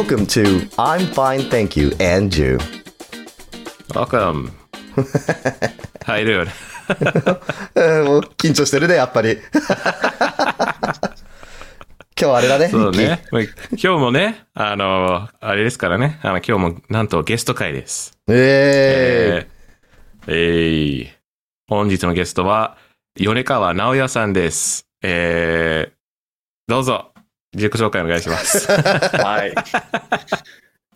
Welcome to I'm fine, thank you, and you. Welcome. How you doing? えーもう緊張してるね、やっぱり。今日はあれだね。そうね。まあ今日もね、あの、あれですからね。あの、今日もなんとゲスト会です。ミッキー。ええー、えー本日のゲストは、米川直也さんです。えー、どうぞ、自己紹介お願いします。はい。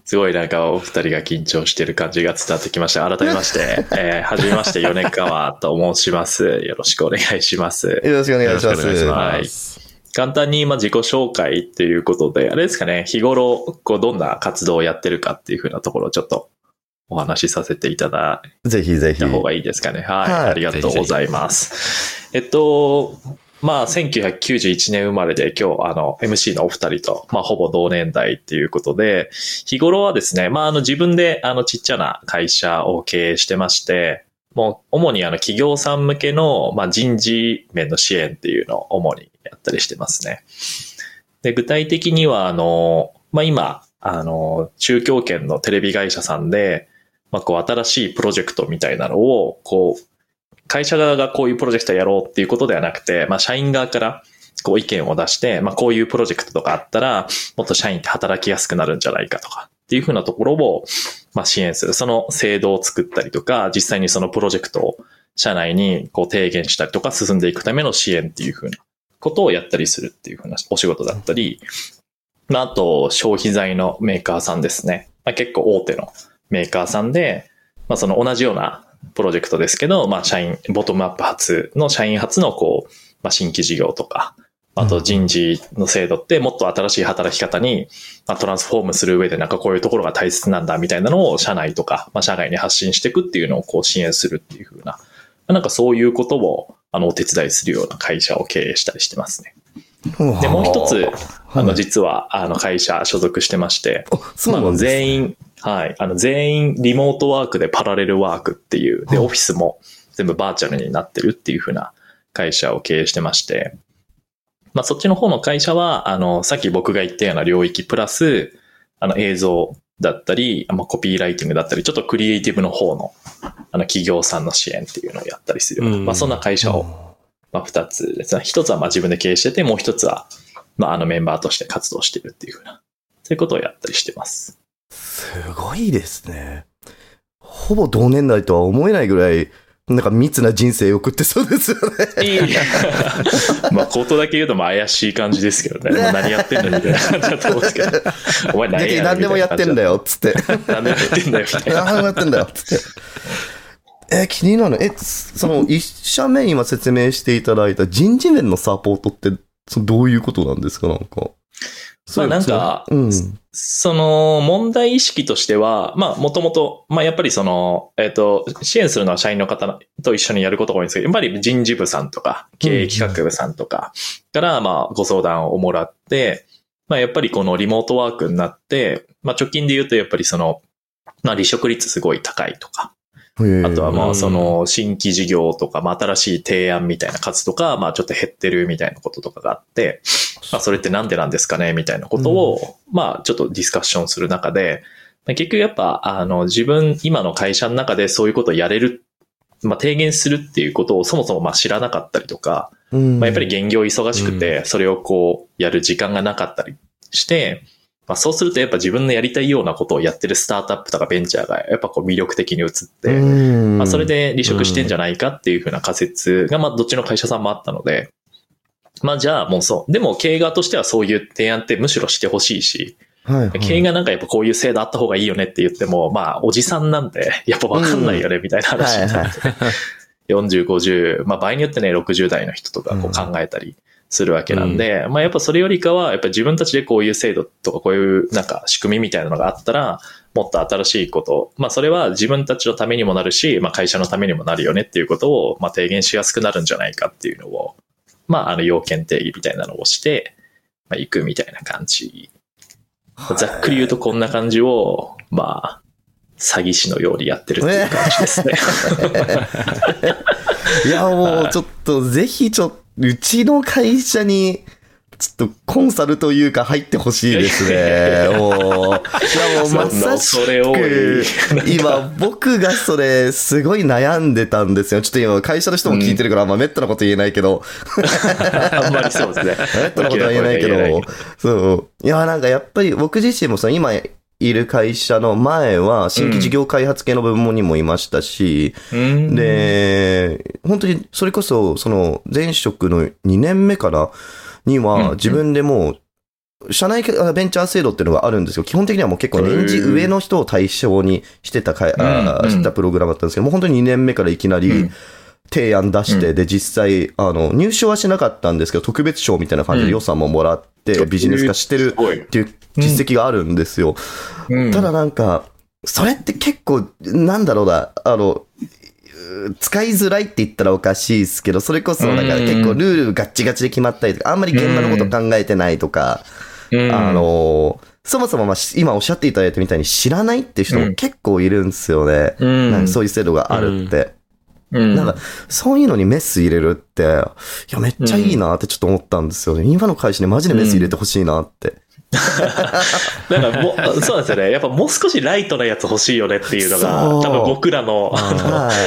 すごいなんかお二人が緊張してる感じが伝わってきました。改めまして、えー、はじめまして、米川と申します。よろしくお願いしますー、。よろしくお願いします。いします。簡単にまあ自己紹介っていうことで、あれですかね、日頃、こう、どんな活動をやってるかっていうふうなところをちょっとお話しさせていただぜひぜひ。いた方がいいですかね。はい。はいありがとうございます。えっと、まあ、1991年生まれで今日、あの、MC のお二人と、まあ、ほぼ同年代っていうことで、日頃はですね、まあ、あの、自分で、あの、ちっちゃな会社を経営してまして、もう、主にあの、企業さん向けの、まあ、人事面の支援っていうのを主にやったりしてますね。で、具体的には、あの、まあ、今、あの、中京圏のテレビ会社さんで、まあ、こう、新しいプロジェクトみたいなのを、こう、会社側がこういうプロジェクトやろうっていうことではなくて、まあ、社員側から、こう意見を出して、まあ、こういうプロジェクトとかあったら、もっと社員って働きやすくなるんじゃないかとか、っていうふうなところを、まあ、支援する。その制度を作ったりとか、実際にそのプロジェクトを社内にこう提言したりとか進んでいくための支援っていうふうなことをやったりするっていうふうなお仕事だったり、まあ、あと、消費財のメーカーさんですね。まあ、結構大手のメーカーさんで、まあ、その同じようなプロジェクトですけど、まあ、社員、ボトムアップ発の社員発のこう、まあ、新規事業とか、あと人事の制度ってもっと新しい働き方に、まあ、トランスフォームする上でなんかこういうところが大切なんだみたいなのを社内とか、まあ、社外に発信していくっていうのをこう支援するっていうふうな、まあなんかそういうことをあのお手伝いするような会社を経営したりしてますね。で、もう一つ、あの実はあの会社所属してまして、まあ。全員、はい。あの、全員リモートワークでパラレルワークっていう、で、はいオフィスも全部バーチャルになってるっていう風な会社を経営してまして、まあ、そっちの方の会社は、あの、さっき僕が言ったような領域プラス、あの、映像だったり、まあ、コピーライティングだったり、ちょっとクリエイティブの方の、あの、企業さんの支援っていうのをやったりするまあ、そんな会社を、まあ、二つですね。一つはまあ自分で経営してて、もう一つは、まあ、あのメンバーとして活動してるっていう風な、そういうことをやったりしてます。すごいですね。ほぼ同年代とは思えないぐらい、なんか密な人生を送ってそうですよね。いい。まあ、ことだけ言うと、まあ、怪しい感じですけどね。まあ、何やってんのみたいな感じだと思うんですけど。お前何やど何でもやってんだよ。よ、つって。何でもやってんだよ、みたいな。何でもやってんだよ、つって。え、気になる。え、その、一社目今説明していただいた人事面のサポートって、そのどういうことなんですかなんか。まあなんかうん。その、問題意識としては、まあ、もともと、まあ、やっぱりその、えっ、と、支援するのは社員の方と一緒にやることが多いんですけど、やっぱり人事部さんとか、経営企画部さんとかから、まあ、ご相談をもらって、まあ、やっぱりこのリモートワークになって、まあ、直近で言うと、やっぱりその、まあ、離職率すごい高いとか、あとはまうんあその新規事業とか、まあ新しい提案みたいな数とか、まあちょっと減ってるみたいなこととかがあって、まあそれってなんでなんですかねみたいなことを、まあちょっとディスカッションする中で、まあ結局やっぱあの自分、今の会社の中でそういうことをやれる、まあ提言するっていうことをそもそもまあ知らなかったりとか、うん、まあやっぱり現業忙しくて、それをこうやる時間がなかったりして、まあそうするとやっぱ自分のやりたいようなことをやってるスタートアップとかベンチャーがやっぱこう魅力的に映って、うん、まあ、それで離職してんじゃないかっていうふうな仮説が、まあ、どっちの会社さんもあったので、まあ、じゃあもうそう。でも、経営側としてはそういう提案ってむしろしてほしいし、はいはい、経営がなんかやっぱこういう制度あった方がいいよねって言っても、まあ、おじさんなんで、やっぱわかんないよね、みたいな話になって、40、50、まあ、場合によってね、60代の人とかこう考えたりするわけなんで、まあ、やっぱそれよりかは、やっぱ自分たちでこういう制度とかこういうなんか仕組みみたいなのがあったら、もっと新しいこと、まあそれは自分たちのためにもなるし、まあ会社のためにもなるよねっていうことを、まあ提言しやすくなるんじゃないかっていうのを、まああの要件定義みたいなのをして、まあ行くみたいな感じ。ざっくり言うとこんな感じを、まあ、詐欺師のようにやってるっていう感じですね。いや、もう、ちょっと、ぜひ、ちょっと、うちの会社に、ちょっとコンサルというか入ってほしいですね。もう。いやもうまさしく、今僕がそれすごい悩んでたんですよ。ちょっと今会社の人も聞いてるから、あんまめったなこと言えないけど、あんまりそうですね。めったなことは言えないけど、そう。いや、なんかやっぱり僕自身もその今いる会社の前は新規事業開発系の部門にもいましたし、うん、で、本当にそれこそその前職の2年目からにうん。は自分でもう、社内ベンチャー制度っていうのがあるんですよ。基本的にはもう結構年次上の人を対象にしてたかい、あうん。ーしてたプログラムだったんですけど、もう本当に2年目からいきなりうん。提案出して、うで、実際、あの、入賞はしなかったんですけど、特別賞みたいな感じで予算ももらって、うんビジネス化してる。っていう実績があるんですよ。うんただなんか、それって結構、なんだろうな、あの、う使いづらいって言ったらおかしいですけど、それこそ、なんかうん結構ルールガッチガチで決まったりとか、あんまり現場のこと考えてないとか、うんあの、そもそもまあし今おっしゃっていただいたみたいに知らないっていう人も結構いるんですよね。うんなんかそういう制度があるって。うんなんか、そういうのにメス入れるって、いや、めっちゃいいなってちょっと思ったんですよね。今の会社にマジでメス入れてほしいなって。なんかもう、そうなんですよね。やっぱもう少しライトなやつ欲しいよねっていうのが、多分僕らの。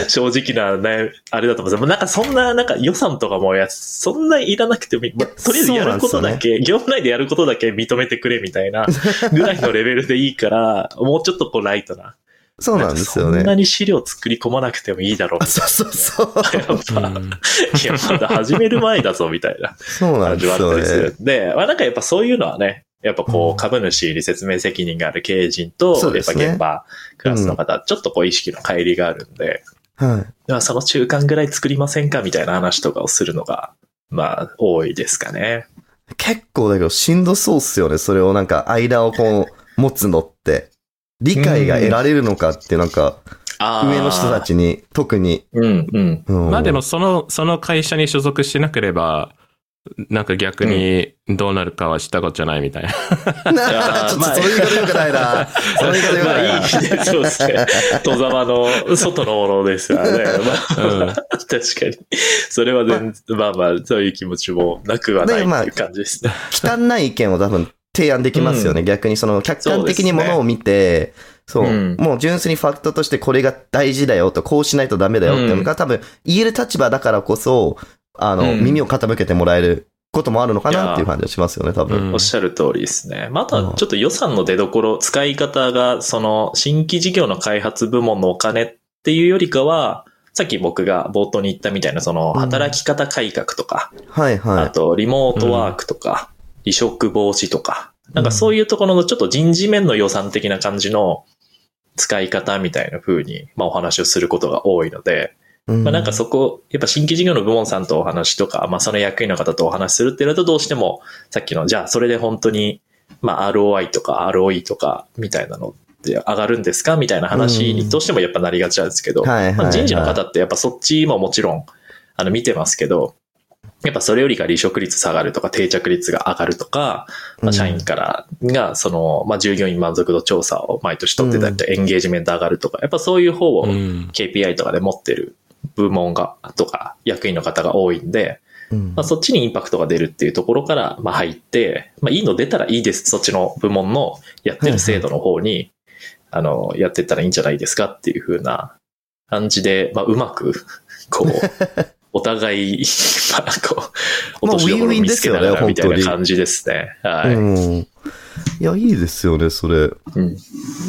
正直なね、あれだと思うんですよ。なんかそんな、なんか予算とかもやつ、そんないらなくてもいい。まあとりあえずやることだけ、業務内でやることだけ認めてくれみたいな、ぐらいのレベルでいいから、もうちょっとこうライトな。そうなんですよそんなね。に資料作り込まなくてもいいだろうあ。そうそうそう。やっぱ、うんいや、まだ始める前だぞ、みたいなそうなんですよねったりする。んで、まあなんかやっぱそういうのはね、やっぱこう株主に説明責任がある経営陣と、やっぱ現場クラスの方、ちょっとこう意識の乖離があるんで、はい。まあその中間ぐらい作りませんかみたいな話とかをするのが、まあ、多いですかね。結構だけどしんどそうっすよね。それをなんか間をこう持つのって。理解が得られるのかってなんか上の人た。ちに特に。うん、うん。うんまあでも、その、その会社に所属してなければ、なんか逆にどうなるかは知ったことじゃないみたいな。ちょっとそういう言い方よくないな。そういう言い方よくまあないな。そうですね。戸沢の外のものですからね。まあ、うん確かに。それは全然、まあまあ、そういう気持ちもなくはないっていう感じですね。汚い意見を多分提案できますよね。逆にその客観的にものを見て、そう,、うんもう純粋にファクトとしてこれが大事だよと、こうしないとダメだよっていうのが多分言える立場だからこそ、あの、うん。耳を傾けてもらえることもあるのかなっていう感じがしますよね、多分。うん。おっしゃる通りですね。まあ、あとはちょっと予算の出所、使い方が、その、新規事業の開発部門のお金っていうよりかは、さっき僕が冒頭に言ったみたいな、その、うん。働き方改革とか、はいはい。あと、リモートワークとか、離職防止とか、なんかそういうところのちょっと人事面の予算的な感じの使い方みたいな風に、まあお話をすることが多いので、うんまあなんかそこ、やっぱ新規事業の部門さんとお話とか、まあその役員の方とお話しするっていうのとどうしても、さっきの、じゃあそれで本当に、まあ ROI とか ROE とかみたいなのって上がるんですかみたいな話にどうしてもやっぱなりがちなんですけど、まあ人事の方ってやっぱそっちももちろん、あの見てますけど、やっぱそれよりか離職率下がるとか定着率が上がるとか、まあ、社員からが、その、まあ、従業員満足度調査を毎年取ってたりとか、エンゲージメント上がるとか、やっぱそういう方をうん。KPI とかで持ってる部門が、とか、役員の方が多いんで、うんまあ、そっちにインパクトが出るっていうところから、まあ、入って、まあ、いいの出たらいいです。そっちの部門のやってる制度の方に、あの、やってったらいいんじゃないですかっていう風な感じで、まあ、うまく、こう、お互い、まあ、こう、まあ落としどころを見つけながウィンウィンですよねらみたい本当にな感じですね。はい。うん。いや、いいですよね、それ。うん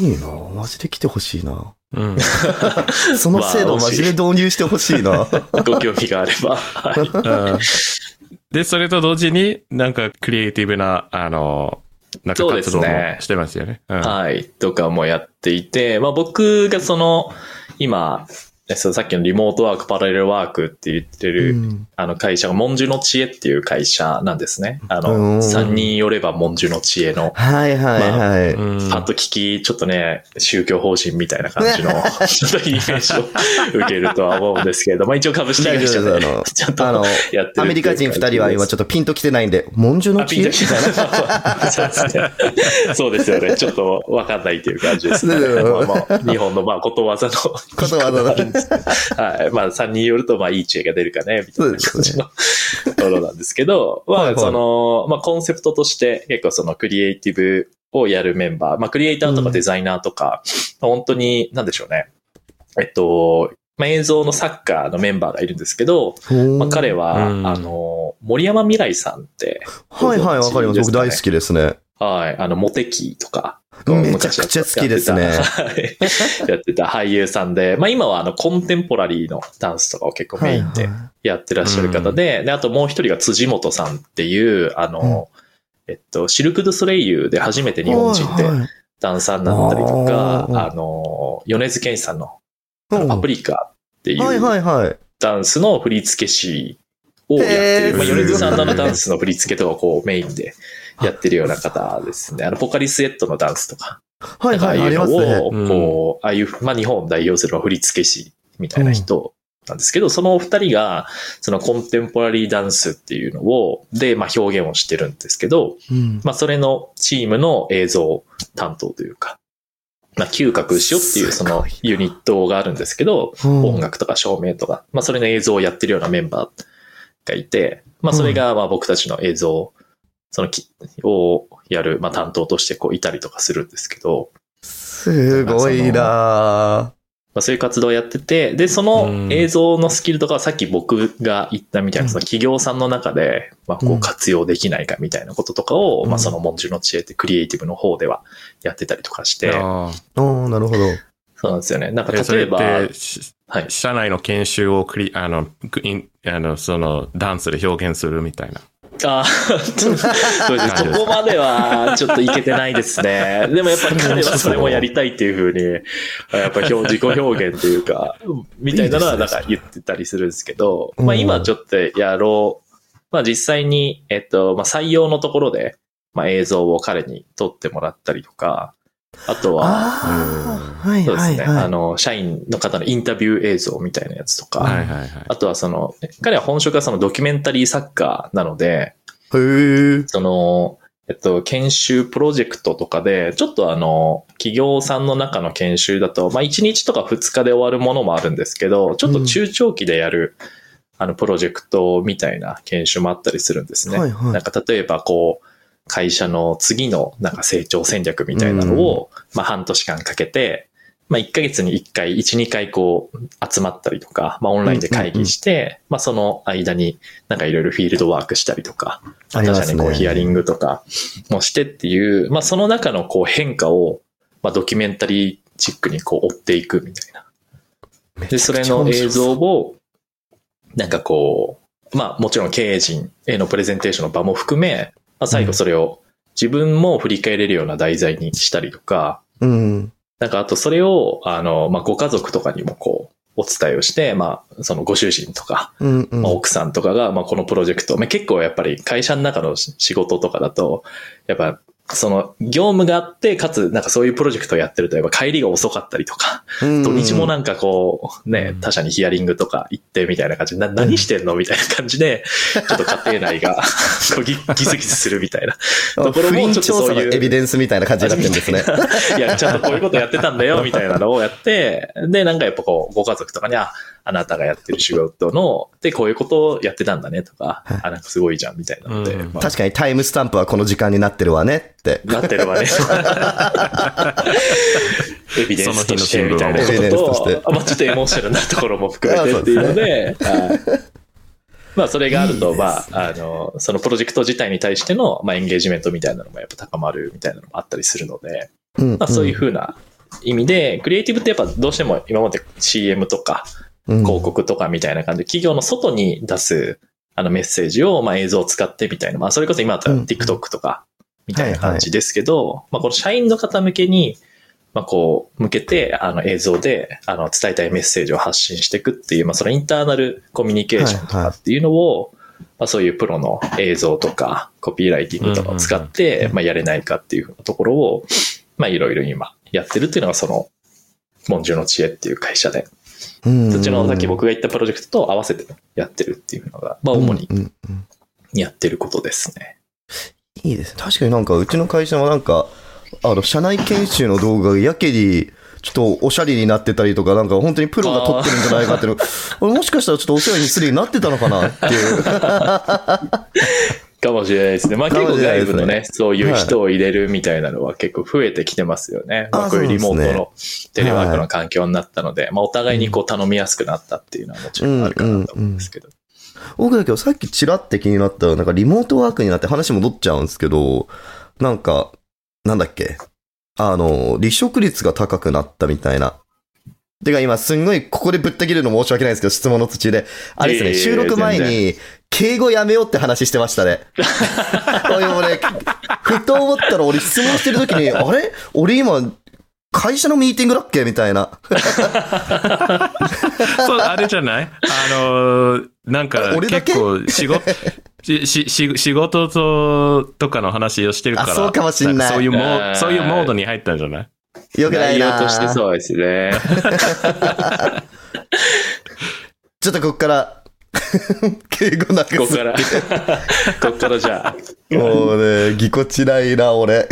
いいなマジで来てほしいな。うん。その制度マジで導入してほしいな。ご興味があれば。で、それと同時に、なんかクリエイティブな、あの、なんか活動もすねしてますよね。うんはい。とかもやっていて、まあ僕がその、今、えそうさっきのリモートワーク、パラレルワークって言ってる、うんあの会社が、文殊の知恵っていう会社なんですね。あうんの、三人寄れば文殊の知恵の。はいはいはい。うんパッと聞き、ちょっとね、宗教法人みたいな感じの、ちょっとイメージを受けるとは思うんですけれど、まあ一応株式会社でちゃんとあのやってるアメリカ人二人は今ちょっとピンと来てないんで、文殊のあ、ピン知恵ときた。そうですね。そうですよね。ちょっとわかんないっていう感じですね。そうまあまあ、日本のまあことわざの。ことわざの はい。まあ、3人によると、まあ、いい知恵が出るかね、みたいな感じのところなんですけど、まあ、はいはいその、まあ、コンセプトとして結構そのクリエイティブをやるメンバー、まあ、クリエイターとかデザイナーとか、本当に、なんでしょうね。えっと、まあ、映像のサッカーのメンバーがいるんですけど、まあ、彼は、うんあの、森山未来さんって、はいはい、わかります。僕大好きですね。はい、あの、モテキとか、めちゃくちゃ好きですね。やってた。はい。やってた。俳優さんで、まあ今はあの、コンテンポラリーのダンスとかを結構メインでやってらっしゃる方で、で、あともう一人が辻本さんっていう、あの、えっと、シルク・ドゥ・ソレイユで初めて日本人でダンサーになったりとか、あの、米津玄師さんのうん。パプリカっていはいう。ダンスの振付師をやってる。まあ、米津さんのダンスの振り付けとかをこうメインでやってるような方ですね。あの、ポカリスエットのダンスとか。はいはい、ああいうのありますね。を、こう、ああいう、まあ、日本を代表する振付師みたいな人なんですけど、そのお二人が、そのコンテンポラリーダンスっていうのを、で、まあ、表現をしてるんですけど、うんまあ、それのチームの映像担当というか、まあ、嗅覚しよっていうそのユニットがあるんですけど、うん音楽とか照明とか、まあそれの映像をやってるようなメンバーがいて、まあそれがまあ僕たちの映像、そのき、をやる、まあ担当としてこういたりとかするんですけど、すごいなまあそういう活動をやってて、で、その映像のスキルとかはさっき僕が言ったみたいな、その企業さんの中で、まあこううん活用できないかみたいなこととかを、うんまあその文殊の知恵ってクリエイティブの方ではやってたりとかして、あああ、なるほど。そうなんですよね。なんか例えば、はい。社内の研修をクリ、あの、クインあの、その、ダンスで表現するみたいな。あーそうですね。そこまではちょっといけてないですね。でもやっぱり彼はそれもやりたいっていうふうに、やっぱ表自己表現というか、みたいなのはなんか言ってたりするんですけど、うんまあ今ちょっとやろう。まあ実際に、えっと、まあ採用のところで、まあ映像を彼に撮ってもらったりとか、あとは、そうですね、はいはい。あの、社員の方のインタビュー映像みたいなやつとか、はいはいはい。あとはその、彼は本職がそのドキュメンタリー作家なので。その、えっと、研修プロジェクトとかで、ちょっとあの、企業さんの中の研修だと、まあ、1日とか2日で終わるものもあるんですけど、ちょっと中長期でやる、あの、プロジェクトみたいな研修もあったりするんですね。はいはいなんか、例えばこう、会社の次のなんか成長戦略みたいなのを、まあ、半年間かけて、まあ、1ヶ月に1回、1、2回こう、集まったりとか、まあ、オンラインで会議して、まあ、その間になんかいろいろフィールドワークしたりとか、あ他社にこうヒアリングとかもしてっていう、まあその中のこう変化を、まあドキュメンタリーチックにこう追っていくみたいな。で、それの映像を、なんかこう、まあもちろん経営陣へのプレゼンテーションの場も含め、まあ最後それを自分も振り返れるような題材にしたりとか、うん。なんかあとそれを、あの、まあご家族とかにもこう、お伝えをして、まあ、そのご主人とか、うんうん。まあ、奥さんとかが、まあ、このプロジェクト、まあ、結構やっぱり会社の中の仕事とかだと、やっぱ、その、業務があって、かつ、なんかそういうプロジェクトをやってると、やっぱ帰りが遅かったりとか、うん土日もなんかこう、ねう、ん他社にヒアリングとか行ってみたいな感じで、な、何してんのみたいな感じで、ちょっと家庭内が、こうギ、ギスギスするみたいなところも、ちょっとそういう。エビデンスみたいな感じになってるんですね。いや、ちゃんとこういうことやってたんだよ、みたいなのをやって、で、なんかやっぱこう、ご家族とかに、あ、あなたがやってる仕事の、で、こういうことをやってたんだねとか、はい。あ、なんかすごいじゃん、みたいなので、うん。まあ。確かにタイムスタンプはこの時間になってるわねって。なってるわね。エビデンスとしてみたいなこととと、まあちょっとエモーショナルなところも含めてっていう ので、はい。まあそれがあると、まあ、あの、そのプロジェクト自体に対しての、まあエンゲージメントみたいなのもやっぱ高まるみたいなのもあったりするので、うん。まあそういうふうな意味で、クリエイティブってやっぱどうしても今まで CM とかうん広告とかみたいな感じで、企業の外に出すあのメッセージを、まあ映像を使ってみたいな、まあそれこそ今だったらうん。TikTok とかみたいな感じですけど、まあこの社員の方向けに、まあこう、向けて、あの映像で、あの伝えたいメッセージを発信していくっていう、まあそのインターナルコミュニケーションとかっていうのを、まあそういうプロの映像とか、コピーライティングとかを使って、まあやれないかっていうところを、まあいろいろ今やってるっていうのがその、文殊の知恵っていう会社で、うんそっちのさっき僕が言ったプロジェクトと合わせてやってるっていうのが、まあ主にやってることですね。いいですね。確かになんかうちの会社はなんか、あの、社内研修の動画がやけにちょっとおしゃれになってたりとか、なんか本当にプロが撮ってるんじゃないかっていうの、俺もしかしたらちょっとお世話にすでになってたのかなっていう。かもしれないですね。まあか結構外部のね、そういう人を入れるみたいなのは結構増えてきてますよね。あまあこういうリモートのテレワークはの環境になったので、まあお互いにこう頼みやすくなったっていうのはもちろんあるかなと思うんですけど。僕だけどさっきチラって気になった、なんかリモートワークになって話戻っちゃうんですけど、なんか、なんだっけ？あの、離職率が高くなったみたいな。てか今すんごいここでぶった切るの申し訳ないですけど、質問の途中で。あれですね、収録前全に、敬語やめようって話してましたね。俺、ふと思ったら俺質問してる時に、あれ？俺今、会社のミーティングだっけ？みたいな。そう、あれじゃない？あのー、なんか俺だけ？結構仕事、ししし仕事ととかの話をしてるから、あそうかもしんない。んかそういうモあー。ーそういうモードに入ったんじゃない？よくない内容なとしてそうですね。ちょっとこっから、敬語なくすここから、ここからじゃあ、もうね、ぎこちないな、俺。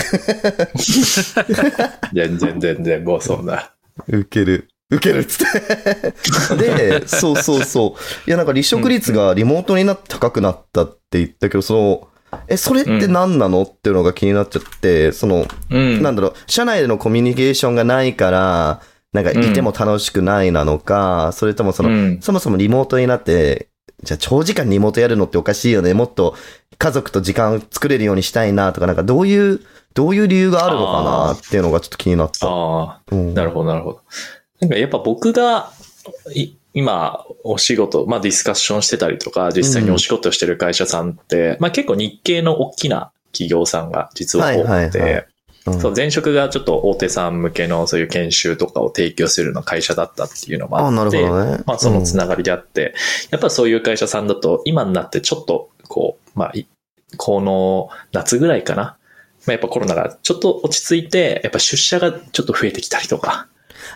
全然全然もうそんな。ウケる。ウケるっつって。で、そうそうそう。いや、なんか離職率がリモートになって高くなったって言ったけど、その、え、それって何なのっていうのが気になっちゃって、その、うん。なんだろう、社内でのコミュニケーションがないから、なんかいても楽しくないなのか、それともその、うんそもそもリモートになって、じゃあ長時間リモートやるのっておかしいよね。もっと家族と時間作れるようにしたいなとか、なんかどういう、どういう理由があるのかなっていうのがちょっと気になった。ああ、うんなるほど、なるほど。なんかやっぱ僕が、い今、お仕事、まあディスカッションしてたりとか、実際にお仕事してる会社さんって、まあ結構日系の大きな企業さんが実は多くて、はいはいはいうんそう、前職がちょっと大手さん向けのそういう研修とかを提供するような会社だったっていうのもあって、ほどね。まあそのつながりであって、やっぱそういう会社さんだと今になってちょっとこう、まあ、いこの夏ぐらいかな。まあ、やっぱコロナがちょっと落ち着いて、やっぱ出社がちょっと増えてきたりとか、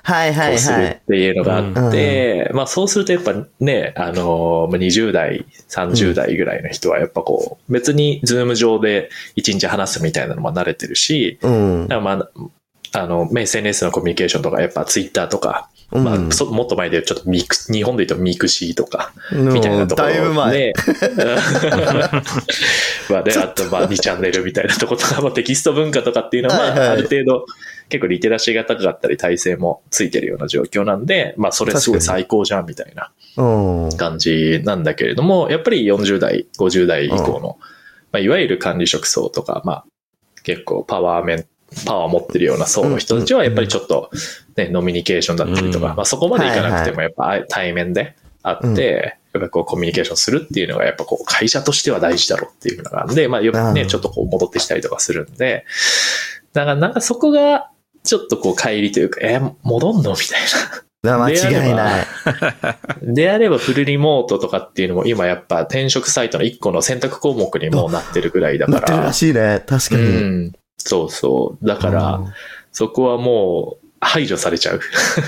はいはいこうするっはい。ていうのがあって、まあそうするとやっぱね、あのー、20代、30代ぐらいの人はやっぱこう、別にズーム上で1日話すみたいなのも慣れてるし、うん。まあ、あの、まあ SNS のコミュニケーションとか、やっぱツイッターとか、うんまあ、そもっと前でちょっとミク、日本で言うと mixi とか、みたいなところだいぶ前。で、まあね、あとまあ2チャンネルみたいなとことか、まあテキスト文化とかっていうのは、まあある程度結構リテラシーが高かったり耐性もついてるような状況なんで、まあそれすごい最高じゃんみたいなうん。感じなんだけれども、やっぱり40代、50代以降の、まあいわゆる管理職層とか、まあ結構パワー面、パワー持ってるような層の人たちはやっぱりちょっとね、ノミニケーションだったりとか、うん。まあそこまでいかなくてもやっぱ対面で会うん。って、やっぱこうコミュニケーションするっていうのがやっぱこう会社としては大事だろうっていうのがあるんで、まあよくね、うん。ちょっとこう戻ってきたりとかするんで、だからなんかそこがちょっとこう帰りというか、えー戻んの？みたいな。な間違いない。であればフルリモートとかっていうのも今やっぱ転職サイトの一個の選択項目にもうなってるぐらいだからなってるら。しいね。確かうに。ん。そうそう。だから、そこはもう排除されちゃう。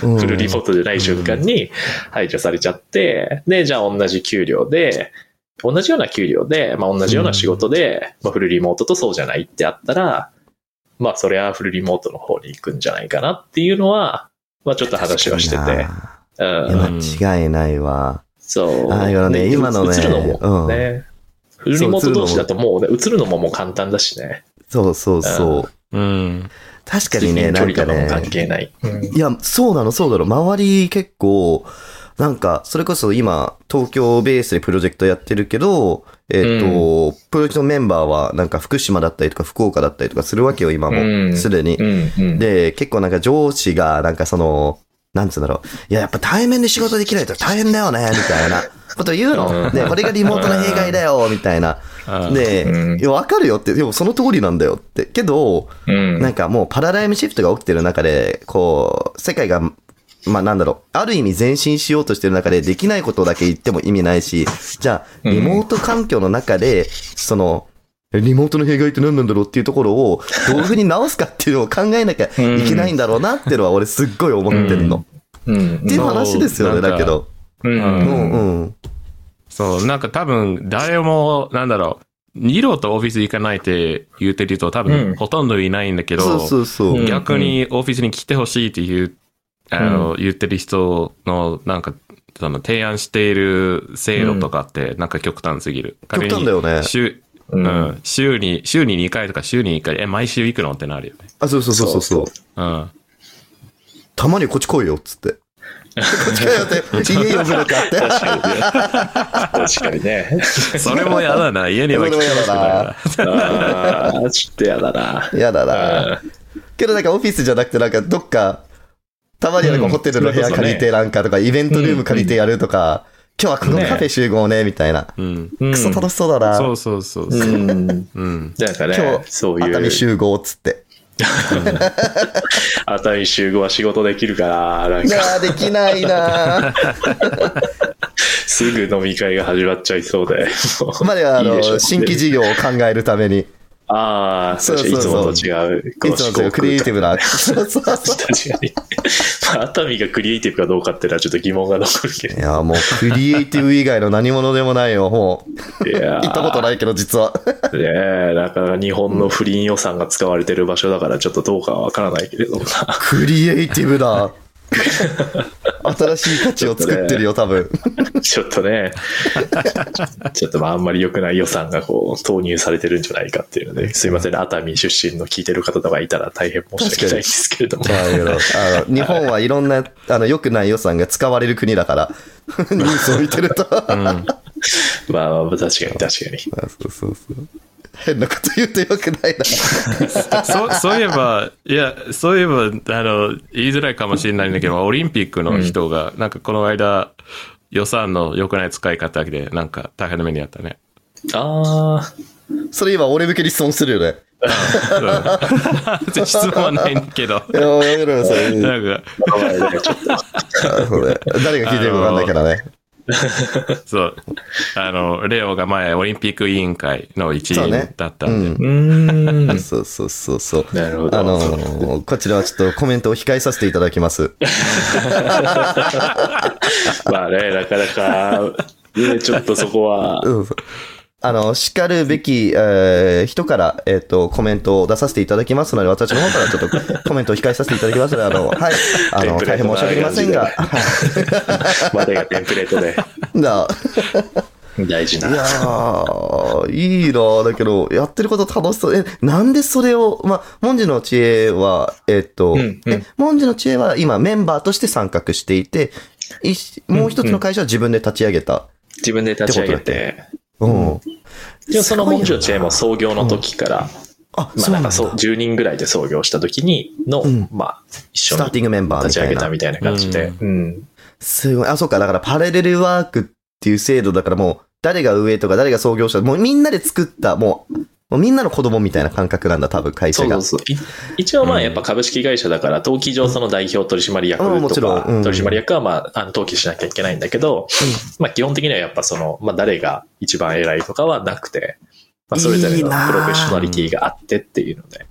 うん、フルリモートじゃない瞬間に排除されちゃって、で、じゃあ同じ給料で、同じような給料で、まあ同じような仕事で、まあフルリモートとそうじゃないってあったら、まあそれはフルリモートの方に行くんじゃないかなっていうのは、まあちょっと話はしてて。いうやん。間違いないわ。そう。ああいうのねで今のね映るのもね。フルリモート同士だともうね、映るのももう簡単だしね。そうそうそう。うん。確かにね、なんかね。関係ない。うんいや、そうなの、そうだろう。周り結構、なんか、それこそ今、東京ベースでプロジェクトやってるけど、えっ、と、プロジェクトのメンバーは、なんか福島だったりとか福岡だったりとかするわけよ、今うも。んすでに。うんうん。で、結構なんか上司が、なんかその、なんつうんだろう。いや、やっぱ対面で仕事できないと大変だよね、みたいな こと言うの？うんね、これがリモートの弊害だよ、みたいな。あで、うんいや、わかるよって、でもその通りなんだよって。けど、うん。なんかもうパラダイムシフトが起きてる中で、こう、世界が、まあなんだろう、ある意味前進しようとしてる中でできないことだけ言っても意味ないし、じゃあ、うんリモート環境の中で、その、リモートの弊害って何なんだろうっていうところを、どういうふうに直すかっていうのを考えなきゃいけないんだろうなっていうのは俺すっごい思ってるの。うん。っていう話ですよね、だけど。うん。ううんんうん。そう、なんか多分、誰も、なんだろう、二度とオフィス行かないって言ってる人多うん分、ほとんどいないんだけど、そうそうそう。うん逆にオフィスに来てほしいって言っあの、言ってる人の、なんか、その提案している制度とかって、なんか極端すぎる。極端だよね週、ううんん、週に、週に2回とか週に1回、え、毎週行くのってなるよね。あ、そうそうそうそうそう。うん。たまにこっち来いよ、っつって。こっち来いよって、家呼ぶのかって。確かにね。確かにね。それも嫌だな。家には来てほしくないな。ああ、ちょっとやだな。やだな。けどなんかオフィスじゃなくてなんかどっか、たまにはホテルの部屋借りてなんかとか、イベントルーム借りてやるとか、今日はこのカフェ集合ね、みたいな。うん。うんクソ楽しそうだな。そうそうそうそう。うん。うん。なんかね今、日、そういう。熱海集合っつって。熱海集合は仕事できるから、なんか、いやー、できないなすぐ飲み会が始まっちゃいそうで。までは、あの、新規事業を考えるために、ああ、そう確かにいつそうもそうと違う。こいつもとクリエイティブな。そうそうそう。確かに。まあ、熱海がクリエイティブかどうかっていうのはちょっと疑問が残るけいや、もうクリエイティブ以外の何者でもないよ、もう。ど。いやー行ったことないけど、実は。ねえ、なかなか日本の不倫予算が使われてる場所だからちょっとどうかはわからないけれどもな。クリエイティブだ。新しい価値を作ってるよ、多分。ちょっとね、ちょっとまああんまり良くない予算がこう投入されてるんじゃないかっていうので、すいませんね、熱海出身の聞いてる方とかいたら大変申し訳ないんですけれども。まあの日本はいろんな、あの、良くない予算が使われる国だから、ニュースを見てると。あまあまあ、確かに確かに。そうそうそう。変なこと言うと良くないな。そう、そういえば、いや、そういえば、あの、言いづらいかもしれないんだけど、オリンピックの人が、なんかこの間、予算の良くない使い方で、なんか大変な目にあったね。ああ、それ今俺向けに質問するよね。うん 質問はないんだけど、いや、やめろよ、それ。なんか、誰が聞いてるかわかんないからね。そう、あの、レオが前、オリンピック委員会の一員だったんで、うーん。そうそうそうそう。なるほど。あのーこちらはちょっとコメントを控えさせていただきます。まあね、なかなか、ね、ちょっとそこは、うんあの、叱るべき、えー人から、えっ、と、コメントを出させていただきますので、私の方からちょっとコメントを控えさせていただきますので、あの、はい。あの、大変テンプレート申し訳ありませんが、な。までがテンプレートで。だ大事な。いやー、いいなだけど、やってること楽しそう。え、なんでそれを、まあ、文字の知恵は、えっ、と、うんうん。え、文字の知恵は今メンバーとして参画していて、いしもう一つの会社は自分で立ち上げた。自分で立ち上げて、うん。その文字の知恵もす創業の時から、あ、まあそうなんかそう、10人ぐらいで創業した時にの、うんまあ、一緒にスターティングメンバーみ立ち。上げたみたいな感じで。うん。すごい。あ、そうか。だからパラレルワークっていう制度だからもう、誰が上とか誰が創業者、もうみんなで作った、もうみんなの子供みたいな感覚なんだ、多分会社が。そうそうそう。い一応まあやっぱ株式会社だから、登記上その代表取締役とか、ろんうん取締役はまあ、あの登記しなきゃいけないんだけど、まあ基本的にはやっぱその、まあ誰が一番偉いとかはなくて、まあそれぞれのプロフェッショナリティがあってっていうので。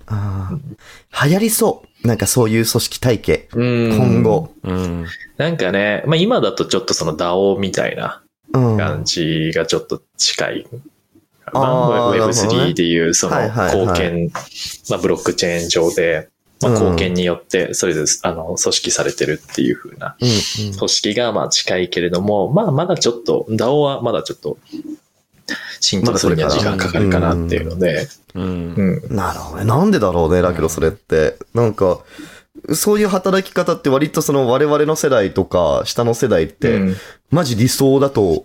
流行りそう。なんかそういう組織体系。今今。後。うん。なんかね、まあ今だとちょっとその DAO みたいなうん。感じがちょっと近い。あーなるほどね。Web3 でいうその貢献、まあブロックチェーン上で、まあうん。貢献によってそれぞれあの組織されてるっていう風な組織がまあ近いけれども、まあまだちょっと、DAO はまだちょっと浸透するには時間かかるかなっていうので。なるほどね。なんでだろうね、だけどそれって。なんか、そういう働き方って割とその我々の世代とか下の世代って、うん。マジ理想だと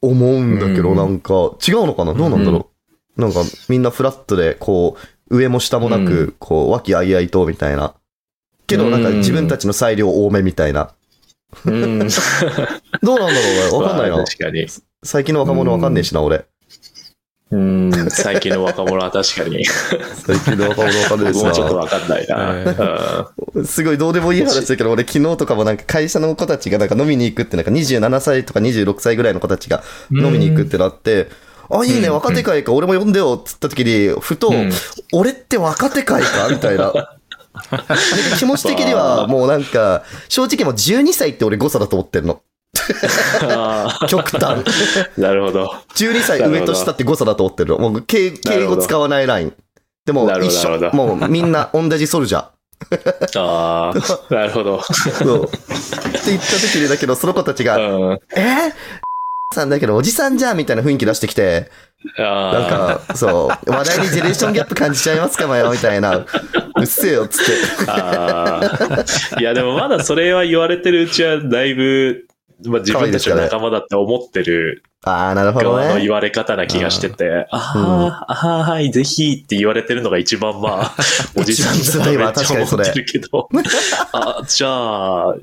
思うんだけど、うんなんか違うのかな？どうなんだろう、なんかみんなフラットで、こう、上も下もなく、うんこう、和気あいあいとみたいな。けどなんか自分たちの裁量多めみたいな。うん。どうなんだろう？ね。わかんない まあな。確かに。最近の若者わかんねえしな、俺。うん。最近の若者は確かに。最近の若者わかんねえし僕もちょっとな。わかんないな。うんすごいどうでもいい話だけど、俺昨日とかもなんか会社の子たちがなんか飲みに行くって、なんか27歳とか26歳ぐらいの子たちが飲みに行くってなって、あ、いいね、うん若手会か、俺も呼んでよっつった時に、ふと、うん俺って若手会か？みたいな。気持ち的にはもうなんか、正直もう12歳って俺誤差だと思ってるの。あ 極端。ー なるほど。12歳上と下って誤差だと思ってるの。もう敬敬語使わないライン。でも一緒。もうみんな同じソルジャー。ああ、なるほど。そう。って言った時にだけど、その子たちが、うん。え？ーさんだけど、おじさんじゃんみたいな雰囲気出してきて、あなんか、そう、話題にジェネレーションギャップ感じちゃいますかもよ、みたいな。うっせえよ、つって。いや、でもまだそれは言われてるうちは、だいぶ、まあ、自分たちの仲間だって思ってるああ、なるほどね。側の言われ方な気がしてて、ああ、ああ、はい、ぜひって言われてるのが一番まあ、おじさんだとめっちゃ思ってるけど、あじゃあ、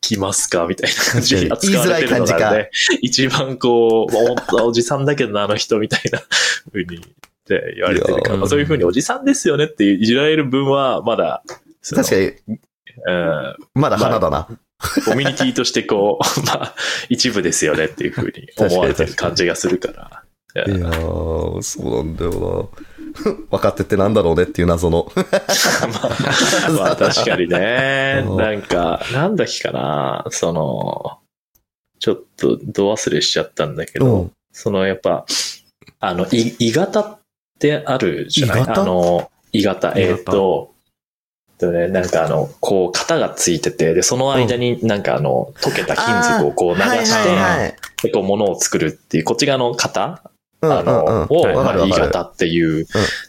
来ますかみたいな感じで扱われてるの言いづらい感がね、一番こう、おおじさんだけどな、あの人みたいな 風にって言われてるから、そういう風におじさんですよねっていじられる分は、まだ、確かに、うん、まだ花だな。コミュニティとしてこう、まあ、一部ですよねっていう風に思われてる 感じがするから。いやー、そうなんだよな。分かってってなんだろうねっていう謎の。まあ、まあ確かにね。うんなんか、なんだっけかな。その、ちょっと、ど忘れしちゃったんだけど、うんそのやっぱ、あの、い、鋳型ってあるじゃない？あの、鋳型、えっ、と、でね、なんかあの、こう、型がついてて、で、その間になんかあの、溶けた金属をこう流して、はいはいはい。でこう、物を作るっていう、こっち側の型うんあの、うんうん。を、はいまあ、わかるわかる。鋳型っていう、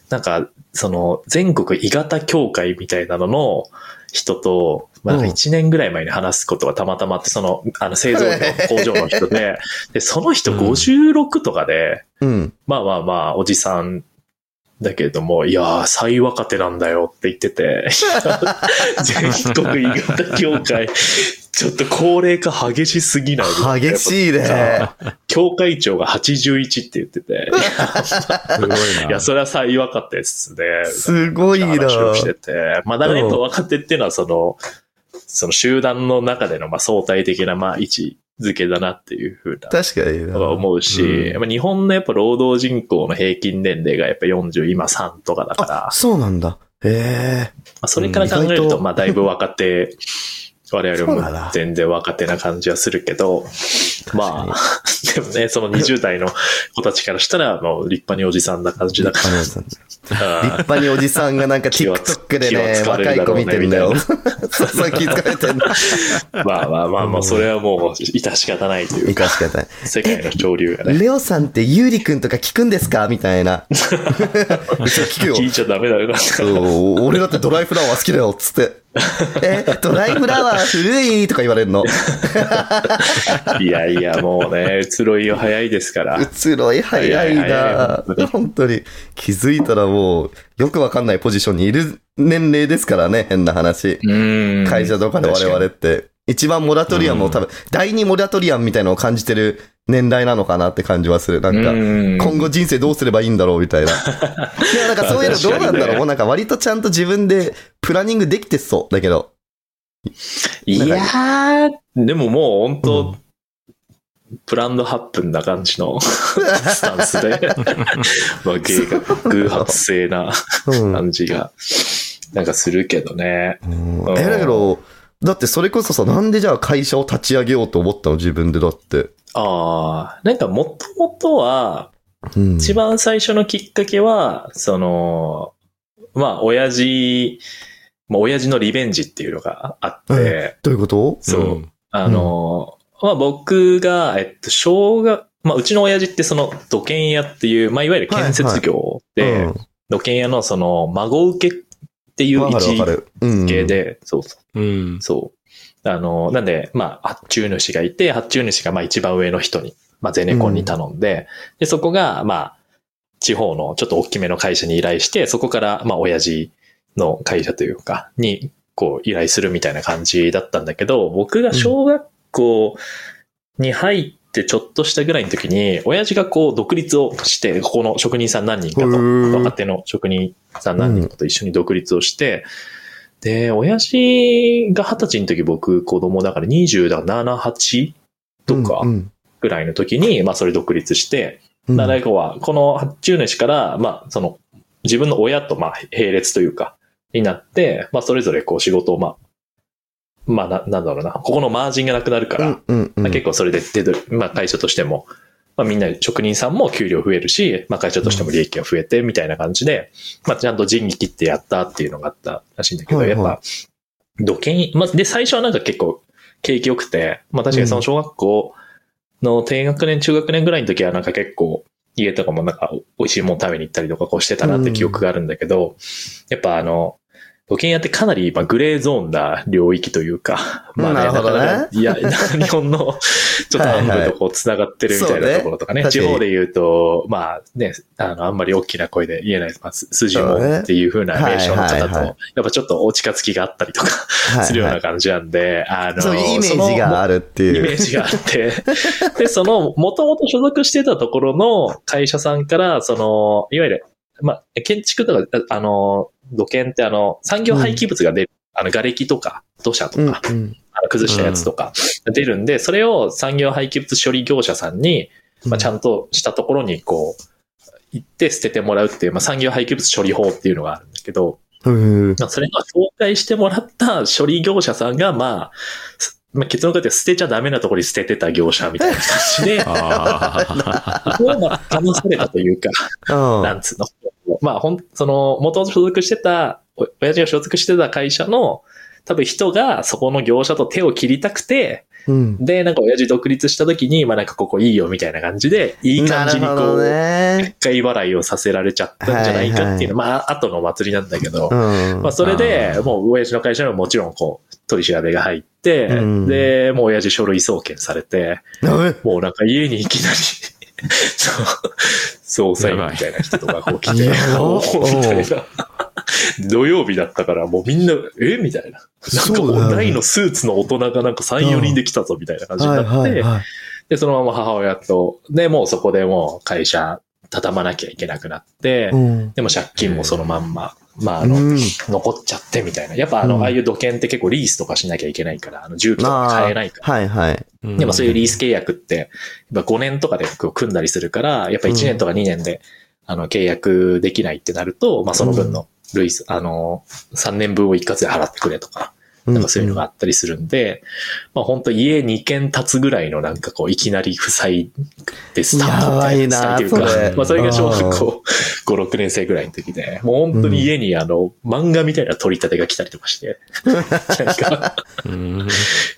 なんか、その、全国鋳型協会みたいなのの人と、まあ、うん。1年ぐらい前に話すことがたまたまあって、その、あの、製造業の工場の人で、で、その人うん56とかで、うん。まあまあまあ、おじさんだけれども、いやー、最若手なんだよって言ってて、全国鋳型協会、ちょっと高齢化激しすぎない激しいね。協会長が81って言ってて、すごいな。いや、それは最若手ですね。すごいな。話をしてて。まあ、だからやっぱ若手っていうのは、その、その集団の中での、まあ、相対的な、まあ、位置づけだなっていうふうな。確かにな。思うし、うんやっぱ日本のやっぱ労働人口の平均年齢がやっぱ40、今3とかだから、あ、そうなんだ。へえ。まあ、それから考えるとまあ、だいぶ若手、我々も全然若手な感じはするけど、まあ、でもね、その20代の子たちからしたら、もう立派におじさんな感じだから。立派におじさんがなんか TikTok でね、若い子見てんだよみ。そうそう、気づかれてんだ。まあまあまあまあ、それはもう、致し方ないといういか、かしかない。世界の潮流がね。レオさんってユーリくんとか聞くんですか？みたいな。聞くよ。聞いちゃダメだよな。そう、俺だってドライフラワー好きだよ、つって。え、ドライフラワー古いとか言われるの？いやいや、もうね、移ろいは早いですから。移ろい早いない本当に。気づいたらもう、よくわかんないポジションにいる年齢ですからね、変な話。うん会社とかで我々って。一番モラトリアムを多分、第二モラトリアムみたいなのを感じてる年代なのかなって感じはする。なんか、うん今後人生どうすればいいんだろうみたいな。でもなんかそういうのどうなんだろうもうなんか割とちゃんと自分でプランニングできてそう。だけど。いやー、でももう本当、うんプランドハップンな感じの スタンスで、まあ、計画、偶発性なうん。感じが、なんかするけどね。うんうんえ、だけど、だってそれこそさ、なんでじゃあ会社を立ち上げようと思ったの？自分でだって。ああ、なんかもともとは、うん。一番最初のきっかけは、その、まあ、親父、まあ、親父のリベンジっていうのがあって、どういうこと？そう、うん。あの、まあ、僕が、えっと、小学、まあ、うちの親父ってその土建屋っていう、まあ、いわゆる建設業で、うん。土建屋のその孫受けっていう位置る。うん。系で、そうそう。うん。そう。あの、なんで、まあ、発注主がいて、発注主がまあ一番上の人に、まあ、ゼネコンに頼んで、で、そこが、まあ、地方のちょっと大きめの会社に依頼して、そこから、まあ、親父の会社というか、に、こう、依頼するみたいな感じだったんだけど、僕が小学校に入ってちょっとしたぐらいの時に、親父がこう、独立をして、ここの職人さん何人かと、若手の職人さん何人かと一緒に独立をして、で、親父が二十歳の時僕子供だから27、8とかうんぐらいの時に、まあそれ独立して、うん。だから要は、この発注主から、まあその自分の親とまあ並列というか、になって、まあそれぞれこう仕事をまあ、まあな、なんだろうな、ここのマージンがなくなるから、うんうんうん。まあ結構それで手取り、まあ会社としても、まあみんな職人さんも給料増えるし、まあ会社としても利益が増えてみたいな感じで、まあちゃんと仁義切ってやったっていうのがあったらしいんだけど、はいはい。やっぱ、土建、まあで最初はなんか結構景気良くて、まあ確かにその小学校の低学年、中学年ぐらいの時はなんか結構家とかもなんか美味しいもの食べに行ったりとかこうしてたなって記憶があるんだけど、やっぱあの、土建屋ってかなり、まあ、グレーゾーンな領域というか、まあね、なるほどね。なかなかいや、日本のちょっと半分とこう繋がってるみたいなところとかね、はいはい。ね。地方で言うと、まあね、あの、あんまり大きな声で言えない、まあ、す筋もっていう風な名称の方と、やっぱちょっとお近づきがあったりとかはいするような感じなんで、あの、そういうイメージがあるっていう。イメージがあって、で、その、もともと所属してたところの会社さんから、その、いわゆる、まあ、建築とか、ああの、土建ってあの、産業廃棄物が出る、あの、瓦礫とか、土砂とうんか、うん。あの崩したやつとか出るんで、それを産業廃棄物処理業者さんに、まあ、ちゃんとしたところにこう、行って捨ててもらうっていう、まあ、産業廃棄物処理法っていうのがあるんだけど、それの紹介してもらった処理業者さんが、まあ、すまあ、結論から言って捨てちゃダメなところに捨ててた業者みたいな感じで、あ そこをまあ騙されたというか、うん なんつうの。まあ、ほん、その、元々所属してた、お親父が所属してた会社の、多分人がそこの業者と手を切りたくて、うん。で、なんか親父独立した時に、まあなんかここいいよみたいな感じで、いい感じにこう、ね。一回払いをさせられちゃったんじゃないかっていうの、まあ後のお祭りなんだけど、うん。まあそれで、もう親父の会社にももちろんこう、取り調べが入って、うんで、もう親父書類送検されて、え？もうなんか家にいきなり、そう、捜査員みたいな人とかこう来て、みたいな。土曜日だったからもうみんな、え？みたいな。なんかそう大のスーツの大人がなんか3、4人で来たぞみたいな感じにはいなって。で、そのまま母親と、で、もうそこでもう会社畳まなきゃいけなくなって、うん。でも借金もそのまんま、まああの、うん残っちゃってみたいな。やっぱあの、うんああいう土建って結構リースとかしなきゃいけないから、あの、住居とか買えないから。はいはい。ーでもそういうリース契約って、やっぱ5年とかでこう組んだりするから、やっぱ1年とか2年で、あの、契約できないってなると、まあその分のルイス、あの、3年分を一括で払ってくれとか、なんかそういうのがあったりするんで、まあ本当家2軒建つぐらいのなんかこう、いきなり負債でスタートやばいなスタートっていそれまあそれが小学校5、6年生ぐらいの時で、もう本当に家にあの、漫画みたいな取り立てが来たりとかして、なんか、うん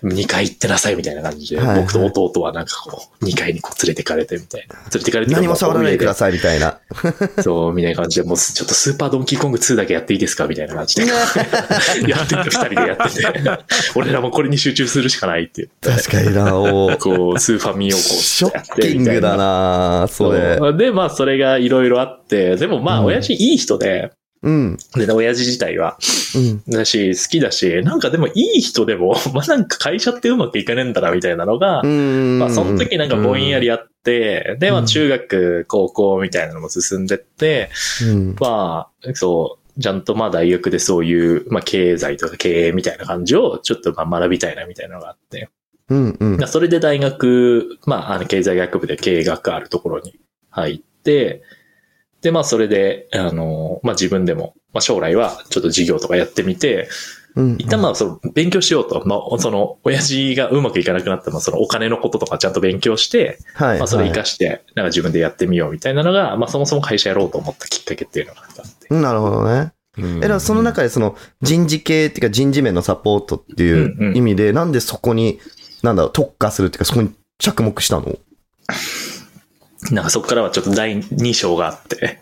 2階行ってなさいみたいな感じで、僕と弟はなんかこう、2階にこう連れてかれてみたいな。連れてかれて何も触らないでくだささいみたいな。い。そう、みたいな感じで、もうちょっとスーパードンキーコング2だけやっていいですかみたいな感じで。やってて、2人でやってて。俺らもこれに集中するしかないって言って。確かにな、おー こう、スーファミをこう、ショやってッキングだなそれ。そうで、まあ、それがいろいろあって、でもまあ、うん親父いい人で、うん。で、親父自体は、うん。だし、好きだし、なんかでもいい人でも、まあなんか会社ってうまくいかねえんだな、みたいなのが、うん。まあ、その時なんかぼんやりあって、で、まあ、うん中学、高校みたいなのも進んでって、うん。まあ、そう、ちゃんとまあ大学でそういう、まあ経済とか経営みたいな感じをちょっとまあ学びたいなみたいなのがあって、うん。うん。まあそれで大学、まああの経済学部で経営学あるところに入って、で、まあそれで、あの、まあ自分でも、まあ将来はちょっと事業とかやってみて、うん。一旦まあその勉強しようと、まあその親父がうまくいかなくなったら、まあそのお金のこととかちゃんと勉強して、はい。まあそれ活はかして、なんか自分でやってみようみたいなのが、まあそもそも会社やろうと思ったきっかけっていうのがあって。いなるほどね。うんえ、だからその中でその人事系っていうか人事面のサポートっていんううん意味で、なんでそこに、なんだろう、特化するっていうか、そこに着目したの？なんかそこからはちょっと第2章があって、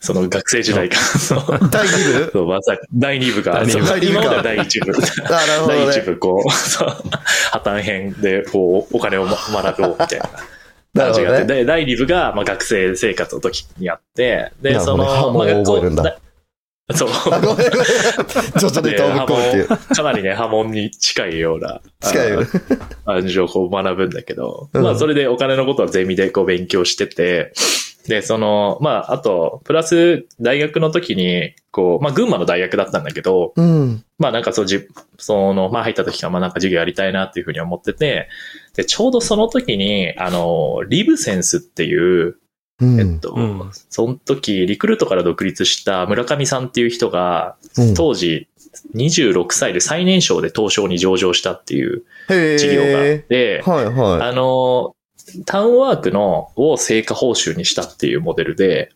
その学生時代から、そう。第2部？そう、まさ第2部が、今までは第1部。第1ね。部、こう、そう、破綻編で、こう、お金をま学ぼうみたいな。なるほどね感じがあって、で、第2部が、まあ、学生生活の時にあって、で、その、まあ、学校そう。あ、ごめんごめん。ちょっとね、飛ぶっていう。かなりね、波紋に近いような、近いよあの感じをこう学ぶんだけど、うんまあそれでお金のことはゼミでこう勉強してて、で、その、まああと、プラス大学の時に、こう、まあ群馬の大学だったんだけど、うん。まあなんかそうじ、その、まあ入った時からまあなんか授業やりたいなっていうふうに思ってて、で、ちょうどその時に、あの、リブセンスっていう、うん。えっと、うんその時、リクルートから独立した村上さんっていう人が、うん当時、26歳で最年少で東証に上場したっていうへ事業があっえ。て、はいはあの、タウンワークのを成果報酬にしたっていうモデルで、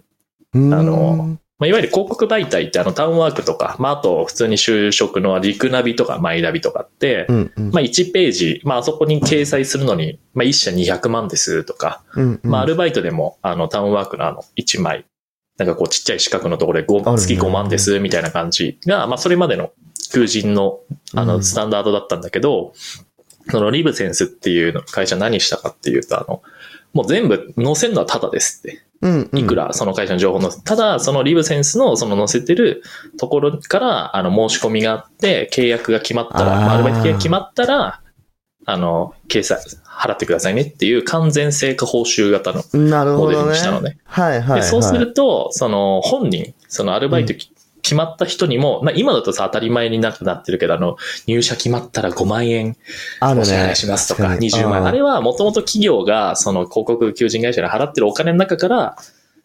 ああの、まあ、いわゆる広告媒体ってあのタウンワークとか、まあ、あと普通に就職のリクナビとかマイナビとかって、うんうんまあ、1ページ、まあ、あそこに掲載するのに、まあ、1社200万ですとか、うんうんまあ、アルバイトでも、あの、タウンワークのあの、1枚、なんかこう、ちっちゃい四角のところでごあるね月5万です、みたいな感じが、まあ、それまでの求人の、あの、うんスタンダードだったんだけど、そのリブセンスっていうの会社何したかっていうと、あの、もう全部載せるのはタダですって。うんうんいくらその会社の情報の、ただそのリブセンスのその載せてるところから、あの、申し込みがあって、契約が決まったら、アルバイト契約決まったら、あの、掲載、払ってくださいねっていう完全成果報酬型の。なるほどモデルにね。したのねはいはい、はい。でそうすると、その本人、そのアルバイトき、決まった人にも、まあ今だとさ当たり前になくなってるけど、あの、入社決まったら5万円。お支払いしますとか、確に20万円。あれはもともと企業が、その広告求人会社に払ってるお金の中から、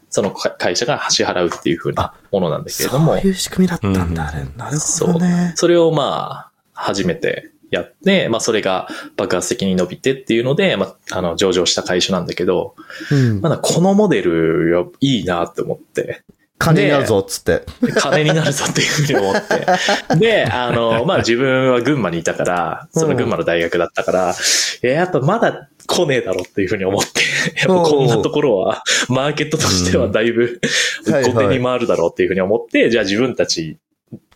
その会社が支払うっていう風なものなんだけれどもそう、いう仕組みだったんだ、あれ。なるほどね。それをまあ、初めてやって、まあそれが爆発的に伸びてっていうので、まあ、あの、上場した会社なんだけど、うんまだこのモデルいいなって思って、金になるぞ、っつって。金になるぞっていうふうに思って。で、あの、まあ自分は群馬にいたから、その群馬の大学だったから、いや、やっぱまだ来ねえだろっていうふうに思って、やっぱこんなところは、マーケットとしてはだいぶうんはいはい。後手に回るだろうっていうふうに思って、じゃあ自分たち、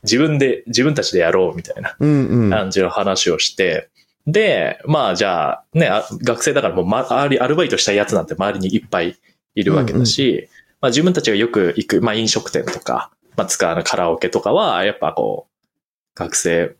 自分で、自分たちでやろうみたいなうんうん。感じの話をして、で、まあじゃあね、あ学生だからもう、ま、アルバイトしたいやつなんて周りにいっぱいいるわけだし、まあ自分たちがよく行く、まあ飲食店とか、まあ使うカラオケとかは、やっぱこう、学生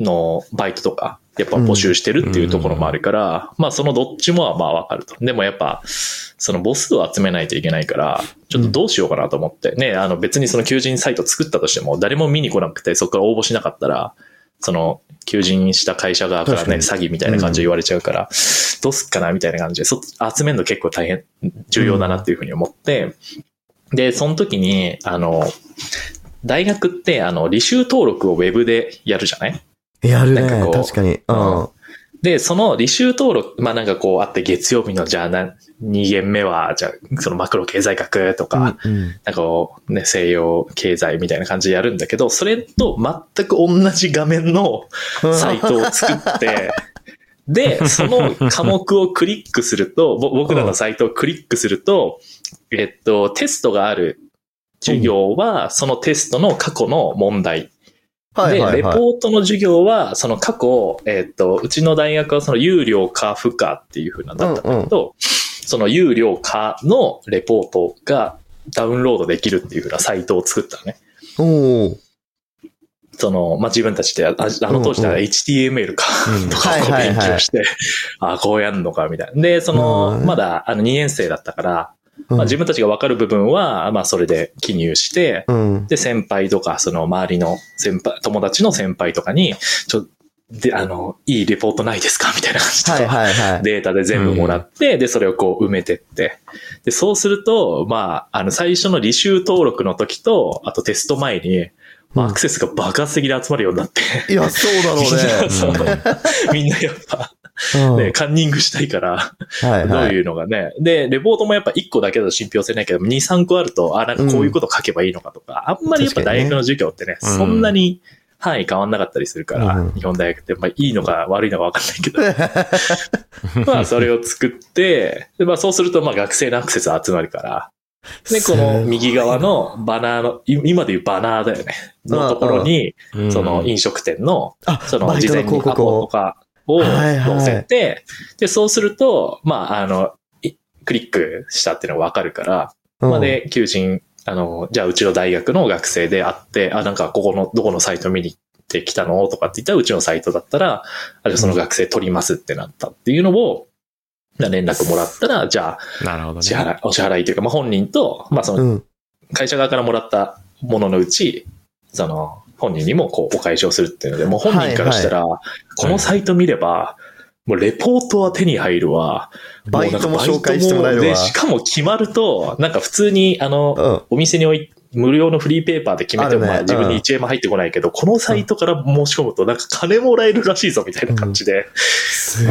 のバイトとか、やっぱ募集してるっていうところもあるから、まあそのどっちもはまあわかると。でもやっぱ、その母数を集めないといけないから、ちょっとどうしようかなと思って、ね、あの別にその求人サイト作ったとしても、誰も見に来なくて、そこから応募しなかったら、その、求人した会社側からね、詐欺みたいな感じで言われちゃうから、どうすっかなみたいな感じで、そ集めるの結構大変、重要だなっていうふうに思って、で、その時に、あの、大学って、あの、履修登録をウェブでやるじゃない？やるねなんかこ。う確かに。うん。で、その履修登録、まあなんかこうあって月曜日のじゃあな2限目は、じゃあそのマクロ経済学とか、うんなんかこうね、西洋経済みたいな感じでやるんだけど、それと全く同じ画面のサイトを作って、で、その科目をクリックすると、ぼ僕らのサイトをクリックすると、えっと、テストがある授業は、そのテストの過去の問題。で、はいはいはい。レポートの授業は、その過去、えっ、と、うちの大学はその有料か不可っていう風なんだったんだけど、その有料かのレポートがダウンロードできるっていう風なサイトを作ったのね。おーその、まあ、自分たちで、ああの当時ではうん HTML か、うんとか勉強して、あこうやんのか、みたいな。で、その、うんまだ、あの、2年生だったから、うんまあ、自分たちがわかる部分は、まあ、それで記入して、うん。で、先輩とか、その周りの先輩、友達の先輩とかに、ちょ、で、あの、いいレポートないですか？みたいな感じとか、はいはいはい。データで全部もらって、で、それをこう埋めてって。で、そうすると、まあ、あの、最初の履修登録の時と、あとテスト前に、まあ、うんアクセスが爆発的に集まるようになって、いや、そうだろうね。みんなやっぱ、うんね、カンニングしたいから、どうはい。うのがね。で、レポートもやっぱ1個だけだと信憑性ないけど、2、3個あると、あ、なんかこういうこと書けばいいのかとか、あんまりやっぱ大学の授業ってね、そんなに範囲変わんなかったりするから、うん。日本大学って、まあいいのか悪いのかわかんないけど、まあそれを作って、でまあそうするとまあ学生のアクセス集まるから、で、この右側のバナーの、い今でいうバナーだよね、のところに、うん。その飲食店の、あ、その事前にアポ広告をとかをはいはい載せて、で、そうすると、まあ、あの、いクリックしたっていうのがわかるから、うんまあ、で、求人、あの、じゃあうちの大学の学生であって、あ、なんかここの、どこのサイト見に行ってきたのとかって言ったらうちのサイトだったら、あ、じゃあその学生取りますってなったっていうのを、連絡もらったら、じゃあ、なるほどね。支払い、お支払いというか、まあ本人と、まあそのうん。会社側からもらったもののうち、その、本人にもこうお返しをするっていうので、もう本人からしたら、このサイト見れば、もうレポートは手に入るわ。バイトも紹介してもらえるわで、しかも決まると、なんか普通に、あの、うん。お店に置い無料のフリーペーパーで決めても、ねまあ自分にうん1円も入ってこないけど、このサイトから申し込むとなんか金もらえるらしいぞみたいな感じで、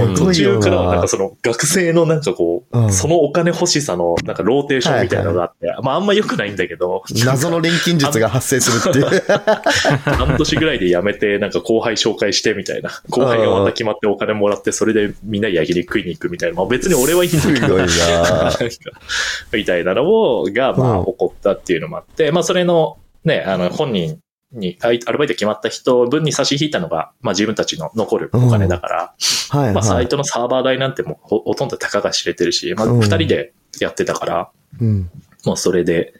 う途ごいよ中からはなんなか。その学生のなんかこう、うんそのお金欲しさのなんかローテーションみたいなのがあって、まああんま良くないんだけど、謎の錬金術が発生するっていう。半年ぐらいで辞めて、なんか後輩紹介してみたいな。後輩がまた決まってお金もらって、それでみんな焼肉食いに行くみたいな。まあ別に俺はいいんだけど。みたいなのを、が、まあうん起こったっていうのもあって、まあそれの、ね、あの、本人に、アルバイト決まった人分に差し引いたのが、まあ自分たちの残るお金だから、はいまあサはい。イトのサーバー代なんてもうほほとんどたかが知れてるし、まあうん二人でやってたから、うん。もうそれで、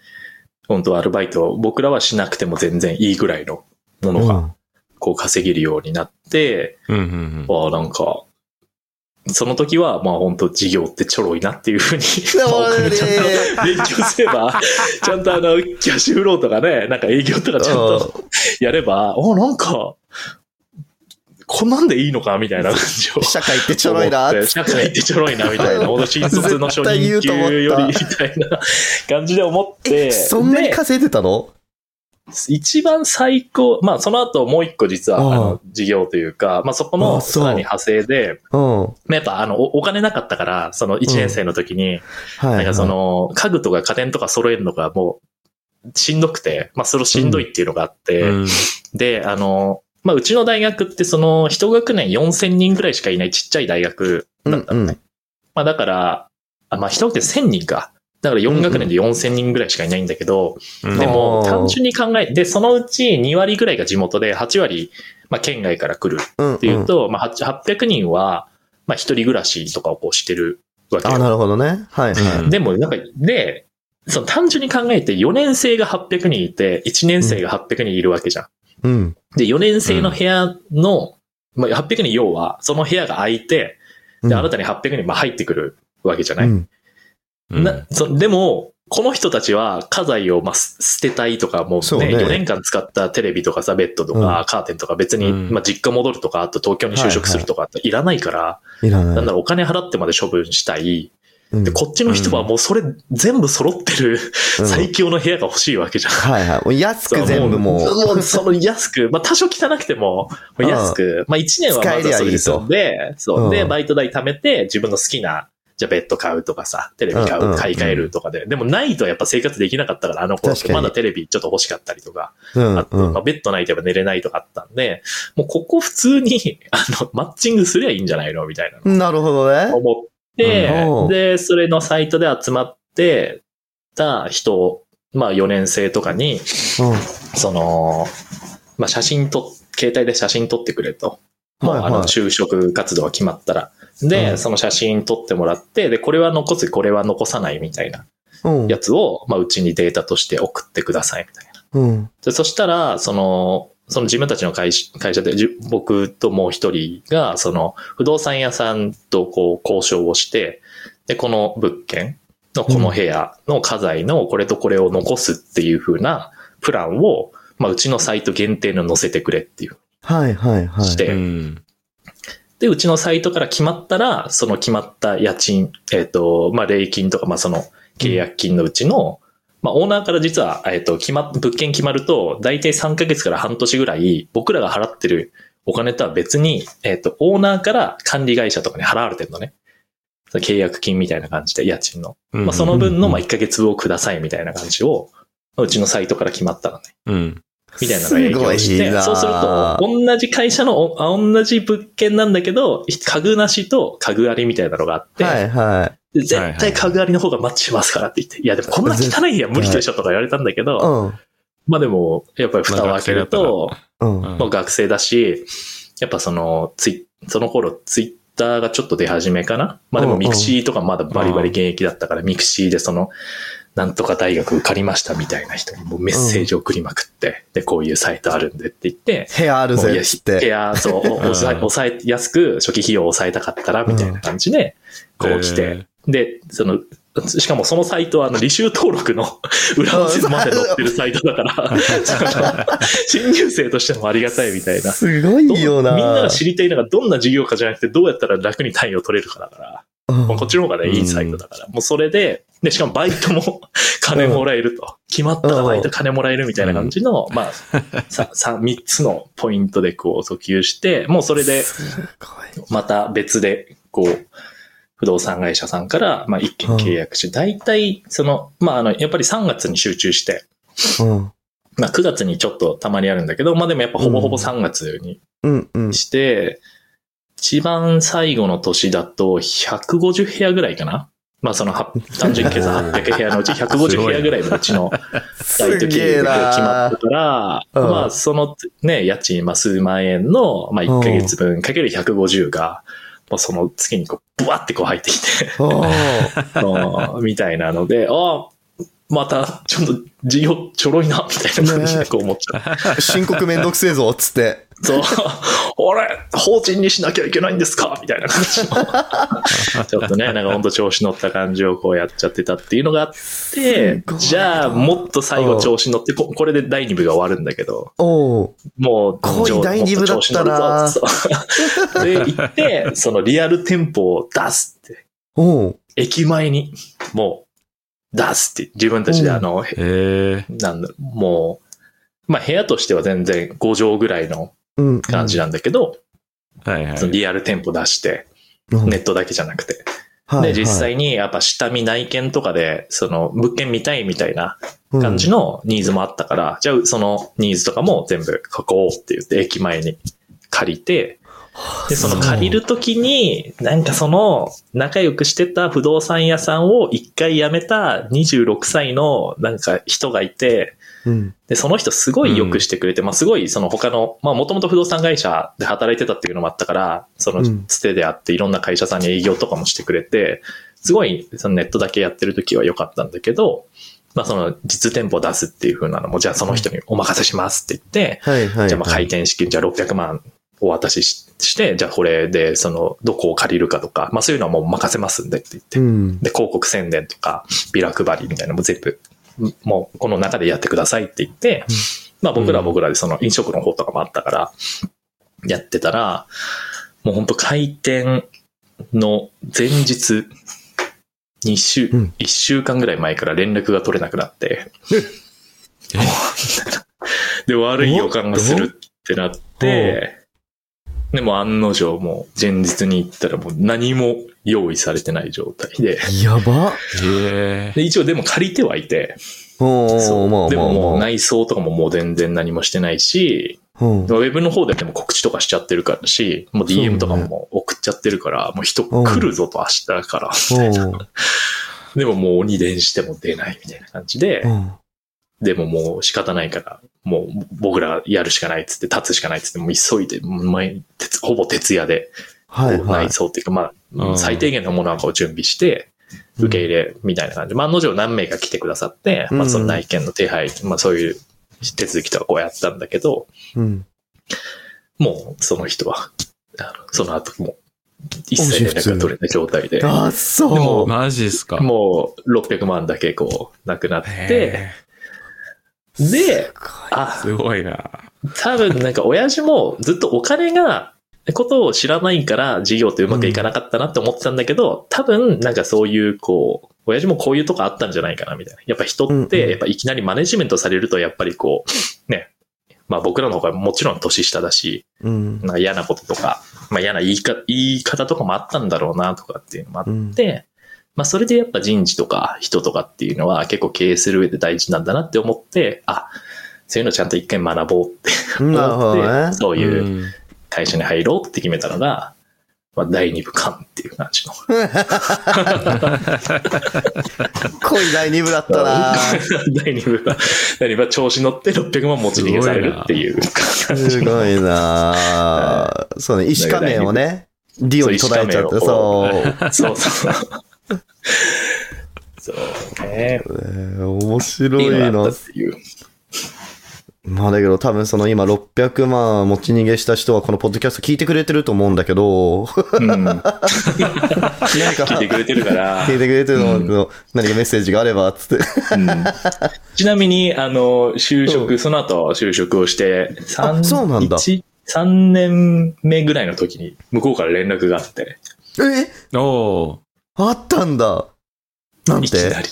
本当アルバイトを僕らはしなくても全然いいぐらいのものが、こう稼げるようになって、うんうんああ、なんか、その時は、まあ本当事業ってちょろいなっていうふうに、やまあお金ちゃんねと勉強すれば、ちゃんとあの、キャッシュフローとかね、なんか営業とかちゃんとやれば、おなんか、こんなんでいいのかみたいな感じを。社会ってちょろいな思って社会ってちょろいな、みたいな。ほんと新卒の初任給より、みたいな感じで思って。え、そんなにで稼いでたの？一番最高、まあその後もう一個実は、あの、事業というか、まあそこあのさらに派生で、うん。やっぱあの、おお金なかったから、その1年生の時に。なんかその、家具とか家電とか揃えるのがもう、しんどくて、まあそれをしんどいっていうのがあって、うん。で、あの、まあうちの大学ってその、一学年4000人ぐらいしかいないちっちゃい大学だったのね。うんうんまあだから、あまあ一学年1000人か。だから4学年で4000人ぐらいしかいないんだけど、うんでも単純に考え、で、そのうち2割ぐらいが地元で、8割、まあ県外から来るうん。っていうと、まあ8 800人は、まあ一人暮らしとかをこうしてるわけあ、よ。なるほどね。はいはい。うんでも、なんか、で、その単純に考えて4年生が800人いて、1年生が800人いるわけじゃん。うん。で、4年生の部屋の、まあ、800人要は、その部屋が空いて、で、新たに800人まあ入ってくるわけじゃない、うんうんなそでも、この人たちは家財をまあす捨てたいとか、もうね、そうね。4年間使ったテレビとかさ、ベッドとか、カーテンとか別に、うん。まあ実家戻るとか、あと東京に就職するとかいらないから、なんだろう、お金払ってまで処分したい。うん。で、こっちの人はもうそれ全部揃ってるうん。最強の部屋が欲しいわけじゃん。はいはい。安く全部もう。その安く、まあ多少汚くても、安く、まあ1年はまずはそれで済んで、そう。う。ん。で、バイト代貯めて、自分の好きな、じゃあベッド買うとかさ、テレビ買う買い替えるとかで。でもないとやっぱ生活できなかったから、あの頃まだテレビちょっと欲しかったりとか、うんあと、うんまあベッドないとやっぱ寝れないとかあったんで、もうここ普通に、あの、マッチングすりゃいいんじゃないのみたいなのなるほどね。思って、うんで、それのサイトで集まってた人、まあ4年生とかに、その、まあ写真撮っ、携帯で写真撮ってくれと。もうあの、就職活動が決まったら。で、うんその写真撮ってもらって、で、これは残す、これは残さないみたいなやつを、まあうちにデータとして送ってくださいみたいな。うん。でそしたら、その、その自分たちの会社会社で、じゅ僕ともう一人が、その、不動産屋さんとこう交渉をして、で、この物件のこの部屋の家財のこれとこれを残すっていう風なプランを、まあ、うちのサイト限定の載せてくれっていう。はいはいはい。してうん。で、うちのサイトから決まったら、その決まった家賃、えっ、と、まあ、礼金とか、まあ、その契約金のうちの、まあ、オーナーから実は、えっ、と、決まっ、物件決まると、大体3ヶ月から半年ぐらい、僕らが払ってるお金とは別に、えっ、と、オーナーから管理会社とかに払われてるのね。契約金みたいな感じで、家賃の。まあ、その分の、まあ、1ヶ月分をくださいみたいな感じを、うちのサイトから決まったのね。うん。みたいなのが影響して、すごいなそうすると、同じ会社の同じ物件なんだけど、家具なしと家具ありみたいなのがあって、はいはで絶対家具ありの方がマッチしますからって言って、いやでもこんな汚い部屋無理でしょとか言われたんだけど、い。うん。まあでも、やっぱり蓋を開けると、うん。うんもう学生だし、やっぱその、ツイその頃ツイッターがちょっと出始めかな？まあでも mixi とかまだバリバリ現役だったから、 mixi でその、なんとか大学受かりましたみたいな人にもうメッセージを送りまくって、で、こういうサイトあるんでって言って、部屋あるぜって。いや、そう、お抑え、抑え、安く初期費用を抑えたかったら、みたいな感じで、こう来て、で、その、しかもそのサイトは、あの、履修登録の 裏技まで載ってるサイトだから、新入生としてもありがたいみたいな。すごいどよな。みんなが知りたいのがどんな事業かじゃなくて、どうやったら楽に単位を取れるかだから。もうこっちの方がね、いいサイトだから。もうそれで、で、しかもバイトも 金もらえると。決まったらバイト金もらえるみたいな感じの、まあ、さ、さ、三つのポイントでこう訴求して、もうそれで。また別で、こう、不動産会社さんから、まあ一件契約して、大体、その、まああの、やっぱり3月に集中して、うん。まあ9月にちょっとたまにあるんだけど、まあでもやっぱほぼほぼ3月にうん、うん。して、一番最後の年だと150部屋ぐらいかなまあそのは単純計算800部屋のうち150部屋ぐらいのうちのバイトす契約が決まなったから、うん。まあそのね、家賃、まあ数万円の、まあ1ヶ月分かける150が、もうその月にこう、ブワってこう入ってきて、みたいなので、ああ、またちょっと事業ちょろいな、みたいな感じでこう思っちゃう。申告めんどくせえぞ、つって。そう、あれ法人にしなきゃいけないんですかみたいな感じの。ちょっとね、なんかほんと調子乗った感じをこうやっちゃってたっていうのがあってじゃあもっと最後調子乗って、ここれで第2部が終わるんだけど、もう、濃い第二部だったなもっと調子乗るぞそうで、行って、そのリアル店舗を出すって、駅前に、もう、出すって、自分たちであの、へえ。なんだろう、もう、まあ部屋としては全然5畳ぐらいのうん。感じなんだけど、はいはいその。リアル店舗出して、うんネットだけじゃなくて。はいで、実際にやっぱ下見内見とかで、その物件見たいみたいなはい感じのニーズもあったから、じゃあそのニーズとかも全部書こうって言って駅前に借りて、で、その借りるときに、なんかその仲良くしてた不動産屋さんを一回辞めた26歳のなんか人がいて、うん。で、その人すごい良くしてくれて、まあすごいその他の、まあもともと不動産会社で働いてたっていうのもあったから、そのうんつてであっていろんな会社さんに営業とかもしてくれて、すごいそのネットだけやってる時は良かったんだけど、まあその実店舗出すっていう風なのも、じゃあその人にお任せしますって言って、はいはい。じゃあまあ開店資金、じゃあ600万お渡ししして、じゃあこれでそのどこを借りるかとか、まあそういうのはもう任せますんでって言って。う、ん。で、広告宣伝とか、ビラ配りみたいなのも全部、もうこの中でやってくださいって言って、まあ僕らは僕らでその飲食の方とかもあったから、やってたら、もう本当開店の前日、2週、うん。1週間ぐらい前から連絡が取れなくなって、で、悪い予感がするってなって、でも案の定もう前日に行ったらもう何も用意されてない状態で、やば。へえ。で一応でも借りてはいて、おー、そうまあでももう内装とかももう全然何もしてないし、あ。うんウェブの方ででも告知とかしちゃってるからし、もう DM とかも送っちゃってるから、もう人来るぞと明日から。うん でももう鬼電しても出ないみたいな感じでう、ん。でももう仕方ないから、もう僕らやるしかないっつって、立つしかないっつって、もう急いで、もう毎鉄ほぼ徹夜で、はいはい内。装っていうか、まあ、うん最低限のものはこう準備して、受け入れみたいな感じ。まあ、案の定何名か来てくださって、まあ、その内見の手配、まあ、そういう手続きとかこうやったんだけど、うん。もうその人は、あのその後もう、一切連絡が取れない状態で、あ、でそもう。マジっすか。もう600万だけこう、なくなって、へで、ーあ、すごいな。多分なんか親父もずっとお金が、ことを知らないから事業ってうまくいかなかったなって思ってたんだけど、多分なんかそういうこう、親父もこういうとこあったんじゃないかなみたいな。やっぱ人うんうんって、やっぱいきなりマネジメントされるとやっぱりこう、ね、まあ僕らの方がもちろん年下だし、うん。なんか嫌なこととか、まあ嫌な言いか言い方とかもあったんだろうなとかっていうのもあっうん。て、まあそれでやっぱ人事とか人とかっていうのは結構経営する上で大事なんだなって思って、あ、そういうのちゃんと一回学ぼうってなるほ思って、どね。そういううん会社に入ろうって決めたのが、まあ第二部間っていう感じの。濃い第二部だったな 第二部が、第二部は調子乗って600万持ち逃げされるっていう感じの。すごいな そうね、石仮面をね、ディオに途絶えちゃって、そう。そうそう。そうね。えー面白いな。まあだけど多分その今600万持ち逃げした人はこのポッドキャスト聞いてくれてると思うんだけど、うん。何か聞いてくれてるから。聞いてくれてるの、うん何かメッセージがあれば、つって。うんちなみに、あの、就う職、その後就職をして、三あそうなんだ一3年目ぐらいの時に、向こうから連絡があって、え？おあったんだ。なんて？いきなり。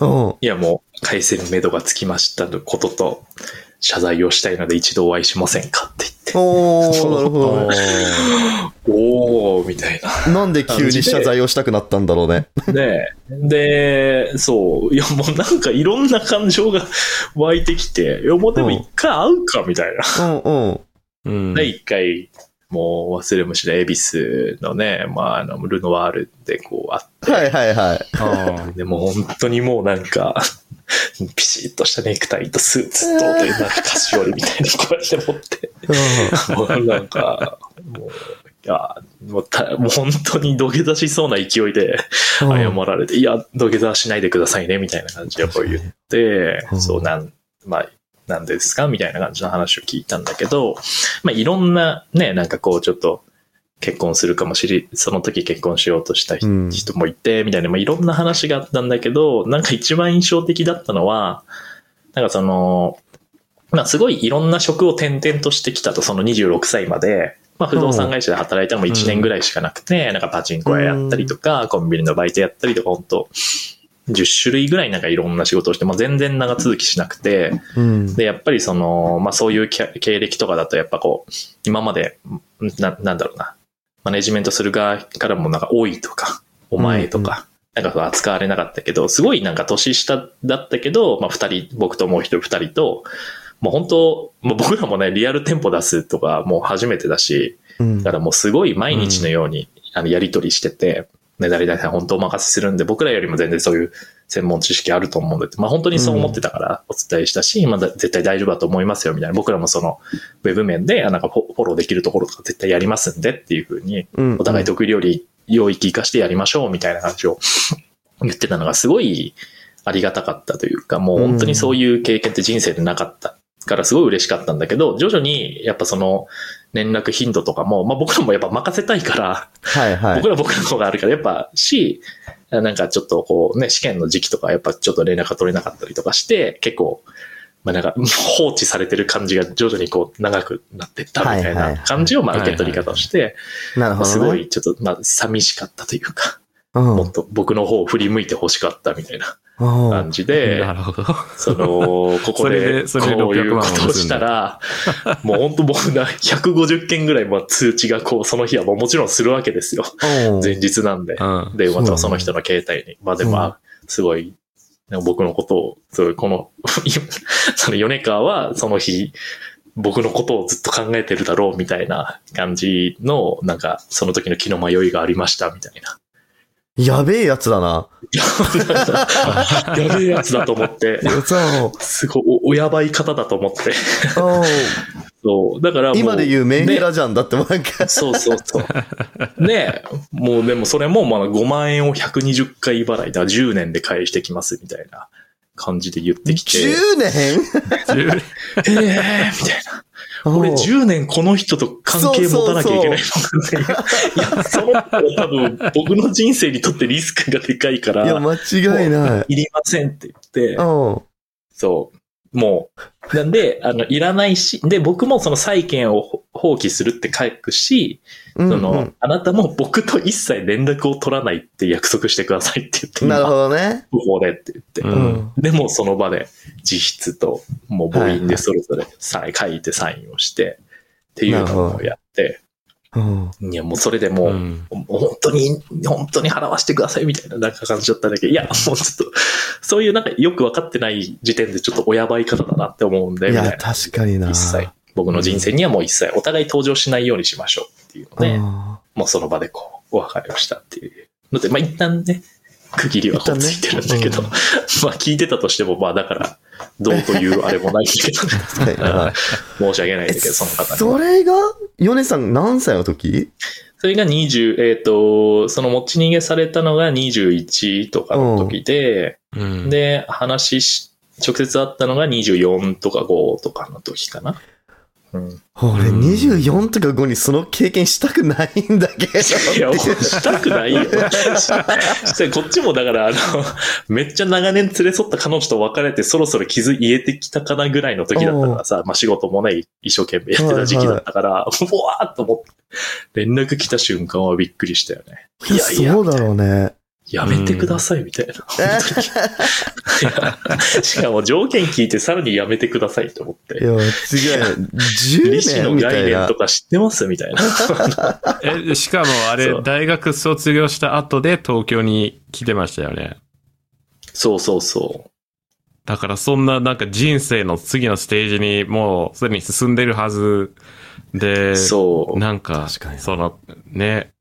うん。いやもう、返せる目処がつきましたのことと、謝罪をしたいので一度お会いしませんかっておー、なるほどね。言って、おー、みたいな。なんで急に謝罪をしたくなったんだろうね。ねで、そう。いや、もうなんかいろんな感情が湧いてきて、いや、もうでも一回会うか、みたいな。うんうん。うん。で、一回、もう忘れもしない恵比寿のね、まあ、あの、ルノワールでこう会って、はいはいはい。あでも本当にもうなんか、ピシッとしたネクタイとスーツと、でなんか菓子折りみたいにこうやって持って、もうなん。か、もう、いや、もうたもう本当に土下座しそうな勢いで謝られて、いや、土下座しないでくださいね、みたいな感じでこう言ってう、ん。そうなん、まあ、なんですか？みたいな感じの話を聞いたんだけど、まあ、いろんなね、なんかこうちょっと、結婚するかもしれ、その時結婚しようとした人もいて、みたいな、まあ、いろんな話があったんだけど、なんか一番印象的だったのは、なんかその、まあすごいいろんな職を転々としてきたと、その26歳まで、まあ不動産会社で働いたのも1年ぐらいしかなくて、なんかパチンコ屋やったりとか、コンビニのバイトやったりとか、本当10種類ぐらいなんかいろんな仕事をして、まあ全然長続きしなくて、うん。で、やっぱりその、まあそういう経経歴とかだと、やっぱこう、今まで、な、なんだろうな、マネジメントする側からもなんか多いとか、お前とか、なんか扱われなかったけど、すごいなんか年下だったけど、まあ二人、僕ともう一人二人と、もう本当、もう僕らもね、リアル店舗出すとかもう初めてだし、うんだからもうすごい毎日のように、あのやり取りしてて、ね、誰々さん本当お任せするんで、僕らよりも全然そういう専門知識あると思うんで、まあ本当にそう思ってたからお伝えしたし、まあだ絶対大丈夫だと思いますよ、みたいな。僕らもその、ウェブ面で、あなんかフォローできるところとか絶対やりますんでっていうふうに、うんお互い得意料理、領域化してやりましょう、みたいな話を言ってたのがすごいありがたかったというか、もう本当にそういう経験って人生でなかったからすごい嬉しかったんだけど、徐々にやっぱその連絡頻度とかも、まあ僕らもやっぱ任せたいから、はいはい僕。ら僕らの方があるから、やっぱし、なんかちょっとこうね、試験の時期とかやっぱちょっと連絡が取れなかったりとかして、結構、まあなんか放置されてる感じが徐々にこう長くなってったみたいない感じをまあ受け取り方をして、なるほど、ね。すごいちょっとまあ寂しかったというか、うん。もっと僕の方を振り向いて欲しかったみたいなうん感じで、なるほど。その、ここで、でそういう600万をことをしたら、もう本当僕が150件ぐらいまあ通知がこう、その日はもうもちろんするわけですよ。うん前日なんで。うん。電話とかその人の携帯に。まあでも、すごい、僕のことを、すごいこの、その米川はその日、僕のことをずっと考えてるだろうみたいな感じの、なんか、その時の気の迷いがありましたみたいな。やべえやつだな。やべえやつだと思って。すごいお、おやばい方だと思って。うんそう。だから。今で言うメンヘねラじゃん。だってなんか、そうそうそう。ねえ、もうでもそれもまあ5万円を120回払いだ、10年で返してきますみたいな感じで言ってきて。10年？10ええみたいな。俺10年この人と関係持たなきゃいけないのかね。いや、その人は多分僕の人生にとってリスクがでかいかいや、ら、間違いない。いりませんって言って、うん。そう。もう、なんで、あの、いらないし、で、僕もその債権をほ放棄するって書くし、うんその、うんあなたも僕と一切連絡を取らないって約束してくださいって言って、なるほどね。ここでって言って。ううんん。でもその場で自筆と、もう母音でそれぞれサイン書いてサインをして、っていうのをやって、うん。いやもうそれでもう、うん本当に、本当に払わせてくださいみたいななんか感じだったんだけど、いや、もうちょっと、そういうなんかよく分かってない時点でちょっとおやばい方だなって思うんで、いや。確かにな。一切。僕の人生にはもう一切お互い登場しないようにしましょうっていうので、うんもうその場でこう、お別れをしたっていうので、まあ一旦ね、区切りはこうついてるんだけど、一旦 まあ聞いてたとしても、まあだから、どうというあれもないんだけど、はいはい申し訳ないんだけど、その方には。それが、ヨネさん何歳の時？それが20、えっ、と、その持ち逃げされたのが21とかの時で、うん。で、話し、直接会ったのが24とか5とかの時かな。うん。俺うん24とか5にその経験したくないんだけど。いや、したくないよ。こっちもだから、あの、めっちゃ長年連れ添った彼女と別れて、そろそろ傷言えてきたかなぐらいの時だったからさ、まあ仕事もね、一生懸命やってた時期だったから、もうわーっと思って、連絡来た瞬間はびっくりしたよね。いやいや、そうだろうね。やめてください、みたいな。しかも条件聞いてさらにやめてくださいと思って。いや、違う。10利子の年みたいな概念と。か知ってます？みたいな。え、しかもあれ大学卒業した後で東京に来てましたよね。そうそうそう。だからそんななんか人生の次のステージにもうすでに進んでるはずで、そう。なんか、確かにその、ね、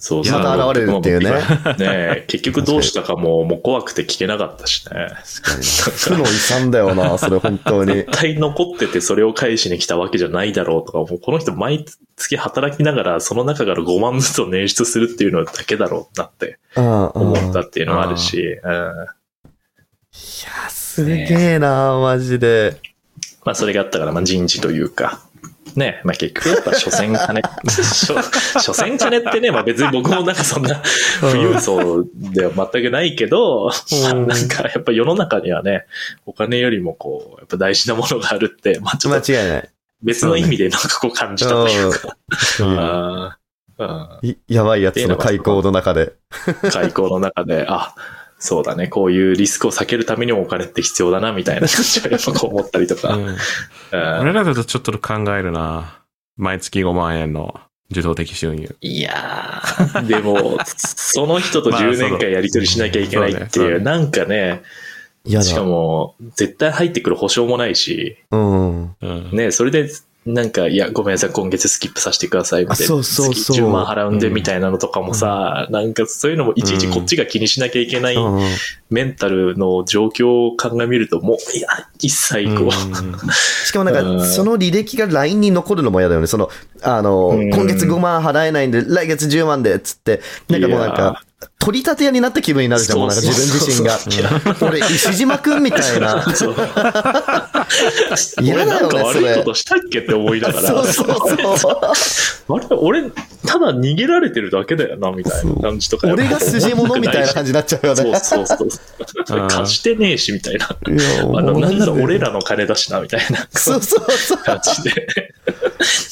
そういやまた現れるっていうね。ね 結局どうしたかも、もう怖くて聞けなかったしね。確かに。負の遺産だよな、それ本当に。絶対残っててそれを返しに来たわけじゃないだろうとか、もうこの人毎月働きながらその中から5万ずつを捻出するっていうのだけだろうなって思思ったっていうのもあるし、うん。いや、すげえな、マジで。まあそれがあったから、まあ人事というか、ね、まあ結局やっぱ所詮金、所所詮金ってね、まあ別に僕もなんかそんな富裕層では全くないけど、まあ なんかやっぱ世の中にはね、お金よりもこう、やっぱ大事なものがあるって、まあちょっと間違いない。別の意味でなんかこう感じたというか、やばいやつの開口の中で。開口の中で、あ、そうだね、こういうリスクを避けるためにもお金って必要だな、みたいな感じはやっぱこう思ったりとか。うんうん俺らだとちょっと考えるな。毎月5万円の受動的収入。いやー、でも、その人とまあ10年間やり取りしなきゃいけないっていう、そうねそうねなんかね、いやだ。しかも、絶対入ってくる保証もないし、うん。うん。ね、それで、なんか、いや、ごめんなさい、今月スキップさせてください、みたいな。あそうそうそう。月10万払うんで、みたいなのとかもさ、なんかそういうのもいちいちこっちが気にしなきゃいけないうん。メンタルの状況を鑑みると、もう、いや、一切こう、うん。しかもなんうん。か、その履歴が LINE に残るのも嫌だよね。その、あの、うん。今月5万払えないんで、来月10万で、つって、なんかもうなんか、取り立て屋になった気分になるじゃん、もうなんか自分自身がそうそうそう。俺、石島くんみたいな。そう。嫌だよね悪いことしたっけって思いながら。そうそうそう。あれ俺、ただ逃げられてるだけだよな、みたいな感じとか。俺が筋物みたいな感じになっちゃうよね。そうそうそう。うん貸してねえし、みたいな。なんなら俺らの金だしな、みたいなそうそうそう。感じで。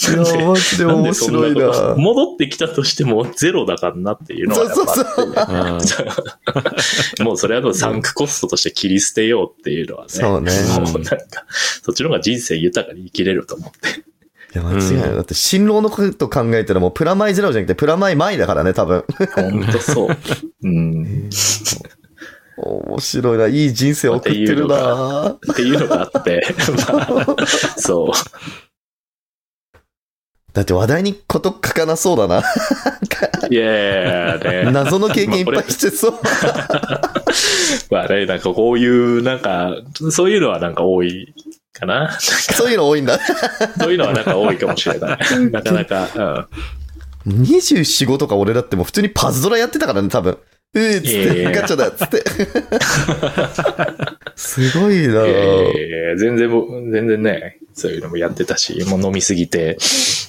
いや、マジで面白いな。戻ってきたとしてもゼロだからなっていうのはやっぱあっもうそれはもうサンクコストとして切り捨てようっていうのはね。そうねもうなんか、そっちの方が人生豊かに生きれると思って。いや、間違いない。だって、新郎のこと考えたらもうプラマイゼロじゃなくて、プラマイマイだからね、多分。ほんとそう。うん。面白いな。いい人生送ってるな。っていうのがあって、まあ、そう。だって話題にこと書かなそうだな。いやいやね。謎の経験いっぱいしてそう。まあね、なんかこういう、なんか、そういうのはなんか多いかな。そういうの多いんだ。そういうのはなんか多いかもしれない。なかなか、24、5とか俺だってもう普通にパズドラやってたからね、多分。うーっつって、ガチャだっつって。すごいなうん。えー全然も、全然ね、そういうのもやってたし、もう飲みすぎて、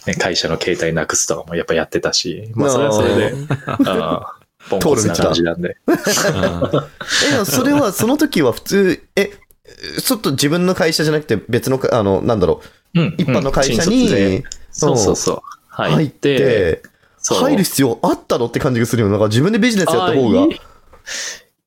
ね、会社の携帯なくすとかもやっぱやってたし、まあそれはそれで、あーポンコツな感じなんで。え、それは、その時は普通、え、ちょっと自分の会社じゃなくて別のか、あの、なんだろうんう、一般の会社うんそう。そうそう。入って、入る必要あったのって感じがするよ。なんか自分でビジネスやった方が。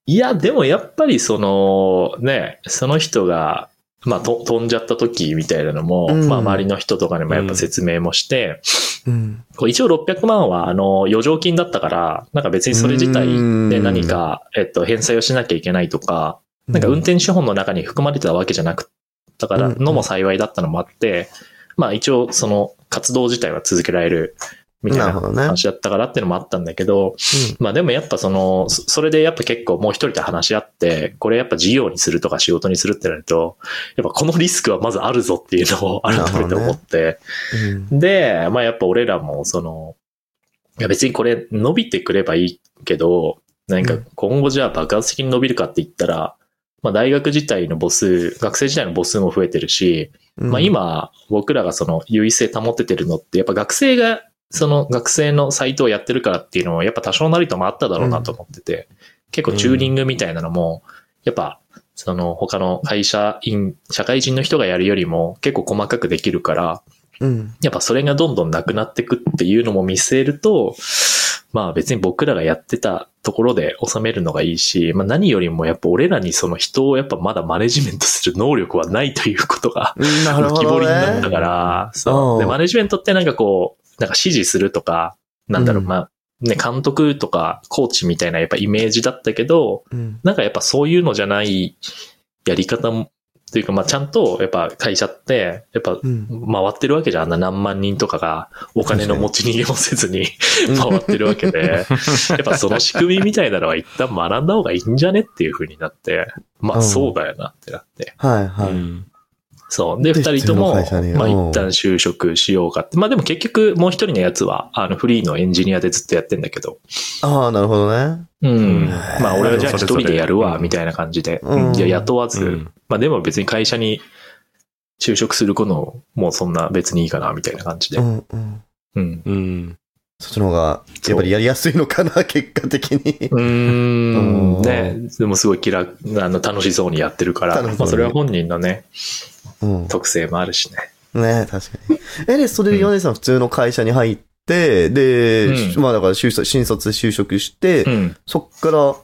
いや、でもやっぱりその、ね、その人が、まあ、と飛んじゃった時みたいなのも、うん。まあ、周りの人とかにもやっぱ説明もして、うん。こう一応600万は、あの、余剰金だったから、なんか別にそれ自体で何か、えっと、返済をしなきゃいけないとか、なんか運転資本の中に含まれてたわけじゃなくったからのも幸いだったのもあって、まあ一応その活動自体は続けられるみたいな話だったからっていうのもあったんだけど、まあでもやっぱその、そそれでやっぱ結構もう一人で話し合って、これやっぱ事業にするとか仕事にするってなると、やっぱこのリスクはまずあるぞっていうのを改めて思って、うん。で、まあやっぱ俺らもその、いや別にこれ伸びてくればいいけど、なんか今後じゃあ爆発的に伸びるかって言ったら、まあ大学自体の母数、学生時代の母数も増えてるし、まあ、今僕らがその優位性保ててるのって、やっぱ学生がその学生のサイトをやってるからっていうのもやっぱ多少なりともあっただろうなと思ってて、結構チューニングみたいなのも、やっぱその他の会社員、社会人の人がやるよりも結構細かくできるから、うん。やっぱそれがどんどんなくなってくっていうのも見据えると、まあ別に僕らがやってたところで収めるのがいいし、まあ何よりもやっぱ俺らにその人をやっぱまだマネジメントする能力はないということがなるほ浮き彫どりになったね。から、そうう。んで、マネジメントってなんかこう、なんか指示するとか、なんだろう、うんまあ、ね、監督とかコーチみたいなやっぱイメージだったけど、うんなんかやっぱそういうのじゃないやり方も、というかまあちゃんとやっぱ会社って、やっぱうん。回ってるわけじゃん。あんな何万人とかがお金の持ち逃げもせずに回ってるわけで、やっぱその仕組みみたいなのは一旦学んだ方がいいんじゃねっていう風になって、まあうん。そうだよなってなって。はいはい。うんそう。で、で二人とも、まあうん一旦就職しようかって。まあでも結局もう一人のやつは、あのフリーのエンジニアでずっとやってんだけど。ああ、なるほどね。うん。んまあ俺はじゃあ一人でやるわ、うんみたいな感じで。うんいや、雇わず、うんまあでも別に会社に就職することもそんな別にいいかな、みたいな感じでう。んうん。うん。うん。そっちの方が、やっぱりやりやすいのかな、結果的に。うーん。うんね。でもすごい気楽、あの、楽しそうにやってるから、まあそれは本人のね、うん。特性もあるしね。ね確かに。え、で、それで米さん普通の会社に入って、で、うんまあだから就職、新卒で就職して、うん。そっから、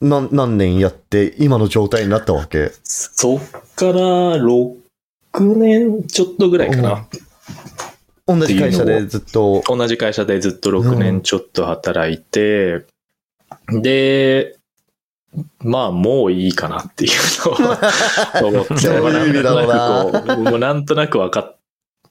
何、何年やって、今の状態になったわけ？そっから6年ちょっとぐらいかな。同じ会社でずっと？同じ会社でずっと6年ちょっと働いて、で、まあもういいかなっていうのを思って、どういう意味だろうなもうなんとなくわかっ、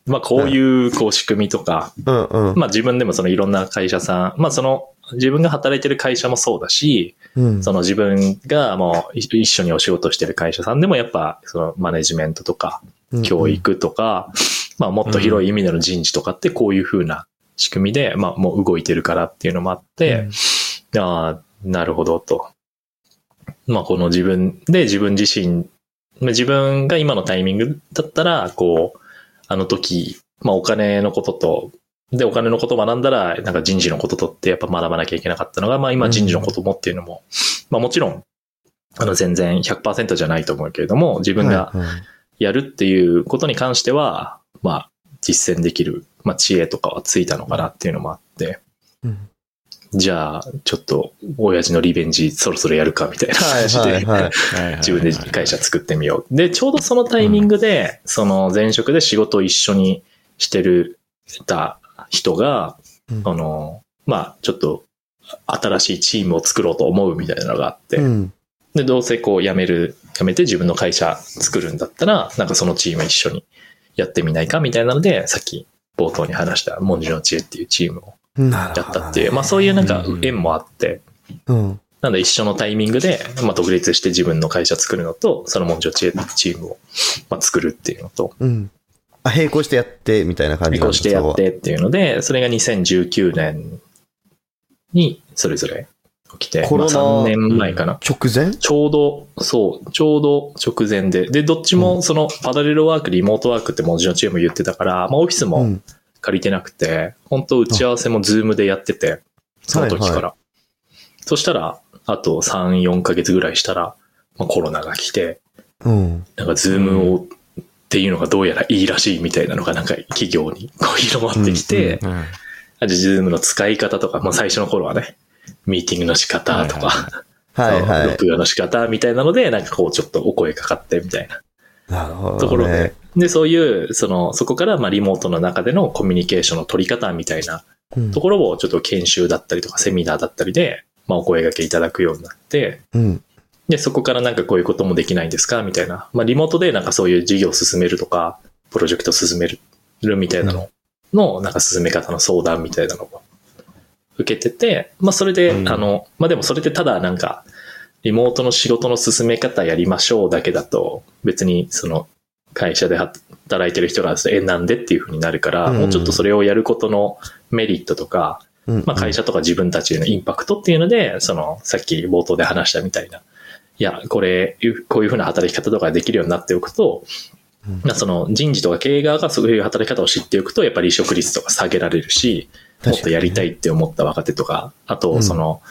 まあこういうこう仕組みとか、うんうん。まあ自分でもそのいろんな会社さん、まあその自分が働いてる会社もそうだし、うん。その自分がもう一緒にお仕事してる会社さんでもやっぱそのマネジメントとか教育とか、まあもっと広い意味での人事とかってこういう風な仕組みで、まあもう動いてるからっていうのもあって、ああ、なるほどと。まあこの自分で自分自身、まあ自分が今のタイミングだったら、こう、あの時、まあお金のことと、で、お金のことを学んだら、なんか人事のこととってやっぱ学ばなきゃいけなかったのが、まあ今人事のこともっていうのも、まあもちろん、あの全然100%じゃないと思うけれども、自分がやるっていうことに関しては、まあ、実践できる、まあ、知恵とかはついたのかなっていうのもあって、うんじゃあ、ちょっと、親父のリベンジそろそろやるかみたいなはい感じで。自分で会社作ってみよう。で、ちょうどそのタイミングで、その前職で仕事を一緒にしてる、た人が、うんあの、まあ、ちょっと、新しいチームを作ろうと思うみたいなのがあって、うん。で、どうせこう辞める、辞めて自分の会社作るんだったら、なんかそのチーム一緒にやってみないかみたいなので、さっき冒頭に話した文字の知恵っていうチームをなるやほどねったっていう、まあそういうなんか縁もあって、うん。なんで一緒のタイミングで、まあ独立して自分の会社作るのと、その文字の知恵っていうチームを、まあ、作るっていうのと、うん。あ、並行してやって、みたいな感じ並行してやってっていうので、それが2019年にそれぞれ起きて、コロナまあ3年前かな。直前？ちょうど、そう、ちょうど直前で。で、どっちもそのパラレルワーク、リモートワークって文字のチーム言ってたから、まあオフィスもうん。借りてなくて、本当打ち合わせも Zoom でやってて、その時から。はそしたら、あと3、4ヶ月ぐらいしたら、まあ、コロナが来て、うん。なんか Zoom を、っていうのがどうやらいいらしいみたいなのがなんか企業に こう広まってきて、うんあと Zoom の使い方とか、まあ最初の頃はね、ミーティングの仕方とか、はいはい。録画の仕方みたいなので、なんかこうちょっとお声かかってみたいななるほど、ね。ところで、で、そういう、その、そこからまあリモートの中でのコミュニケーションの取り方みたいなうんところをちょっと研修だったりとかセミナーだったりで、まあお声掛けいただくようになって、うん。で、そこからなんかこういうこともできないんですかみたいな。まあリモートでなんかそういう事業を進めるとか、プロジェクトを進めるみたいなのの、なんか進め方の相談みたいなのを受けてて、まあそれで、うんあの、まあでもそれでただなんか、リモートの仕事の進め方やりましょうだけだと、別にその会社で働いてる人が、え、なんでっていうふうになるから、うん。もうちょっとそれをやることのメリットとか、うん。まあ、会社とか自分たちへのインパクトっていうので、その、さっき冒頭で話したみたいな、いや、これ、こういうふうな働き方とかができるようになっておくと、うん。まあ、その人事とか経営側がそういう働き方を知っておくと、やっぱり離職率とか下げられるし、もっとやりたいって思った若手とか、あと、うん。その、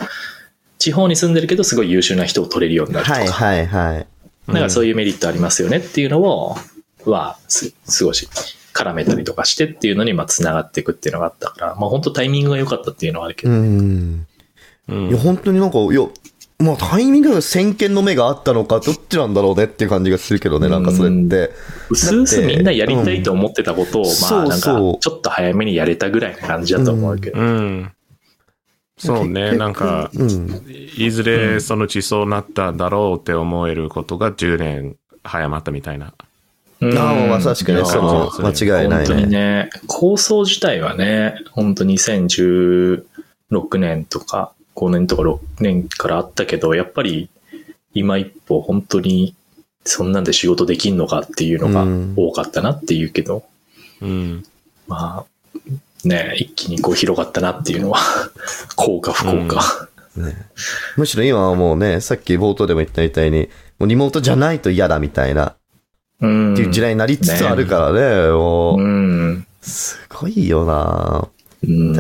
地方に住んでるけど、すごい優秀な人を取れるようになるとか、はいはいはい。なんかそういうメリットありますよねっていうのを、は、す、すごし、絡めたりとかしてっていうのに、まあ、繋がっていくっていうのがあったから、まあ、本当タイミングが良かったっていうのはあるけど。うん。うんいや、本当になんか、いや、まあタイミングが先見の目があったのか、どっちなんだろうねっていう感じがするけどね、なんかそれって。うすうすみんなやりたいと思ってたことを、うんまあ、なんか、ちょっと早めにやれたぐらいな感じだと思うけど。うん。そうね、なんか、うん。いずれそのうちそうなっただろうって思えることが10年早まったみたたいな。うんああ、まさしくね、その、間違いない本当にね。ね、構想自体はね、本当2016年とか5年とか6年からあったけど、やっぱり今一歩本当にそんなんで仕事できんのかっていうのがうん多かったなっていうけど、うん。まあ、ね、一気にこう広がったなっていうのは、効か不幸か。むしろ今はもうね、さっき冒頭でも言ったみたいに、もうリモートじゃないと嫌だみたいな、うん。っていう時代になりつつあるからね、もうう、ん。すごいよな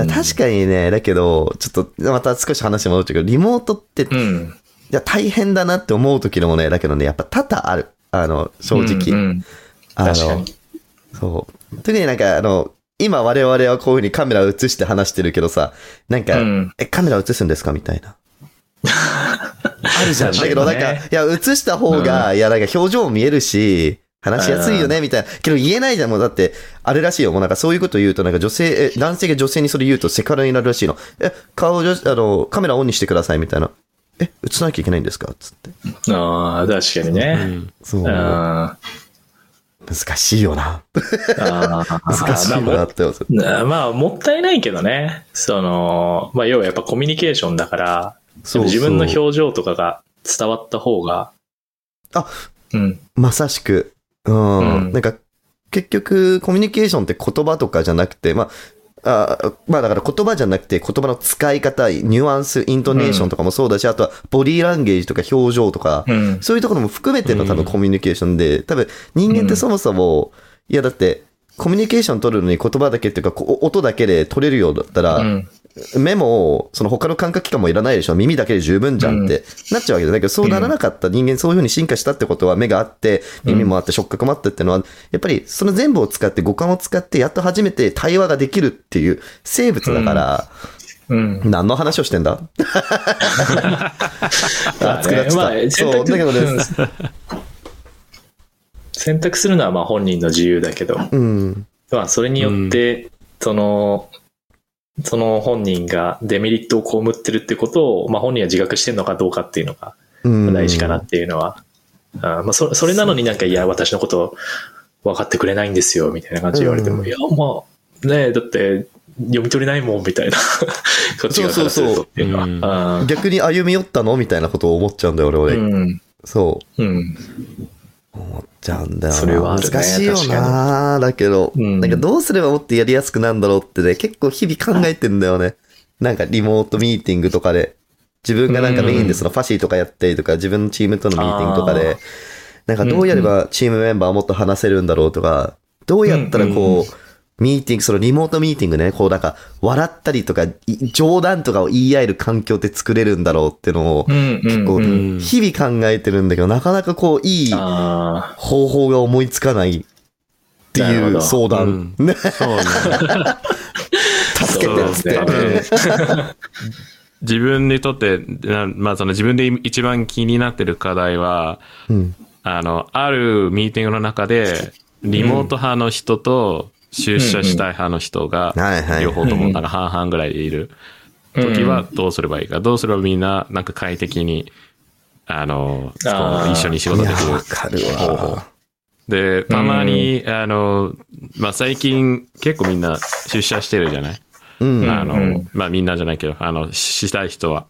確かにね、だけど、ちょっと、また少し話戻っちゃうけど、リモートって、いうん。や、大変だなって思う時でもね、だけどね、やっぱ多々ある。あの、正直。うんうんあの確かに。そう。特になんか、あの、今我々はこういうふうにカメラを映して話してるけどさ、なんか、うんえ、カメラ映すんですか？みたいな。あるじゃん。だけどなんか、いや、映した方が、いや、なんか表情見えるし、話しやすいよね、みたいな。けど言えないじゃん、もうだって、あれらしいよ。もうなんかそういうこと言うと、なんか女性、え、男性が女性にそれ言うとセクハラになるらしいの。え、顔女、あの、カメラオンにしてください、みたいな。え、映さなきゃいけないんですか？つって。ああ、確かにうね。ん。そう。あ難しいよな。あ難しいよなってまあ、もったいないけどね。その、まあ、要はやっぱコミュニケーションだから、そうそう自分の表情とかが伝わった方が。あ、うん。まさしく。うん。うんなんか、結局、コミュニケーションって言葉とかじゃなくて、まあ、あまあだから言葉じゃなくて言葉の使い方、ニュアンス、イントネーションとかもそうだし、あとはボディーランゲージとか表情とか、うん。そういうところも含めての多分うんコミュニケーションで、多分人間ってそもそも、いやだって、コミュニケーション取るのに言葉だけっていうか、音だけで取れるようだったら、うん。目も、その他の感覚器官もいらないでしょ。耳だけで十分じゃんってなっちゃうわけだ。だけど、そうならなかった。人間、そういう風に進化したってことは、目があって、耳もあって、触覚もあってっていうのは、やっぱりその全部を使って、五感を使って、やっと初めて対話ができるっていう生物だから、うん。何の話をしてんだ？熱くなっちゃまあ。そう、だけどね、選択するのはまあ本人の自由だけど、うん。まあそれによって、その、その本人がデメリットを被ってるってことを、まあ本人は自覚してるのかどうかっていうのがうん。大事かなっていうのは。あまあそそれなのになんか、いや、私のこと分かってくれないんですよ、みたいな感じで言われても、うんいや、まあ、ねえだって読み取れないもん、みたいな。こっち側からするとっていうのは。そうそうあ逆に歩み寄ったの？みたいなことを思っちゃうんだよ、俺、ー俺。うん。そう。うん。思っちゃうんだよな。それはね難しいよな。だけど、うんなんかどうすればもっとやりやすくなるんだろうってね、結構日々考えてんだよね。なんかリモートミーティングとかで、自分がなんかメインでそのファシーとかやったりとか、自分のチームとのミーティングとかあで、なんかどうやればチームメンバーもっと話せるんだろうとか、どうやったらこう、ミーティング、そのリモートミーティングね、こうなんか、笑ったりとか、い冗談とかを言い合える環境って作れるんだろうってのを、うん。結構うんうん日々考えてるんだけど、なかなかこう、いいあ方法が思いつかないっていう相談。ね、そうね。助けてっつって。自分にとって、なまあその自分で一番気になってる課題は、うん。あの、あるミーティングの中で、リモート派の人と出社したい派の人が両方ともなんか半々ぐらいいる時はどうすればいいか。どうすればみんななんか快適に、あの、一緒に仕事できるわかる方法わ。。で、たまに、あの、まあ、最近結構みんな出社してるじゃない、うん。あの、うんまあ、みんなじゃないけど、あの、ししたい人は。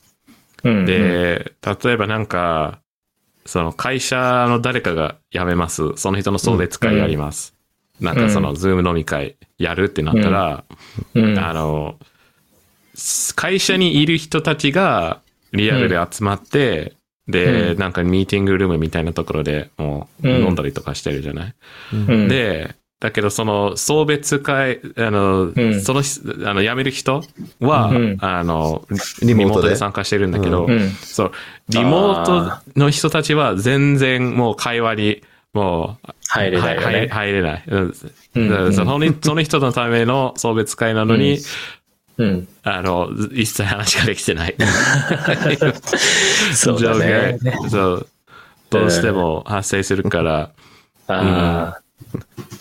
うんで、例えばなんか、その会社の誰かが辞めます。その人の送別会やります。なんかその、ズーム飲み会やるってなったら、うん。あの、会社にいる人たちがリアルで集まって、で、うん。なんかミーティングルームみたいなところでもううん。飲んだりとかしてるじゃない、うん。で、だけどその送別会、あの、ん。そのひ、あの、辞める人は、うん。あの、リモートで参加してるんだけど、うん。そう、リモートの人たちは全然もう会話にもう、入れないね。入れない。うんうんその人その人のための送別会なのに、うん。あの、一切話ができてない。そうだね。そう。どうしても発生するから、ああ。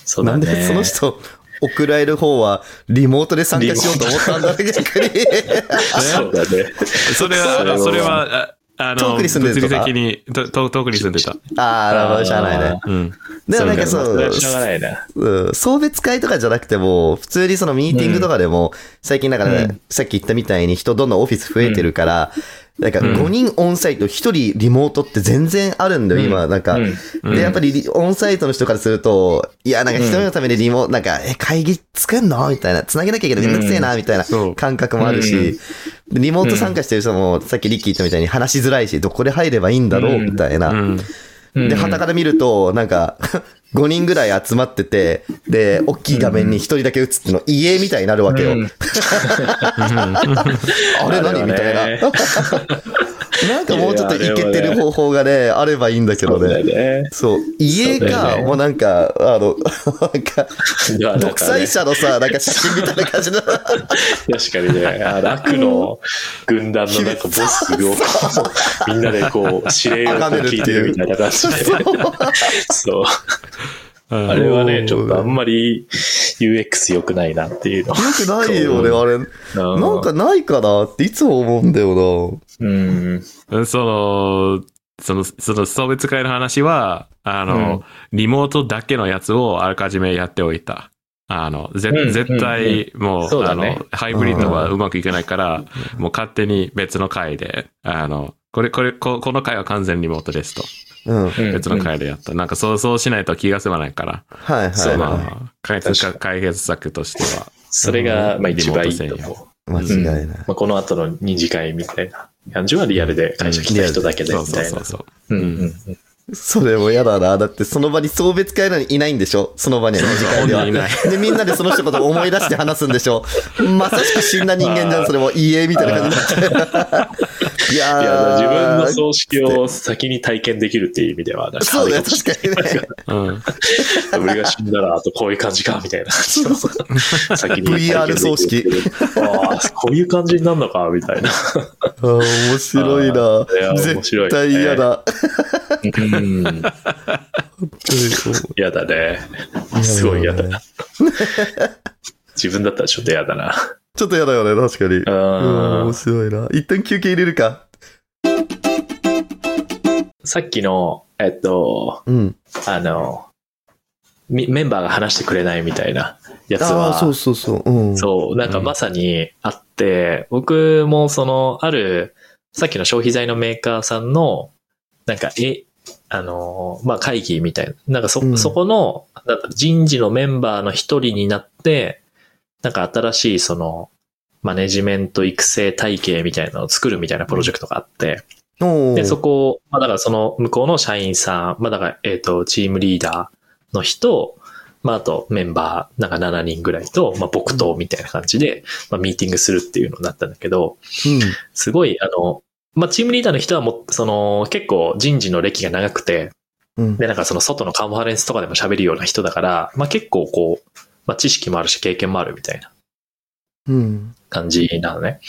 そうなんだね。でその人、送られる方はリモートで参加しようと思ったんだ逆に。そうだね。それは、それは、ああの、遠くに住んでるとか？物理的に、遠くに住んでた。ああ、なるほど、しゃあないね。うん。でもなんかそそううか、しょうがないな。うん送別会とかじゃなくても、普通にそのミーティングとかでも、最近なんかね、うんさっき言ったみたいに人どんどんオフィス増えてるから、なんかうん。5人オンサイト、1人リモートって全然あるんだよ、今。なんか、うん。で、やっぱりリオンサイトの人からすると、いや、なんか一人のためにリモート、なんか、え、会議作んのみたいな、繋げなきゃいけない、めんどくせえな、みたいな感覚もあるし、でリモート参加してる人も、さっきリッキー言ったみたいに話しづらいし、どこで入ればいいんだろう、うん。みたいな。うん。で、旗から見ると、なんか、5人ぐらい集まってて、で、大きい画面に1人だけ映っての家みたいになるわけよ。うん あれ何？みたいな。ねなんかもうちょっといけてる方法がね、あればいいんだけどね。ね。そう。家か、もうなんか、あの、なんか、独裁者のさ、なんか写真みたいな感じの。確かにね、あの軍団のなんかボスをみんなでこう、指令を聞いてるみたいな感じで。そう。あれはね、ちょっとあんまり UX 良くないなっていうの。よくないよね、あれ。なんかないかなっていつも思うんだようん。その、その、その送別会の話は、あの、リモートだけのやつをあらかじめやっておいた。あの、ぜうん絶対、もう、うだねの、ハイブリッドはうまくいかないから、もう勝手に別の回で、あの、これ、これ、ここの回は完全リモートですと。別の回でやった。なんかそう、そうしないと気が済まないから。はいそうだねはまあ、解決か解決策としては。それが、まあ一番いいと思う。い。間違いない。まあ、この後の二次会みたいな感じはリアルで会社来た人だけでそうみたいな。そうそうそう。うんうんそれも嫌だな。だってその場に送別会なのにいないんでしょ？その場には二次会では。いないで、みんなでその人のことを思い出して話すんでしょ？まさしく死んだ人間じゃん、それも。いいえ、みたいな感じになっちゃう。いやいや、ー自分の葬式を先に体験できるっていう意味では、そうだよ、確かにね。うん。俺が死んだら、あとこういう感じか、みたいな感じの。先に体験できる VR 葬式。ああ、こういう感じになるのか、みたいな。あー面白いな。いや面白い絶対嫌だ。うん。嫌だね。すごい嫌だな。自分だったらちょっと嫌だな。ちょっと嫌だよね、確かに。ううん、ん面。白いな。一旦休憩入れるか。さっきの、えっと、うん。あの、みメンバーが話してくれないみたいなやつああ、は、そうそうそう。うん。そう、なんかまさにあって、僕もその、ある、さっきの消費財のメーカーさんの、なんか、え、あの、まあ、会議みたいな、なんかそ、うん。そこの、人事のメンバーの一人になって、なんか新しいその、マネジメント育成体系みたいなのを作るみたいなプロジェクトがあって、で、そこを、まあだからその向こうの社員さん、まあだから、えっ、と、チームリーダーの人、まああとメンバー、なんか7人ぐらいと、まあ僕とみたいな感じで、まあミーティングするっていうのになったんだけど、すごい、あの、まあチームリーダーの人はもう、その、結構人事の歴が長くて、うん。うん。で、なんかその外のカンファレンスとかでも喋るような人だから、まあ結構こう、まあ知識もあるし経験もあるみたいなうん。感じなのね。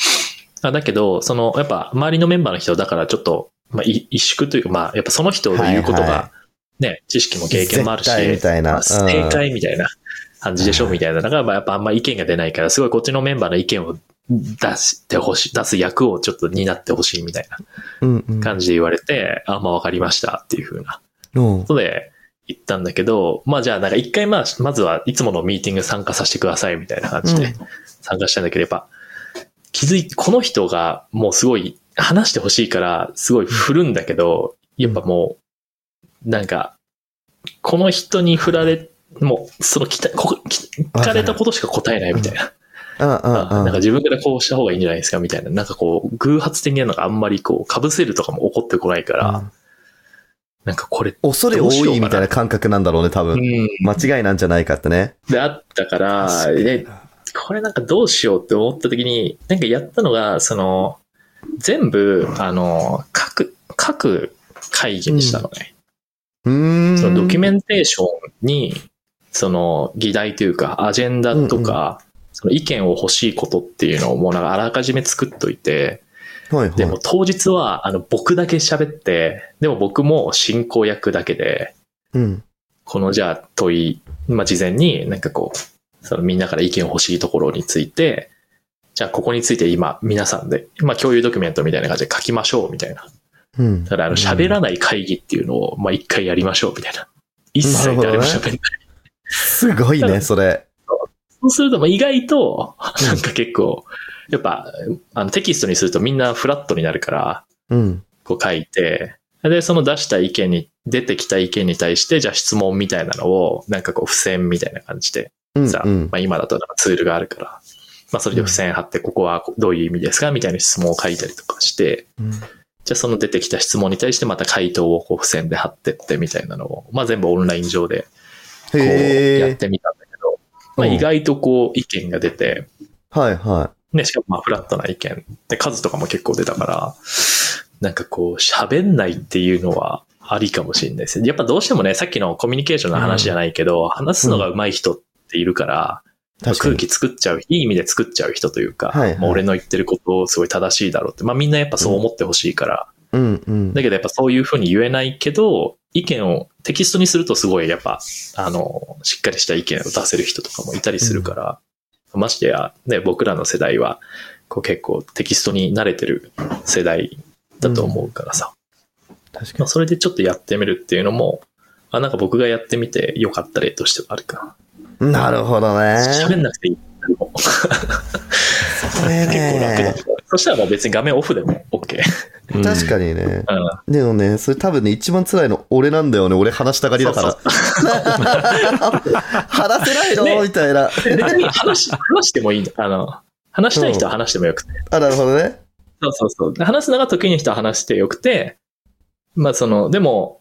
あだけど、その、やっぱ周りのメンバーの人だからちょっと、まあ、い萎縮というか、まあ、やっぱその人の言うことはいはが、ね、知識も経験もあるし、みたいなまあ正うん解みたいな感じでしょ、みたいな。だから、まあ、やっぱあんま意見が出ないから、すごいこっちのメンバーの意見を出してほしい、出す役をちょっと担ってほしいみたいなうん。うん。感じで言われて、あ、まあわかりましたっていう風なうんことで言ったんだけど、まあじゃあなんか一回まあ、まずはいつものミーティング参加させてくださいみたいな感じで参加したんだけど、やっぱ気づいて、この人がもうすごい話してほしいから、すごい振るんだけど、やっぱもう、なんか、この人に振られ、もう、その聞かれたことしか答えないみたいな。うんうんなんうん。か自分からこうした方がいいんじゃないですかみたいな。なんかこう、偶発的なのがあんまりこう、被せるとかも起こってこないから、なんかこれ、恐れ多いみたいな感覚なんだろうね、多分。うん、間違いなんじゃないかってね。であったから、で、これなんかどうしようって思った時に、なんかやったのが、その、全部、あの、各、各会議にしたのね。うーん。そのドキュメンテーションに、その議題というか、アジェンダとか、その意見を欲しいことっていうのをもうなんかあらかじめ作っといて、はいはい。でも当日はあの僕だけ喋って、でも僕も進行役だけで、うん。このじゃあ問い、まあ、事前になんかこう、そのみんなから意見欲しいところについて、じゃあここについて今皆さんで、まあ共有ドキュメントみたいな感じで書きましょうみたいな。うん。ただあの喋らない会議っていうのをまあ一回やりましょうみたいな。一切誰も喋んない。すごいね、それ。そうするとまあ意外と、なんか結構、やっぱあのテキストにするとみんなフラットになるから、うん。こう書いて、で、その出した意見に、出てきた意見に対して、じゃあ質問みたいなのを、なんかこう付箋みたいな感じでうん。さ、うんまあ今だとなんかツールがあるから、まあそれで付箋貼って、ここはどういう意味ですかみたいな質問を書いたりとかして、うんじゃあその出てきた質問に対してまた回答をこう付箋で貼ってってみたいなのを、まあ全部オンライン上でこうやっ。てみたまあうん意外とこう意見が出て、はいはね、しかもまあフラットな意見。で、数とかも結構出たから、なんかこう喋んないっていうのはありかもしれないですね。やっぱどうしてもね、さっきのコミュニケーションの話じゃないけど、話すのが上手い人っているから、い。確かに。空気作っちゃう、いい意味で作っちゃう人というか、はいはいもう俺の言ってることをすごい正しいだろうって、まあみんなやっぱそう思ってほしいから、うんうん。だけどやっぱそういうふうに言えないけど、意見をテキストにするとすごいやっぱ、あの、しっかりした意見を出せる人とかもいたりするから、ましてや、ね、僕らの世代は、こう結構テキストに慣れてる世代だと思うからさ、確かまあそれでちょっとやってみるっていうのも、あ、なんか僕がやってみて良かった例としてはあるかに。なるほどな。ね。喋んなくていい。それ結構楽だね。そしたらもう別に画面オフでも OK。確かにね。うん。でもね、それ多分ね、一番辛いの俺なんだよね。俺話したがりだから。話せないの、ねみたいな。別に話し、話してもいいの。あの、話したい人は話してもよくて。あ、なるほどね。そうそうそう。で話すのが得意な人は話してよくて、まあその、でも、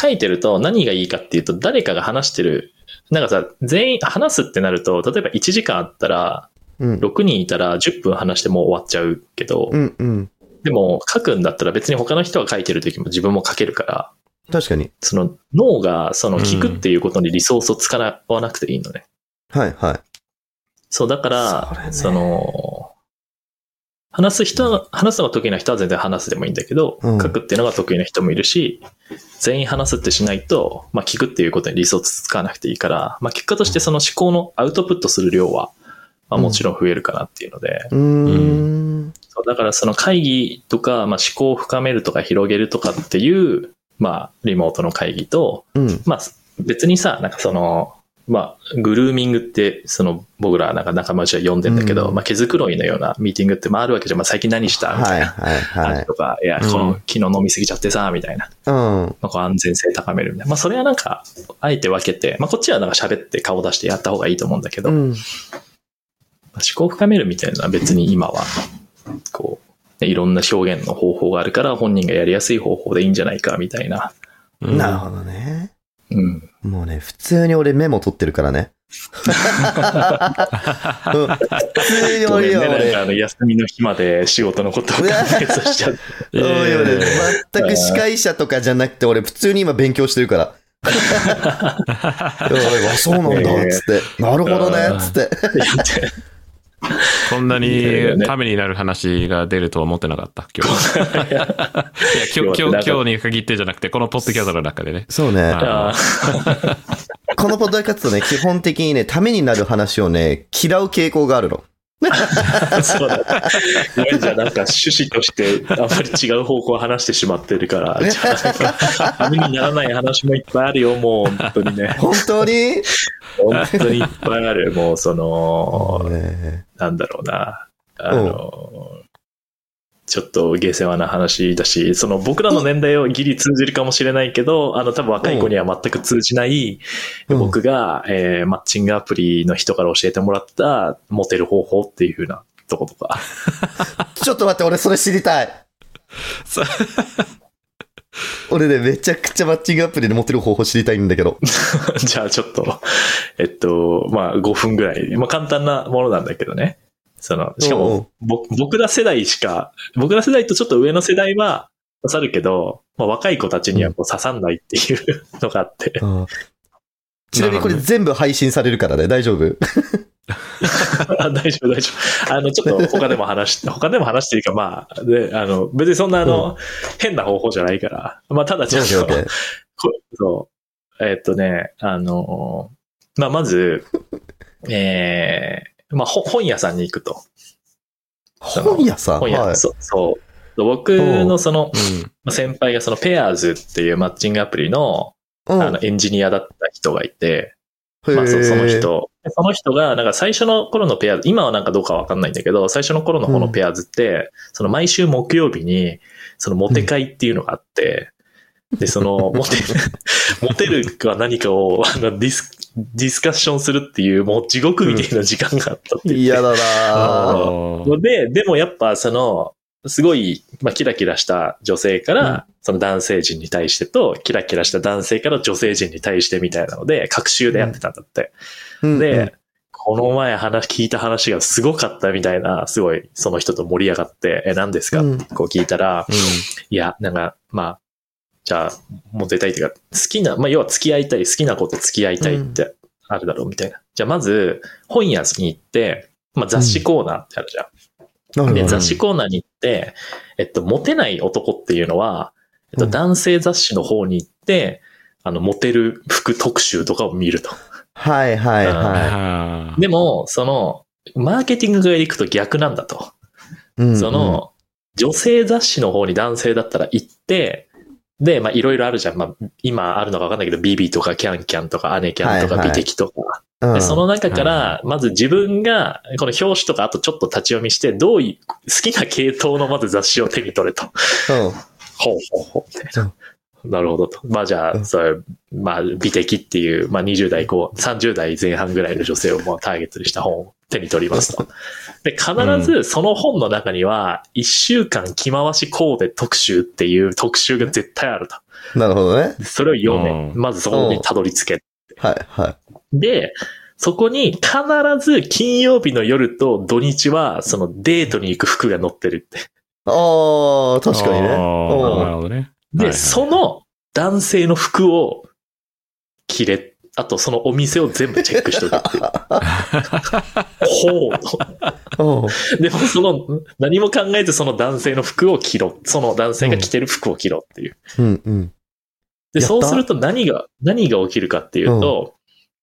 書いてると何がいいかっていうと、誰かが話してる、なんかさ、全員話すってなると、例えば1時間あったら、うん。6人いたら10分話してもう終わっちゃうけど、うんうん。でも書くんだったら別に他の人が書いてる時も自分も書けるから、確かに。その脳がその聞くっていうことにリソースを使わなくていいのね。はいはい。そう、だから、それねその、話す人は、話すのが得意な人は全然話すでもいいんだけど、うん書くっていうのが得意な人もいるし、全員話すってしないと、まあ聞くっていうことにリソース使わなくていいから、まあ結果としてその思考のアウトプットする量は、まあもちろん増えるかなっていうので、うーん。そうだからその会議とか、まあ思考を深めるとか広げるとかっていう、まあリモートの会議と、うん。まあ、別にさ、なんかその、まあ、グルーミングって、その、僕らなんか仲間内は呼んでんだけど、うんまあ、毛づくろいのようなミーティングって、まあ、あるわけじゃん。まあ、最近何した？みたはいいなはいはい。話とか、いや、うんこの、昨日飲みすぎちゃってさ、みたいな。うん。まあ、こう安全性高めるみたいな。まあ、それはなんか、あえて分けて、まあ、こっちはなんか喋って顔出してやった方がいいと思うんだけど、まうん。あ思考を深めるみたいなのは別に今は、こう、ねいろんな表現の方法があるから、本人がやりやすい方法でいいんじゃないか、みたいな。うんなるほどね。うん。もうね、普通に俺メモ取ってるからね。うん普通に俺よ、俺。あの、休みの日まで仕事のことを考えさせちゃって。うんいやいやいや俺全く司会者とかじゃなくて、俺普通に今勉強してるから。そうなんだ、つって。なるほどね、つって。こんなにためになる話が出るとは思ってなかった、今日。いや、今日、今日、今日に限ってじゃなくて、このポッドキャストの中でね。そうね。このポッドキャストね、基本的にね、ためになる話をね、嫌う傾向があるの。そうだ。ごめんじゃあなんか趣旨としてあんまり違う方向を話してしまってるから、ためにならない話もいっぱいあるよ、もう本当にね。本当に？本当にいっぱいある。もうその、ねなんだろうな。あの、ちょっと下世話な話だし、その僕らの年代をギリ通じるかもしれないけど、あの多分若い子には全く通じない、うん僕が、えーマッチングアプリの人から教えてもらったモテる方法っていう風なとことか。ちょっと待って、俺それ知りたい。俺ね、めちゃくちゃマッチングアプリで持ってる方法知りたいんだけど。じゃあちょっと、えっと、まあ5分ぐらい。まあ簡単なものなんだけどね。その、しかも、ぼ僕ら世代しか、僕ら世代とちょっと上の世代は、刺さるけど、まあ、若い子たちにはこう刺さんないっていうのがあって。うんちなみにこれ全部配信されるからね、大丈夫？あ 大丈夫、大丈夫。あの、ちょっと他でも話して、他でも話していいか、まあ、で、あの、別にそんなあの、変な方法じゃないから。まあ、ただちょっと、そう。えっとね、あの、まあ、まず、えー、まあ、ほ本屋さんに行くと。本屋さん？本屋、はい。そう、そう。僕のその、先輩がそのペアーズっていうマッチングアプリの、うんあの、エンジニアだった人がいて、まあ、そその人。その人が、なんか最初の頃のペアーズ、今はなんかどうかわかんないんだけど、最初の頃の方のペアーズって、その毎週木曜日に、そのモテ会っていうのがあって、で、その、モテ、モテるか何かを、あの、ディス、ディスカッションするっていう、もう地獄みたいな時間があったって言って嫌だな で、でもやっぱその、すごい、まあ、キラキラした女性から、その男性陣に対してと、キラキラした男性から女性陣に対してみたいなので、各週でやってたんだって。うんで、この前話、聞いた話がすごかったみたいな、すごいその人と盛り上がって、え、何ですか、うんこう聞いたら、うん。いや、なんか、まあ、じゃあ、モテたいっていうか、好きな、まあ、要は付き合いたい、好きな子と付き合いたいってあるだろうみたいな。じゃあ、まず、本屋に行って、まあ、雑誌コーナーってあるじゃん。で、雑誌コーナーに行って、えっと、モテない男っていうのは、えっと、うん男性雑誌の方に行って、あの、モテる服特集とかを見ると。はいはいはあーでも、その、マーケティングが行くと逆なんだと。い。うんそ、の、女性雑誌の方に男性だったら行って、で、まあ、いろいろあるじゃん。まあ、今あるのかわかんないけど、ビビとかキャンキャンとかアネキャンとかはいはい美的とか。うんで、その中かはら、まず自分が、この表紙とか、あとちょっと立ち読みして、どういう、好きな系統のまず雑誌を手に取れと。うんほうほうほう。なるほどと。まあじゃあ、うんそれ、まあ美的っていう、まあ20代後、30代前半ぐらいの女性をもうターゲットにした本を手に取りますと。で、必ずその本の中には、1週間着回しコーデ特集っていう特集が絶対あると。なるほどね。でそれを読め。うんまずそこにたどり着け。はいはい。で、そこに必ず金曜日の夜と土日は、そのデートに行く服が載ってるって。ああ、確かにね。なるうんほどね。で、はいはいその男性の服を着れ、あとそのお店を全部チェックしとくっていう。ほうと。うんでもその、何も考えずその男性の服を着ろ。その男性が着てる服を着ろっていう。うんうん。で、そうすると何が、何が起きるかっていうと、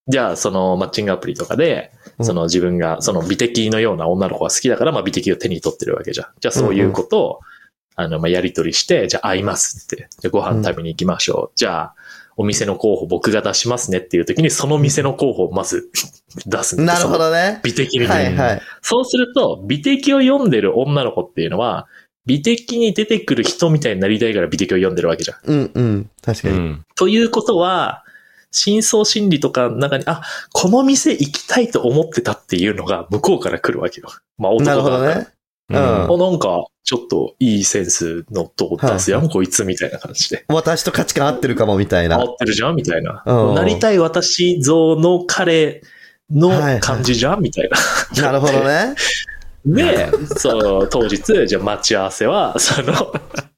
じゃあそのマッチングアプリとかで、うんその自分がその美的のような女の子が好きだから、まあ美的を手に取ってるわけじゃん。じゃあそういうことを、あの、まあやりとりして、じゃあ会いますって。で、ご飯食べに行きましょう。じゃあ、お店の候補僕が出しますねっていう時に、その店の候補をまず 出すなるほどね。美的に、はいはい。そうすると、美的を読んでる女の子っていうのは、美的に出てくる人みたいになりたいから美的を読んでるわけじゃん。うんうん。確かに。うん。ということは、深層心理とかの中に、あ、この店行きたいと思ってたっていうのが向こうから来るわけよ。まあ男なるほどね。うんあ、なんか、ちょっといいセンスのとこ出すやん、はいこいつみたいな感じで。私と価値観合ってるかもみたいな。合ってるじゃんみたいな。うんなりたい私像の彼の感じじゃんみたいな。なるほどね。で、そう、当日、じゃあ待ち合わせは、その、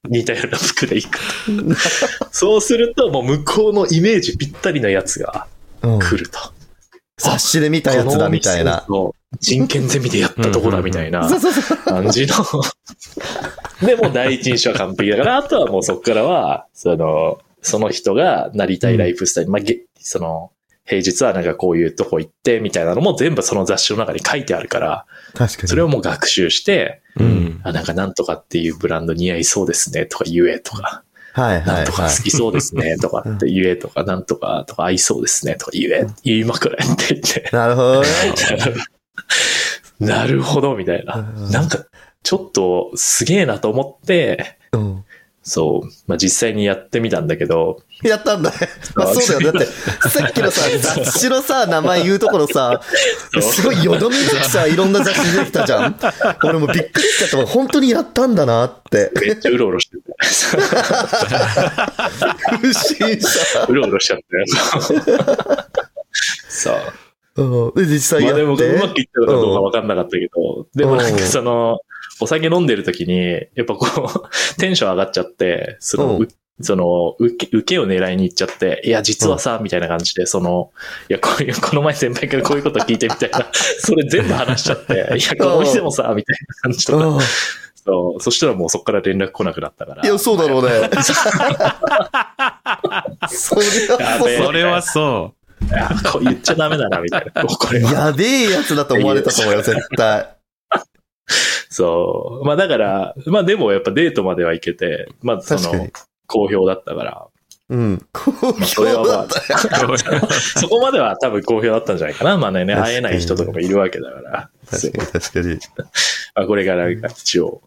似たような服で行く。そうすると、もう向こうのイメージぴったりなやつがうん来ると。雑誌で見たやつだみたいな。人権ゼミでやったとこだみたいな。感じの。で、もう第一印象は完璧だから、あとはもうそこからは、その、その人がなりたいライフスタイル、まあ、げその、平日はなんかこういうとこ行ってみたいなのも全部その雑誌の中に書いてあるから、確かに。それをもう学習して、うん。あ、なんかなんとかっていうブランド似合いそうですねとか言えとか、はいはいなんとかは好きそうですねとかって言えとか、なんとかとか合いそうですねとか言え、言いまくれって言ってい。、なるほどね。なるほどみたいな。うんなんか、ちょっとすげえなと思って、うんそう、まあ、実際にやってみたんだけど、やったんだね。まあそうだよ。だって、さっきのさ、雑誌のさ、名前言うところさ、すごいよどみずくさ、いろんな雑誌出てきたじゃん。俺もびっくりしちゃった。本当にやったんだなって。めっちゃうろうろしてて、不審者。うろうろしちゃって。そう。うんで、実際まあやって。でもうまくいったのかどうかわかんなかったけど、でもなんかその、お酒飲んでる時に、やっぱこう、テンション上がっちゃって、その、うんうその、受け、受けを狙いに行っちゃって、いや、実はさ、みたいな感じで、その、いや、こういう、この前先輩からこういうこと聞いてみたいな、それ全部話しちゃって、いや、この店もさ、みたいな感じとか、あそう、そしたらもうそこから連絡来なくなったから。あいや、そうだろうね。それはそいやこう言っちゃダメだな、みたいな。これは。やべえやつだと思われたと思うよ、絶対。そうまあだから、まあでもやっぱデートまでは行けて、まあその好評だったから、うん。好それはまあ評だったよ。う。そこまでは多分好評だったんじゃないかな。まあね、会えない人とかもいるわけだから。確かに、確かに。あこれから一応、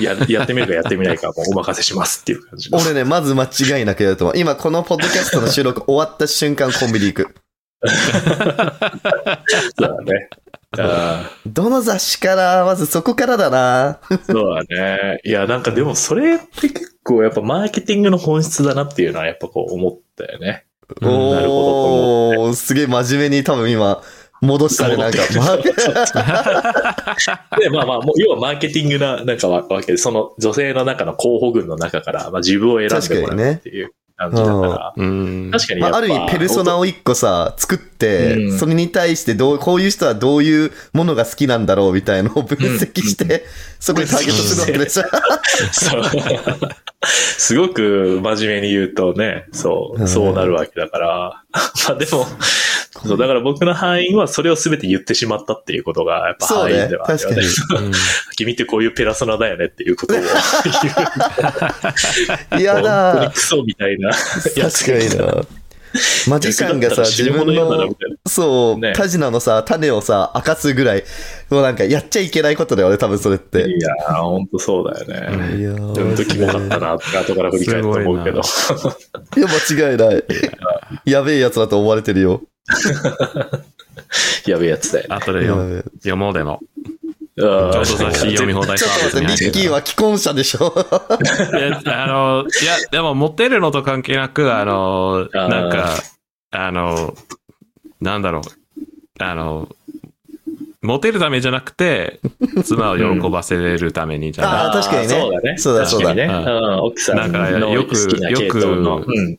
や、やってみるかやってみないかもうお任せしますっていう感じの。俺ね、まず間違いなくやると思う。今、このポッドキャストの収録終わった瞬間、コンビニ行く。そうだね。あどの雑誌から、まずそこからだな。ーそうだね。いや、なんかでもそれって結構やっぱマーケティングの本質だなっていうのはやっぱこう思ったよね。うんなるほおー、すげえ真面目に多分今、戻したね、なんか。ま で、まあまあ、もう要はマーケティングな、なんかわわけで、その女性の中の候補群の中から、まあ自分を選んでもらうっていう感じだから。うん。まあ、確かにやっぱ、ある意味、ペルソナを一個さ、作って、うんそれに対してどう、こういう人はどういうものが好きなんだろうみたいのを分析して、そこにターゲットするわけでしょ。そう。すごく真面目に言うとね、そうう、んそうなるわけだから。まあでも、そう、だから僕の範囲はそれを全て言ってしまったっていうことが、やっぱ範囲ではあるよね。うん 君ってこういうペラソナだよねっていうことを言う。嫌本当にだ。クソみたいな。確かにな。マジシャンがさ、自分の、の、そう、ねタジナのさ、種をさ、明かすぐらい、もうなんか、やっちゃいけないことだよね、多分それって。いやー、ほんとそうだよね。いやほんとキモかったなって後から振り返ると思うけど。いや、間違いない。やべえやつだと思われてるよ。やべえやつだよね。後で読読もうでも。ちょうど雑誌読み放題サービに入ってるッキーは既婚者でしょ？いや、あの、いや、でも、モテるのと関係なく、あの、なんか、あの、なんだろう、あの、モテるためじゃなくて、妻を喜ばせるためにじゃない。あー確かにねそうだね。そうだそうだね。うん、奥さんなんかのよく好きな系統の。よくうん。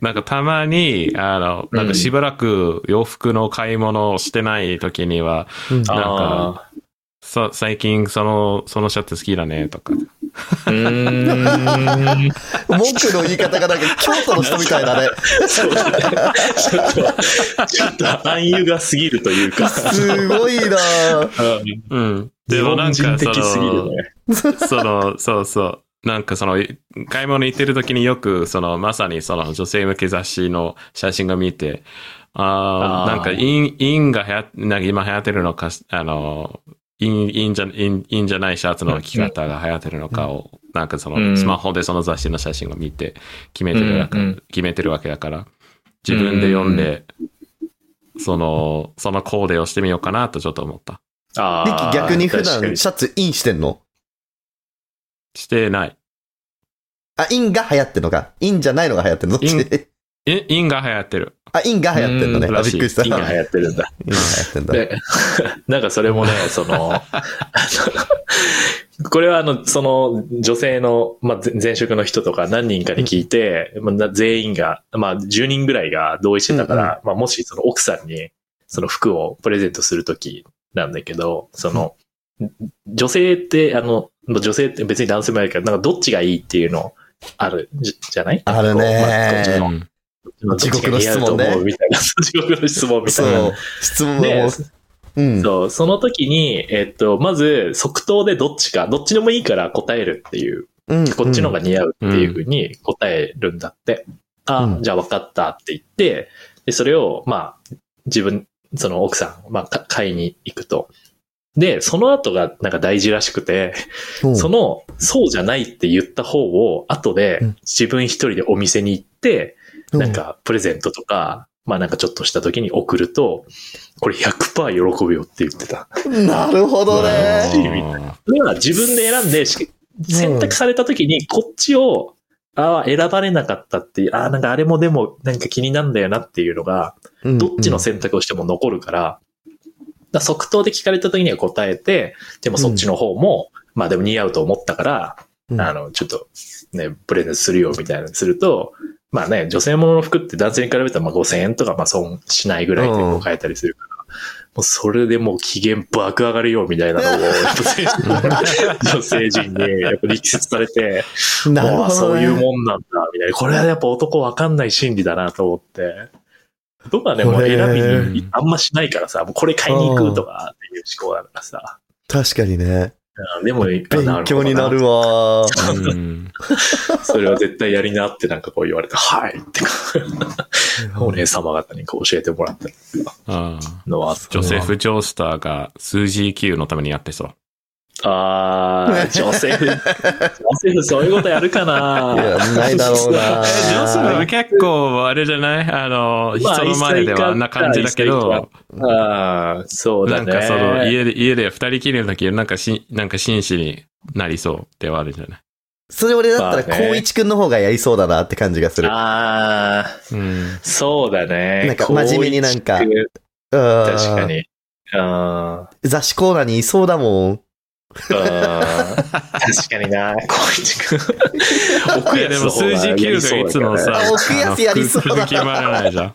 なんかたまに、あの、なんかしばらく洋服の買い物をしてない時には、なんか、あそ最近その、そのシャツ好きだね、とか。ーうーん。文句の言い方がなんか京都の人みたいだね。そうだね。ちょっと、ちょっと暗喩が過ぎるというか。すごいなうんうん。で日もなんか、そ本人的すぎるの、ね。その、そうそう。なんかその、買い物行ってる時によく、その、まさにその女性向け雑誌の写真が見て、ああ、なんか、イン、インが流行っ、なんか今流行ってるのか、あの、イン、インじゃ、イン、インじゃないシャツの着方が流行ってるのかを、なんかその、うん。スマホでその雑誌の写真を見て、決めてるわけ、決めてるわけだから、自分で読んで、その、そのコーデをしてみようかなとちょっと思った。あリッキー逆に普段シャツインしてんの？してない。あ、インが流行ってんのか？インじゃないのが流行ってんの？どっち？インインインが流行ってる。あ、インが流行ってんのね。びっくりした。インが今流行ってるんだ。流行ってんだ。で、なんかそれもね、その、これはあの、その女性の、まあ、前前職の人とか何人かに聞いて、まあな全員が、まあ、10人ぐらいが同意してたから、まあ、もしその奥さんにその服をプレゼントするときなんだけど、その、女性って、あの、まあ女性って別に男性もあるけど、なんかどっちがいいっていうのあるじじゃない？あるねまあ地獄の質問ねみたいな。地獄の質問みそたいな。う。質問でを。うん。そう、その時に、えっと、まず、即答でどっちか、どっちでもいいから答えるっていう、うんこっちの方が似合うっていうふうに答えるんだって。あ、うんじゃあ分かったって言って、で、それを、まあ、自分、その奥さん、まあ、か買いに行くと。で、その後がなんか大事らしくて、う。んその、そうじゃないって言った方を、後でうん。自分一人でお店に行って、う。んなんかプレゼントとか、まあなんかちょっとした時に送ると、これ100%喜ぶよって言ってた。なるほどね。いみたそれは自分で選んで、し選択された時にこっちを、ああ、選ばれなかったっていう、ああ、なんかあれもでもなんか気になんだよなっていうのが、どっちの選択をしても残るから、だ即答で聞かれた時には答えて、でもそっちの方も、まあでも似合うと思ったから、うんあの、ちょっとね、プレゼントするよみたいなのすると、まあね、女性ものの服って男性に比べたらまあ5000円とかまあ損しないぐらいでこう買えたりするから、もうそれでもう機嫌爆上がるよみたいなのを、女性陣にやっぱ力説されて、なるほど、ね。もうそういうもんなんだ、みたいな。これはやっぱ男わかんない心理だなと思って。僕はね、もう選びにあんましないからさ、もうこれ買いに行くとかっていう思考だからさ。確かにね。うんでも、勉強になるわ。うん。それは絶対やりなってなんかこう言われて、はいってお姉様方にこう教えてもらったのはあってジョセフ・ジョースターが数字 Q のためにやってそう。あー、ジョセフ、ジョセフそういうことやるかないや、ないだろうな。え、ジョセフ結構あれじゃない？あの、まあ人の前ではあんな感じだけ一ど、あー、そうだね。なんかその家で、家で二人きりの時、なんかし、なんか紳士になりそうではあるじゃない？それ俺だったら、光一くんの方がやりそうだなって感じがする。あー、うん。そうだね。なんか真面目になんか確確か。に。あ雑誌コーナーにいそうだもん。確かにな、光一くん。奥いやでも数字 Q がいつもさ、あ奥安やりそうだ決まらないじゃん。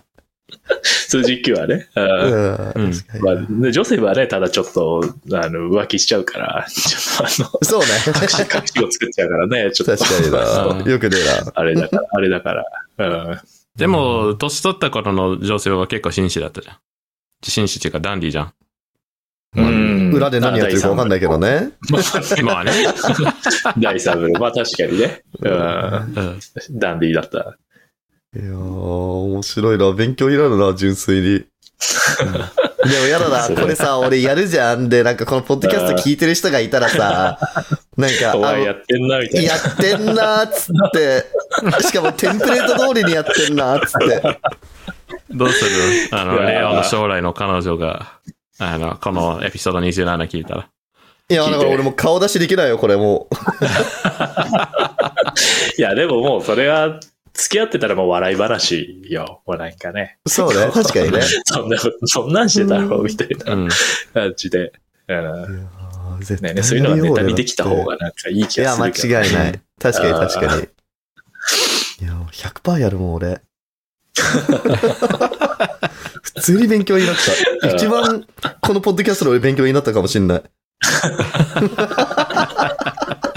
数字 Q はね。うんまあ、ねジョセフはね、ただちょっと、あの、浮気しちゃうから、ちょっとあの、そうね。隠し、隠しを作っちゃうからね、ちょっと。確かにな。よくねえな。あれだから、あれだから。うん。でも、年取った頃の女性は結構紳士だったじゃん。紳士っていうかダンディーじゃん。うん裏で何やってるかわかんないけど。ね。まあね。第三部。まあ確かにね。うん。うんダンディーだった。いやー、面白いな。勉強になるな、純粋に。でもやだな、これさ、俺やるじゃん。で、なんかこのポッドキャスト聞いてる人がいたらさ、なんか、やってんな、みたいな。やってんなつって、しかもテンプレート通りにやってんなつって。どうする？あの、レオの将来の彼女が、あの、このエピソード27聞いたら。いや、だから俺もう顔出しできないよ、これもう。いや、でももうそれは、付き合ってたらもう笑い話よ。もうなんかね。そうね、確かにね。そんなそんなんしてたろ、みたいなうん。感じで。うん。絶対ねね、そういうのがネタにできた方がなんかいい気いや、がす間るけど。違いない。確かに確かに。いや、100%やるもん、俺。普通に勉強になった。一番、このポッドキャストで俺勉強になったかもしんない。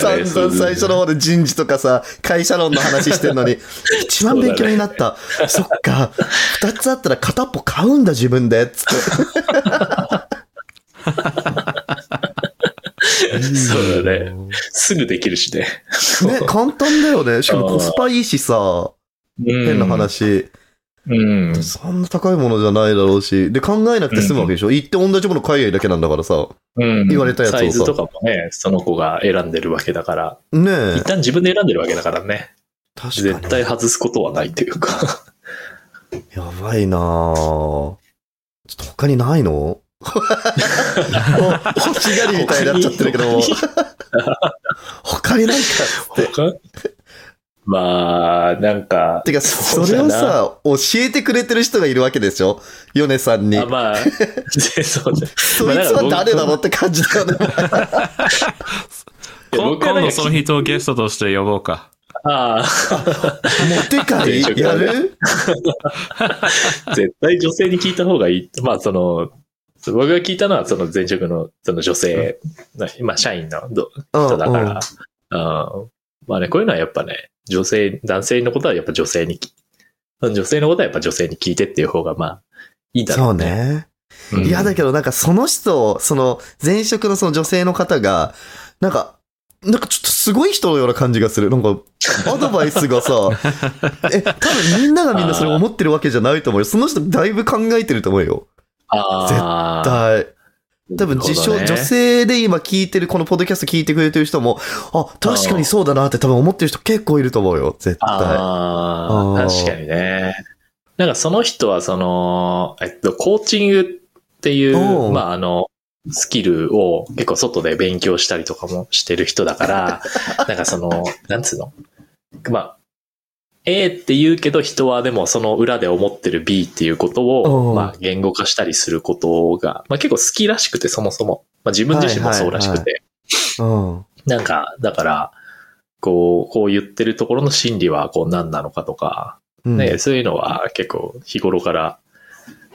散々最初の方で人事とかさ、会社論の話してんのに、一番勉強になった。そっか、二つあったら片っぽ買うんだ、自分で。つって。そうだね。すぐできるしね。ね、簡単だよね。しかもコスパいいしさ、変な話。うん。そんな高いものじゃないだろうし。で、考えなくて済むわけでしょ、行って同じもの買えばいいだけなんだからさ。うん。言われたやつをさサイズとかもね、その子が選んでるわけだから。ねえ一。旦自分で選んでるわけだからね。確かに。絶対外すことはないっていうか。やばいなぁ。ちょっと他にないの？欲しがりみたいになっちゃってるけど、他にないかって。他まあ、なんか。てか、それをさ、教えてくれてる人がいるわけでしょ？ヨネさんにあ。まあ、そうね。そいつは誰だろうって感じだよね。今僕はなんか今度その人をゲストとして呼ぼうか。あモテ会やる？あ、絶対女性に聞いた方がいい。まあ、その、僕が聞いたのは、その前職の、その女性の、まあ、社員のど人だから、うんまあね、こういうのはやっぱね、女性、男性のことはやっぱ女性にき、女性のことはやっぱ女性に聞いてっていう方が、まあ、いいだろそううね。ね。うんいや、だけどなんかその人、その前職のその女性の方が、なんか、なんかちょっとすごい人のような感じがする。なんか、アドバイスがさ、え、多分みんながみんなそれ思ってるわけじゃないと思うよ。その人だいぶ考えてると思うよ。ああ、はい。多分自称、ね女性で今聞いてる、このポッドキャスト聞いてくれてる人も、あ、確かにそうだなって多分思ってる人結構いると思うよ。絶対。ああ確かにね。なんかその人はその、えっと、コーチングっていう、まああの、スキルを結構外で勉強したりとかもしてる人だから、なんかその、なんつうの？まあ、A って言うけど人はでもその裏で思ってる B っていうことうんを、まあ言語化したりすることが、まあ結構好きらしくてそもそも。まあ自分自身もそうらしくて。うん。なんか、だから、こう、こう言ってるところの心理はこう何なのかとか、うんね、そういうのは結構日頃から、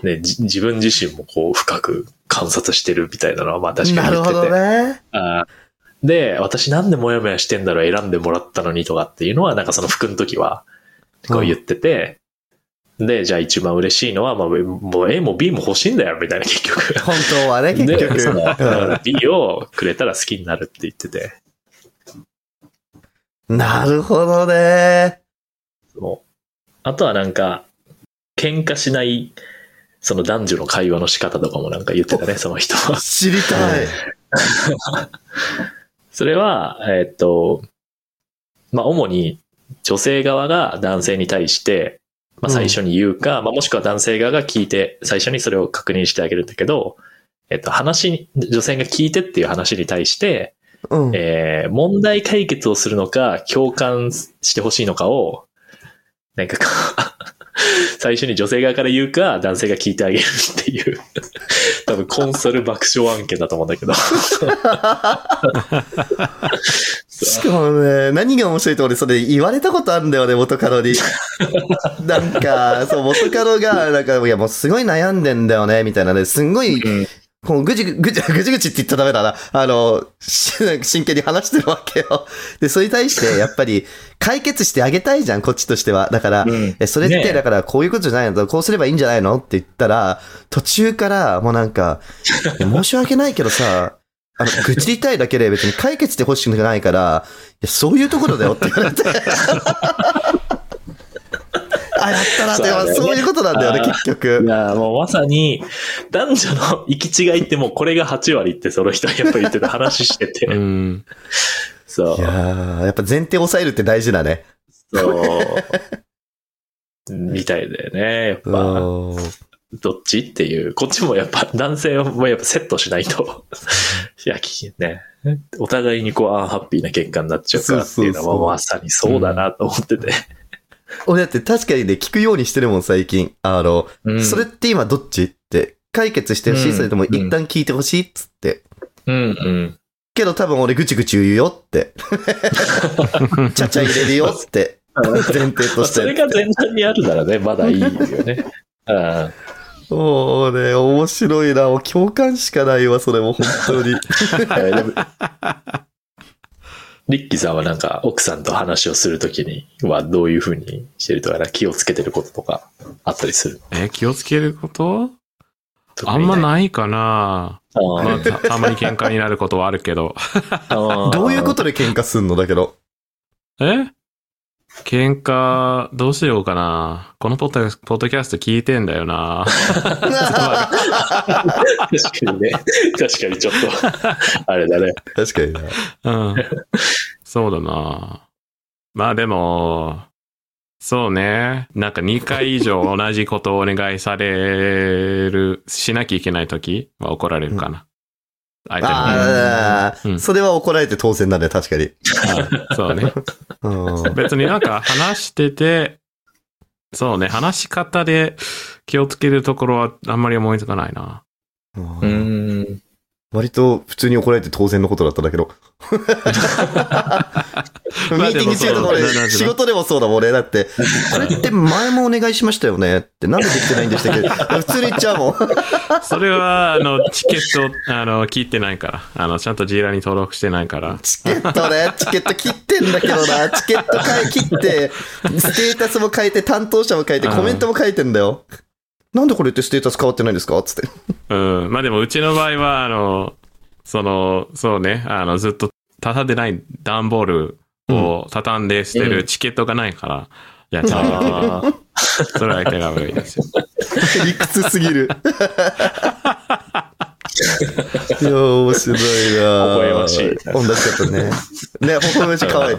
ね、じ自分自身もこう深く観察してるみたいなのはまあ確かに言ってて。なるほどね。あーで、私なんでモヤモヤしてんだろう選んでもらったのにとかっていうのは、なんかその服の時は、こう言ってて、で、じゃあ一番嬉しいのは、まあ、もう A も B も欲しいんだよ、みたいな結局。本当はね、結で、局。そのうん B をくれたら好きになるって言ってて、なるほどね。そうあとはなんか、喧嘩しない、その男女の会話の仕方とかもなんか言ってたね、その人は。知りたい。それは、えーっと、まあ、主に女性側が男性に対して、まあ、最初に言うか、まあ、もしくは男性側が聞いて、最初にそれを確認してあげるんだけど、えっと、話に、女性が聞いてっていう話に対して、うん。えー問題解決をするのか、共感してほしいのかを、なんか 最初に女性側から言うか、男性が聞いてあげるっていう、多分コンソル爆笑案件だと思うんだけど。しかもね、何が面白いと俺それ言われたことあるんだよね、元カノに。なんか、そう、元カノが、なんか、いやもうすごい悩んでんだよね、みたいなね、すんごい、うんこうぐじぐ、ぐじ、ぐじぐじって言ったらダメだな。あの、し真剣に話してるわけよ。で、それに対して、やっぱり、解決してあげたいじゃん、こっちとしては。だから、うんえ、それっねて、だから、こういうことじゃないの？こうすればいいんじゃないの？って言ったら、途中から、もうなんか、申し訳ないけどさ、あの、愚痴りたいだけで別に解決してほしくないから、いや、そういうところだよって言われて。あ、やったなって、そうねそういうことなんだよね、結局い。や、もうまさに、男女の行き違いってもうこれが8割ってその人はやっぱ言ってた話してて。うん。そうい。やー、やっぱ前提抑えるって大事だね。そう。みたいだよね。やっぱ、うんどっちっていう。こっちもやっぱ男性もやっぱセットしないと。いや、きね。お互いにこう、アンハッピーな結果になっちゃうからっていうのはまさにそうだなと思ってて。俺だって確かにね、聞くようにしてるもん、最近。あの、うんそれって今どっちって、解決してほしい、うんそれとも一旦聞いてほしいっつって。うんうん。けど多分俺ぐちぐち言うよって。ちゃちゃ入れるよって。前提として。それが前段にあるならね、まだいいよね。うんもうね、面白いな。もう共感しかないわ、それも本当に。リッキーさんはなんか奥さんと話をするときにはどういうふうにしてるとか、気をつけてることとかあったりする？え、気をつけること？あんまい。ないかな。あまあ、た たまに喧嘩になることはあるけど。ーどういうことで喧嘩すんの？だけど。え？喧嘩、どうしようかな。このポッドポッドキャスト聞いてんだよな。確かにね。確かにちょっと、あれだね。確かにな。うん。そうだな。まあでも、そうね。なんか2回以上同じことをお願いされる、しなきゃいけないときは怒られるかな。相手の方にああ、うんそれは怒られて当然だね、確かに。はいそうね。うん。別になんか話してて、そうね、話し方で気をつけるところはあんまり思いつかないな。うんん。割と普通に怒られて当然のことだったんだけど。ミーティング中とかで仕事でもそうだもん、俺。だって、これって前もお願いしましたよねって、なんでできてないんでしたっけ？普通に言っちゃうもん。それは、あの、チケット、あの、聞いてないから。あの、ちゃんとジーラに登録してないから。チケットね、チケット切ってんだけどな。チケット切って、ステータスも変えて、担当者も変えて、コメントも書いてんだよ。なんでこれってステータス変わってないんですか？つって。うん。まあでも、うちの場合は、あの、その、そうね、あの、ずっと畳んでない段ボールを畳んで捨てるチケットがないから、やっちゃうそれは相手が悪いですよ。理屈すぎる。いや、面白いな微笑ましい同じことね。ね、微笑ましい、かわいい。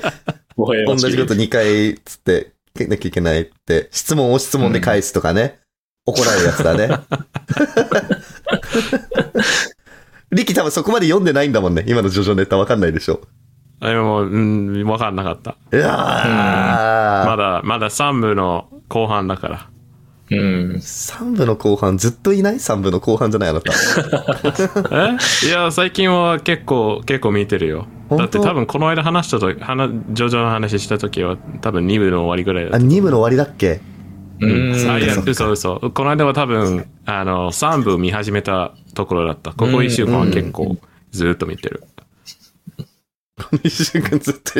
同じこと2回つって、けなきゃいけないって、質問を質問で返すとかね。怒られるやつだね。リキ多分そこまで読んでないんだもんね。今のジョジョネタわかんないでしょ。でも、うん、わかんなかった。うわーまだ、まだ3部の後半だから。うん。3部の後半ずっといない ?3 部の後半じゃないあなた。え？いや、最近は結構、結構見てるよ。本当？だって多分この間話したとき、話、ジョジョの話したときは多分2部の終わりぐらいだあ、った。2部の終わりだっけ？うんあ、いやそっ、か嘘嘘。この間は多分、あの、3部見始めたところだった。ここ1週間は結構ずっと見てる。この一週間ずっと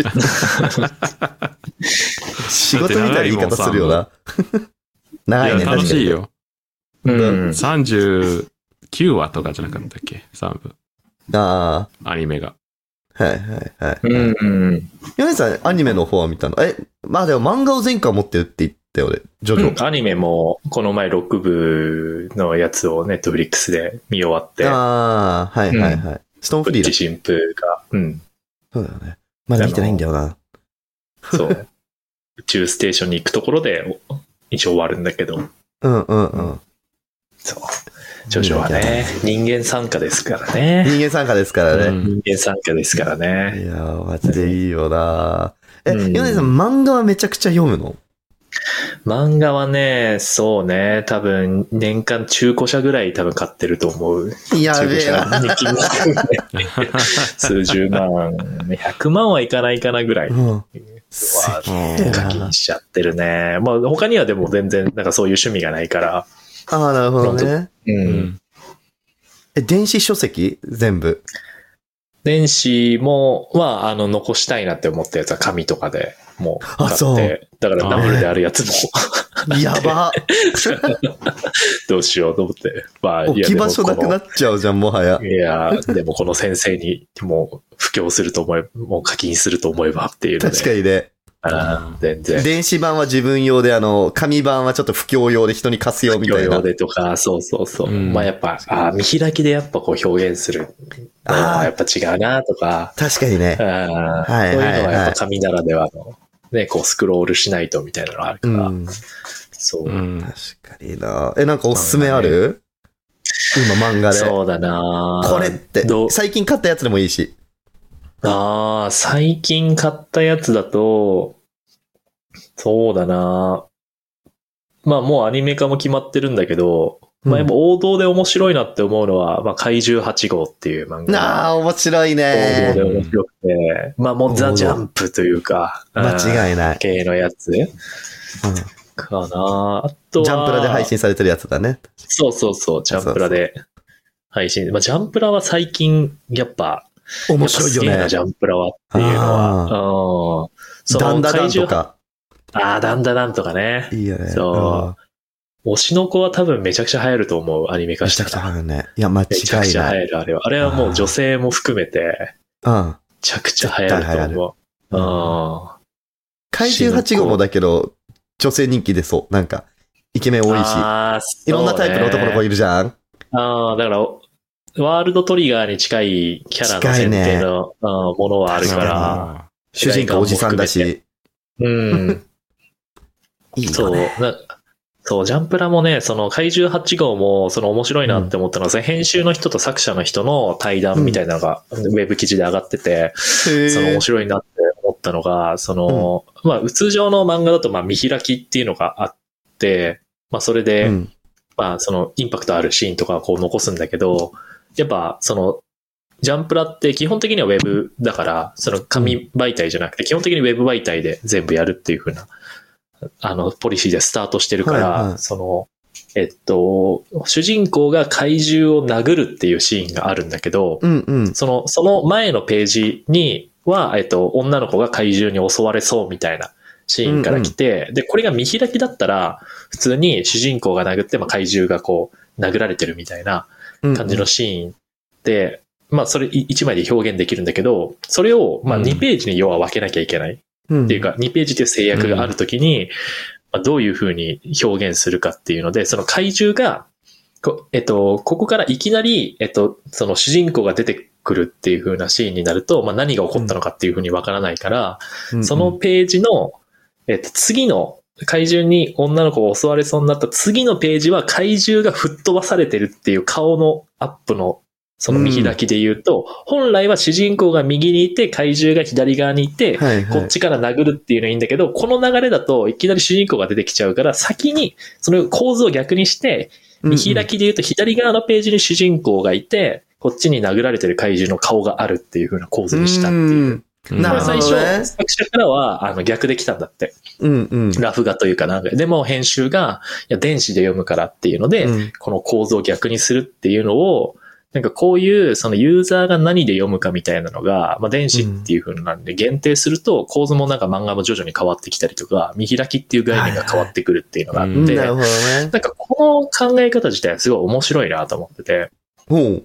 仕事みたいな言い方するよな。長いね、楽しいよ。うん。39話とかじゃなかったっけ ?3 部。あアニメが。あ、はいはいはい。うん。うん。ヨネさん、アニメの方は見たの？え、まあでも漫画を前回持ってるって言ったよね。ジョジョ。アニメも、この前6部のやつをネットフリックスで見終わって、ああ、はいはいはい。ストーンフリーだ。新風が、うん。そうだよね。まだ見てないんだよな。そう。宇宙ステーションに行くところで、お一応終わるんだけど、うんうんうん。そう。ジョジョはね、人間参加ですからね。人間参加ですからね。うん人間参加ですからね。いやー、マジでいいよなえ、うんヨネさん、漫画はめちゃくちゃ読むの？漫画はね、そうね、多分年間中古車ぐらい多分買ってると思う。や中古べえ数十万、100万はいかないかなぐらいうん。課金しちゃってるね。まあ他にはでも全然なんかそういう趣味がないから。ああ、なるほどね。う。うんん。え、電子書籍？全部。電子も、は、あの、残したいなって思ったやつは紙とかでもう買あそうって、だからダブルであるやつも やば。どうしようと思って。まあ、置き場所なくなっっちゃうじゃん、もはや。いや、でもこの先生にもう布教すると思え、もう課金すると思えばっていう。確かにね。全然。電子版は自分用で、あの、紙版はちょっと不況用で人に貸すよみたいな教養。でとか、そうそうそう。うんまあやっぱ、あー見開きでやっぱこう表現するあーやっぱ違うなとか、確かにねはいそういうのはやはいっぱ紙ならではの、ね、こうスクロールしないとみたいなのがあるから、うん。そう。うん。確かにな。え、なんかおすすめある？今漫画で。そうだなこれってどう？最近買ったやつでもいいし。ああ、最近買ったやつだと、そうだなまあもうアニメ化も決まってるんだけど、まあやっぱ王道で面白いなって思うのは、まあ怪獣8号っていう漫画。なあ、面白い王道でね。面白くて、まあもうザ・ジャンプというか、間違いない。系のやつうんかなあとは、ジャンプラで配信されてるやつだね。そうそうそう、ジャンプラで配信。まあジャンプラは最近、やっぱ、面白いよねジ。ャンプラはっていうのは。うん。そのダンダダンとか。ああ、ダンダダンとかね。いいよね。そう推しの子は多分めちゃくちゃ流行ると思う、アニメめちゃくちゃ化したら。流行るね。いや、間違めちゃくいない。ちゃ流行る、あれは。あれはもう女性も含めて、うん。めちゃくちゃ流行ると思う。うん。怪獣8号もだけど、女性人気出そう。なんか、イケメン多いし。あーいろんなタイプの男の子いる。るじゃん。ああ、だから、ワールドトリガーに近いキャラの設定の、うんものはあるから。主人公おじさんだし。うん。いいそう、よね。なそう、ジャンプラもね、その怪獣8号も、その面白いなって思ったのは、その編集の人と作者の人の対談みたいなのが、ウェブ記事で上がってて、へー。その面白いなって思ったのが、その、まあ、通常の漫画だと、まあ、見開きっていうのがあって、まあ、それで、うん。まあ、その、インパクトあるシーンとかをこう残すんだけど、やっぱ、その、ジャンプラって基本的にはウェブだから、その紙媒体じゃなくて、基本的にウェブ媒体で全部やるっていう風な、あの、ポリシーでスタートしてるから、はいはいその、えっと、主人公が怪獣を殴るっていうシーンがあるんだけど、うんうん。その、その前のページには、えっと、女の子が怪獣に襲われそうみたいなシーンから来て、で、これが見開きだったら、普通に主人公が殴って、まあ、怪獣がこう、殴られてるみたいな感じのシーンで、まあ、それ1枚で表現できるんだけど、それを、まあ、うん2ページに要は分けなきゃいけない。うん、っていうか、2ページという制約があるときに、まあ、どういうふうに表現するかっていうので、その怪獣が、こえっと、ここからいきなり、えっと、その主人公が出てくるっていう風なシーンになると、まあ、何が起こったのかっていうふうにわからないから、うんうん。その、ページの、えっと、次の、怪獣に女の子が襲われそうになった次のページは怪獣が吹っ飛ばされてるっていう顔のアップのその見開きで言うと、本来は主人公が右にいて、怪獣が左側にいて、はいはいこっちから殴るっていうのはいいんだけど、この流れだといきなり主人公が出てきちゃうから、先にその構図を逆にして、見開きで言うと左側のページに主人公がいて、こっちに殴られてる怪獣の顔があるっていう風な構図にしたっていう。うんなるほこれ最どね初、作者からはあの逆で来たんだって。うんうん。ラフ画というかなんか。でも編集が、いや、電子で読むからっていうので、うんこの構図を逆にするっていうのを、なんかこういう、そのユーザーが何で読むかみたいなのが、まあ電子っていう風なんで限定すると、構図もなんか漫画も徐々に変わってきたりとか、見開きっていう概念が変わってくるっていうのがあって、はいはいなるほどね。なんかこの考え方自体はすごい面白いなと思ってて、ほう。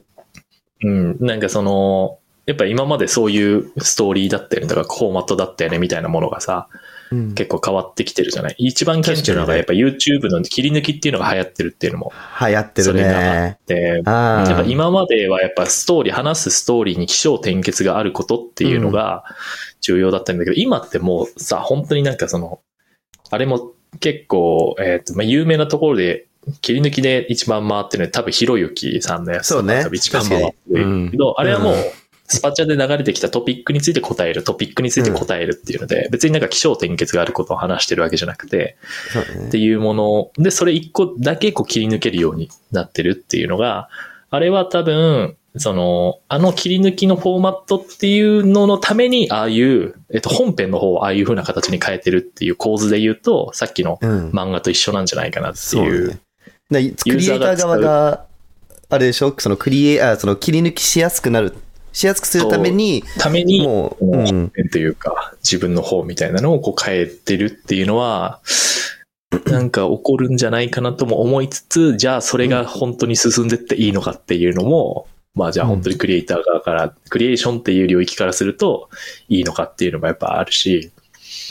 うん、なんかその、やっぱ今までそういうストーリーだったよね、だからフォーマットだったよねみたいなものがさ、うん結構変わってきてるじゃない？一番顕著なのがやっぱ YouTube の切り抜きっていうのが流行ってるっていうのも流行ってるそれがあねっ。て。やっぱ今まではやっぱストーリー、話すストーリーに起承転結があることっていうのが重要だったんだけど、今ってもうさ、本当になんかその、あれも結構、えっ、と、まあ、有名なところで切り抜きで一番回ってるのは多分ひろゆきさんのやつそうね。多分一番回ってるけど、あれはもう、スパチャで流れてきたトピックについて答える、トピックについて答えるっていうので、別になんか起承転結があることを話してるわけじゃなくて、ねっていうもので、それ一個だけこう切り抜けるようになってるっていうのが、あれは多分、その、あの切り抜きのフォーマットっていうののために、ああいう、えっと、本編の方をああいう風な形に変えてるっていう構図で言うと、さっきのうん。漫画と一緒なんじゃないかなってそういう。ね。なクリエイター側が、あれでしょ？そのクリエイ、あ、その切り抜きしやすくなる、しやすくするために、ために、もう、本うん。編というか、自分の方みたいなのをこう変えてるっていうのは、なんか起こるんじゃないかなとも思いつつ、じゃあそれが本当に進んでっていいのかっていうのも、まあじゃあ本当にクリエイター側から、クリエーションっていう領域からするといいのかっていうのもやっぱあるし、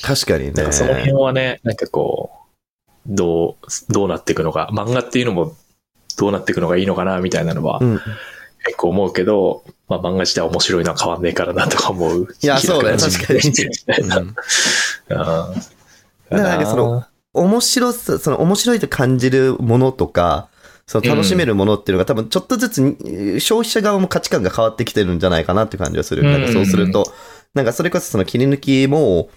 確かにね。その辺はね、なんかこう、どう、どうなっていくのか、漫画っていうのもどうなっていくのがいいのかなみたいなのはうん。結構思うけど、まあ漫画自体面白いのは変わんねえからなとか思う。いやそうだよ気楽な人間みたいなうん。うんだからなんかその、面白さ、その面白いと感じるものとか、その楽しめるものっていうのが多分ちょっとずつに消費者側も価値観が変わってきてるんじゃないかなって感じがする。うん。なんかそうすると、なんかそれこそその切り抜きも、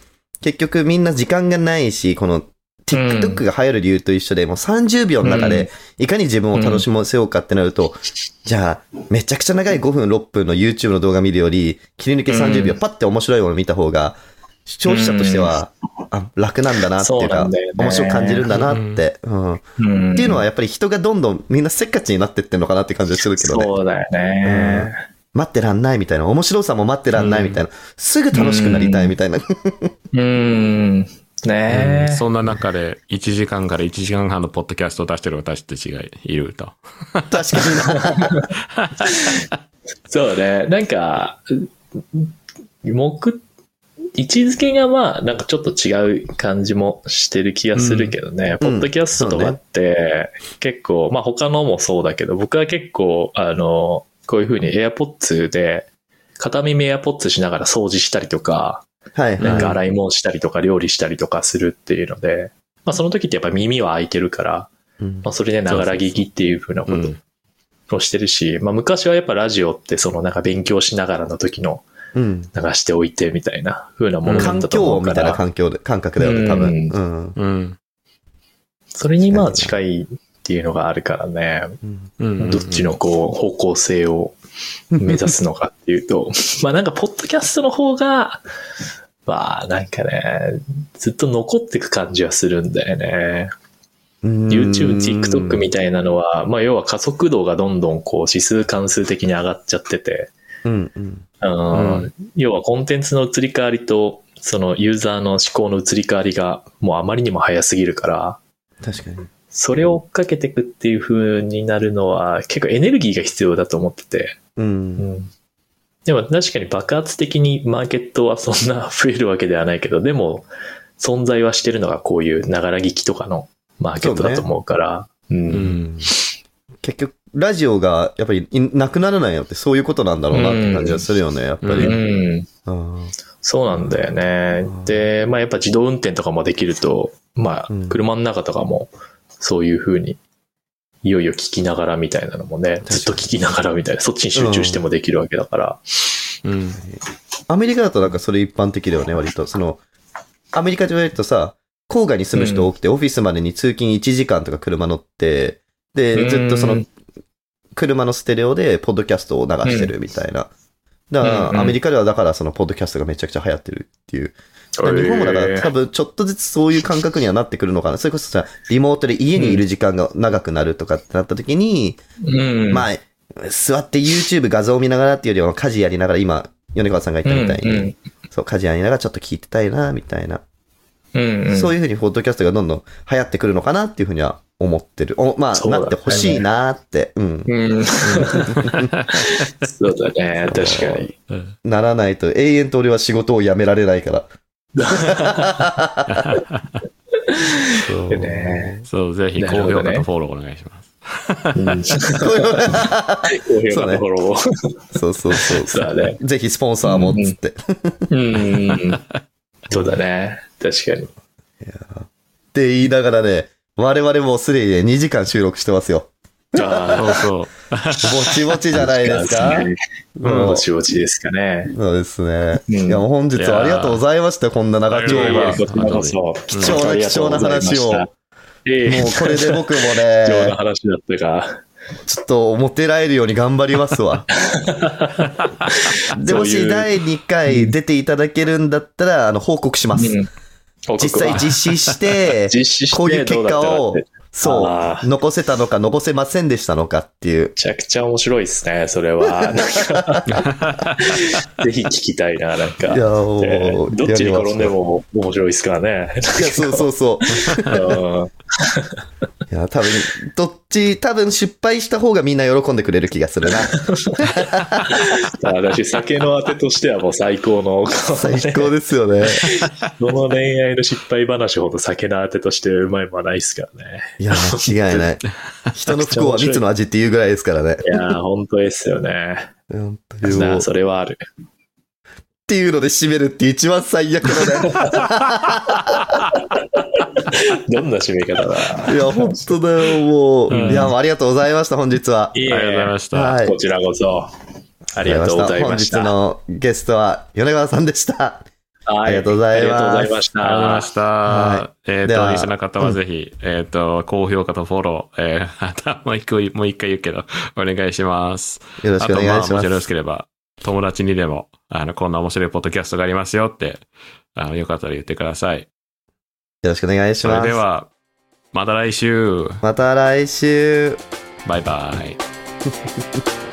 結局みんな時間がないし、この TikTok が流行る理由と一緒で、もう30秒の中で、いかに自分を楽しませようかってなると、じゃあ、めちゃくちゃ長い5分、6分の YouTube の動画見るより、切り抜き30秒、うん。パッて面白いもの見た方が、消費者としては、あ楽なんだなっていうか、面白く感じるんだなって、うん。っうん。ていうのはやっぱり人がどんどんみんなせっかちになってってんのかなって感じがするけどね。そうだよね。待ってらんないみたいな、面白さも待ってらんないみたいな、すぐ楽しくなりたいみたいな。うん。ねえ。そんな中で1時間から1時間半のポッドキャストを出してる私たちがいると。確かにな。そうね。なんか、目、位置づけがまあ、なんかちょっと違う感じもしてる気がするけどね。うんポッドキャストとかって、結構、まあ他のもそうだけど、僕は結構、あの、こういう風に AirPods で、片耳 AirPods しながら掃除したりとか、はいはなんか洗い物したりとか料理したりとかするっていうので、まあその時ってやっぱ耳は開いてるから、い。うんまあそれでながら聞きっていう風なこうんとをしてるし、まあ昔はやっぱラジオってそのなんか勉強しながらの時のうん。流しておいてみたいな風なものだっ環たと思境みたいなうから、環境で、感覚だよね、多分。うん。うん。それにまあ近いっていうのがあるからね、うん。どっちのこう方向性を 目指すのかっていうと、まあなんかポッドキャストの方が、まあなんかね、ずっと残っていく感じはするんだよね。YouTube、TikTok みたいなのは、まあ要は加速度がどんどんこう指数関数的に上がっちゃってて、うんうん。うんうん要はコンテンツの移り変わりと、そのユーザーの思考の移り変わりがもうあまりにも早すぎるから、確かに。それを追っかけていくっていう風になるのは結構エネルギーが必要だと思ってて、う。うんんでも確かに爆発的にマーケットはそんな増えるわけではないけど、でも存在はしてるのがこういうながら聞きとかのマーケットだと思うから、ううんん。結局、ラジオがやっぱりいなくならないのってそういうことなんだろうなって感じがするよね、やっぱり。ううんうんそうなんだよねうん。で、まあやっぱ自動運転とかもできると、まあうん車の中とかもそういう風にいよいよ聞きながらみたいなのもね、ずっと聞きながらみたいな、そっちに集中してもできるわけだから。うん。アメリカだとなんかそれ一般的だよね、割と。その、アメリカで言われるとさ、郊外に住む人多くて、オフィスまでに通勤1時間とか車乗って、で、ずっとそのうん、車のステレオでポッドキャストを流してるみたいな。だから、アメリカではだからそのポッドキャストがめちゃくちゃ流行ってるっていう。日本もだから多分ちょっとずつそういう感覚にはなってくるのかな。それこそさ、リモートで家にいる時間が長くなるとかってなった時に、うん。まあ、座って YouTube 画像を見ながらっていうよりは家事やりながら今、米川さんが言ったみたいに、うんうんそう、家事やりながらちょっと聞いてたいな、みたいな。うんうん、そういうふうにポッドキャストがどんどん流行ってくるのかなっていうふうには思ってる。おまあ、ねなってほしいなって、うん。うん。そうだね、確かに。うんならないと永遠と俺は仕事を辞められないから。そうでね。そう、ぜひ高評価とフォローお願いします。うん。高評価のフォローを。そうそうそうそうだね。ぜひスポンサーもっつって。うん。そうだね。確かに。って言いながらね、我々もうすでにね、2時間収録してますよ。あそうそう。ぼちぼちじゃないですか？うん、ぼちぼちですかね。そうですね。うんいや、もう本日はありがとうございました。こんな長丁場。貴重な貴重な話を。もうええこれで僕も貴重なね、話だったが。ちょっとモテられるように頑張りますわ。で、もし第2回出ていただけるんだったら、あの、報告します。実際実施して、実施してこういう結果をそあう、残せたのか残せませんでしたのかっていう。めちゃくちゃ面白いですね、それは。ぜひ聞きたいな、なんか。いや、どっちに転んでも面白いですからね。いや、そうそうそう。うんいや、多分、どっち、多分失敗した方がみんな喜んでくれる気がするな。私、酒のあてとしてはもう最高の、最高ですよね。どの恋愛の失敗話ほど酒のあてとしてうまいもんはないですからね。いや、間違いない。人の不幸は蜜の味っていうぐらいですからね。いやー、本当ですよね。本当にそれはある。ていうので締めるって一番最悪のね。どんな締め方だ。いや、本当だよ、もう。うんいや、ありがとうございました、本日は。ありがとうございました。はいこちらこそ。ありがとうございました。本日のゲストは、米川さんでした。はいありがとうございますありがとうございましありがとうございまた。した。はえっ、と、ではリスナーの方はぜひ、えっ、と、高評価とフォロー、えー、あともう一回、もう一回言うけど、お願いします。よろしくお願いしあと、まあ、ます。もしよろしければ、友達にでも、あの、こんな面白いポッドキャストがありますよって、あの、よかったら言ってください。よろしくお願いしそれます。では、また来週。また来週。バイバイ。